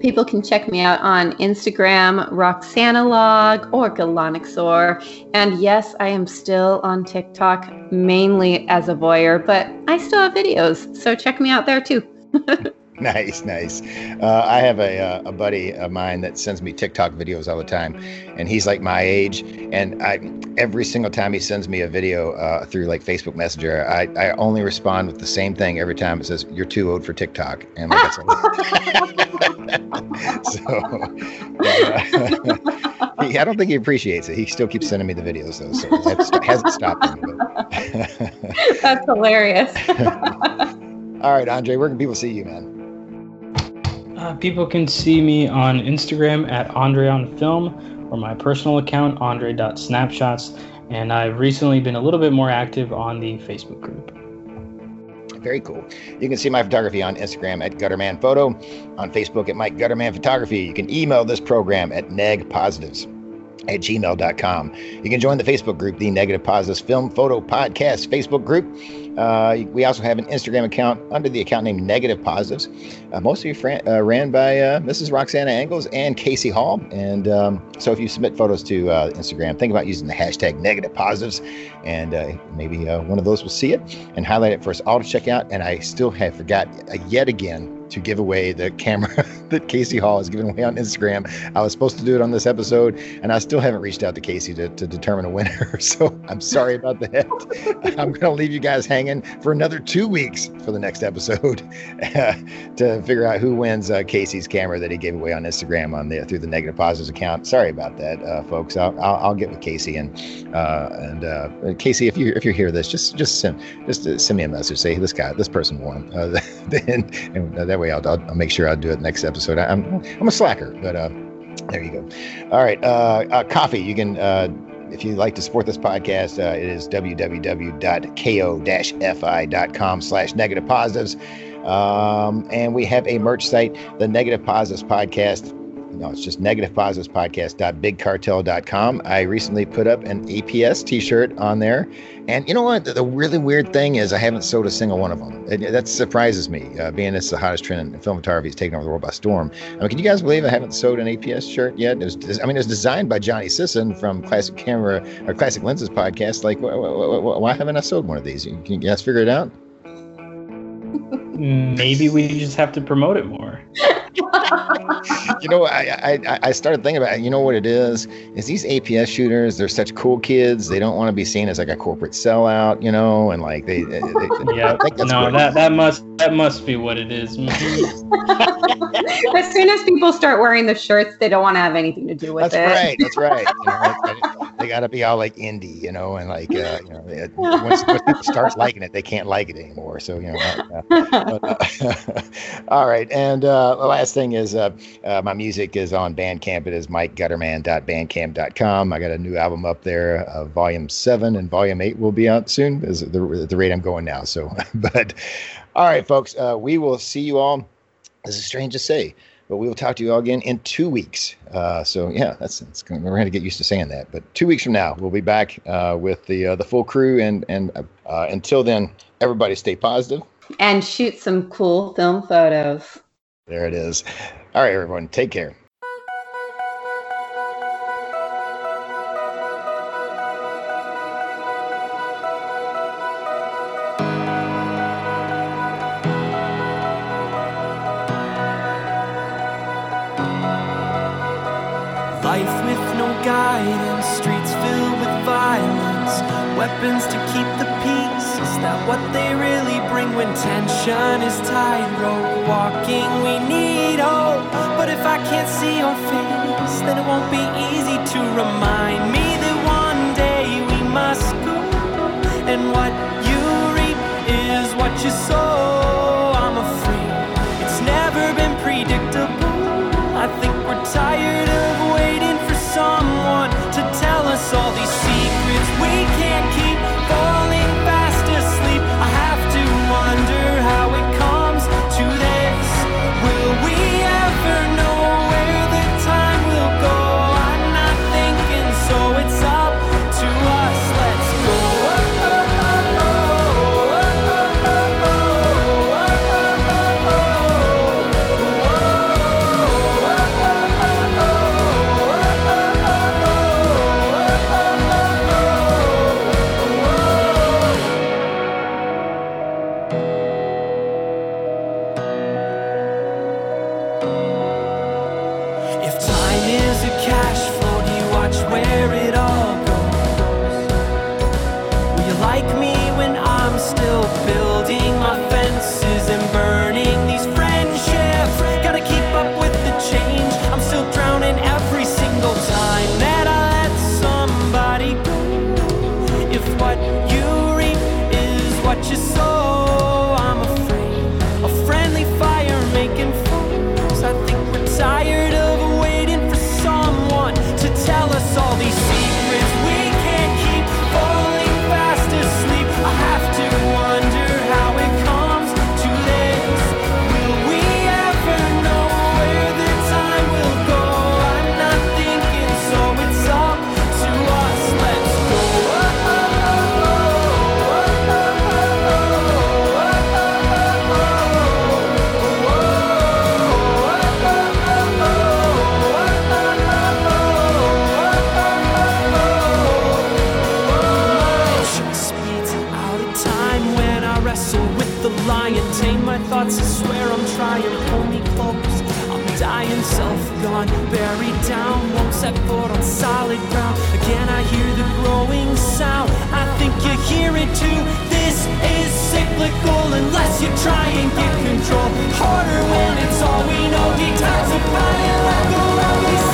People can check me out on Instagram, Roxana Log or Galanixor. And yes, I am still on TikTok, mainly as a voyeur, but I still have videos. So check me out there too. nice, nice. Uh, I have a, uh, a buddy of mine that sends me TikTok videos all the time, and he's like my age. And I, every single time he sends me a video uh, through like Facebook Messenger, I, I only respond with the same thing every time. It says, "You're too old for TikTok," and like, that's so. Uh, he, I don't think he appreciates it. He still keeps sending me the videos though, so it hasn't stopped him. That's hilarious. All right, Andre, where can people see you, man? Uh, people can see me on Instagram at Andre on Film or my personal account, Andre.snapshots. And I've recently been a little bit more active on the Facebook group. Very cool. You can see my photography on Instagram at Gutterman Photo, on Facebook at Mike Gutterman Photography. You can email this program at negpositives at gmail.com. You can join the Facebook group, the Negative Positives Film Photo Podcast Facebook group. Uh, we also have an Instagram account under the account name Negative Positives. Uh, most of you fran- uh, ran by uh, Mrs. Roxana Angles and Casey Hall. And um, so if you submit photos to uh, Instagram, think about using the hashtag Negative Positives, and uh, maybe one of those will see it and highlight it for us all to check out. And I still have forgot yet again to give away the camera that Casey Hall is giving away on Instagram. I was supposed to do it on this episode, and I still haven't reached out to Casey to, to determine a winner. So I'm sorry about that. I'm going to leave you guys hanging for another two weeks for the next episode uh, to figure out who wins uh, Casey's camera that he gave away on Instagram on the through the Negative Positives account. Sorry about that, uh, folks. I'll, I'll, I'll, get with Casey and uh, and uh, Casey, if you if you hear this, just just send just send me a message. Say this guy, this person won. then and that way I'll, I'll, make sure I'll do it next episode. I'm I'm a slacker, but uh, there you go. All right, uh, uh, coffee. You can uh, if you'd like to support this podcast, uh, it is www.ko-fi.com slash negative positives. Um, and we have a merch site, the Negative Positives Podcast no, it's just negativepositivespodcast.bigcartel.com. I recently put up an APS t-shirt on there. And you know what? The, the really weird thing is I haven't sold a single one of them. It, that surprises me, uh, being it's the hottest trend in film photography. is taking over the world by storm. I mean, can you guys believe I haven't sold an APS shirt yet? It was, I mean, it was designed by Johnny Sisson from Classic Camera or Classic Lenses podcast. Like, wh- wh- wh- why haven't I sold one of these? Can you guys figure it out? Maybe we just have to promote it more. you know, I, I I started thinking about it. You know what it is? Is these APS shooters? They're such cool kids. They don't want to be seen as like a corporate sellout, you know, and like they. they, they yeah. no, that that must that must be what it is. as soon as people start wearing the shirts, they don't want to have anything to do with that's it. That's right. That's right. You know, they got to be all like indie, you know, and like uh, you know, once, once, people start liking it, they can't like it anymore. So you know. Uh, uh, all right, and uh, the last thing is uh, uh, my music is on Bandcamp. It is mikegutterman.bandcamp.com. I got a new album up there. volume seven and volume eight will be out soon. Is the, the rate I'm going now. So, but all right, folks, we will see you all. This is strange to say but we will talk to you all again in two weeks. Uh, so yeah, that's, that's gonna, we're going to get used to saying that. But two weeks from now, we'll be back uh, with the uh, the full crew. And and uh, until then, everybody stay positive and shoot some cool film photos. There it is. All right, everyone, take care. Life with no guidance, streets filled with violence, weapons to keep the that what they really bring when tension is tightrope walking? We need hope, but if I can't see your face, then it won't be easy to remind me that you try and get control. Harder when it's all we know. Detoxifying like a lovely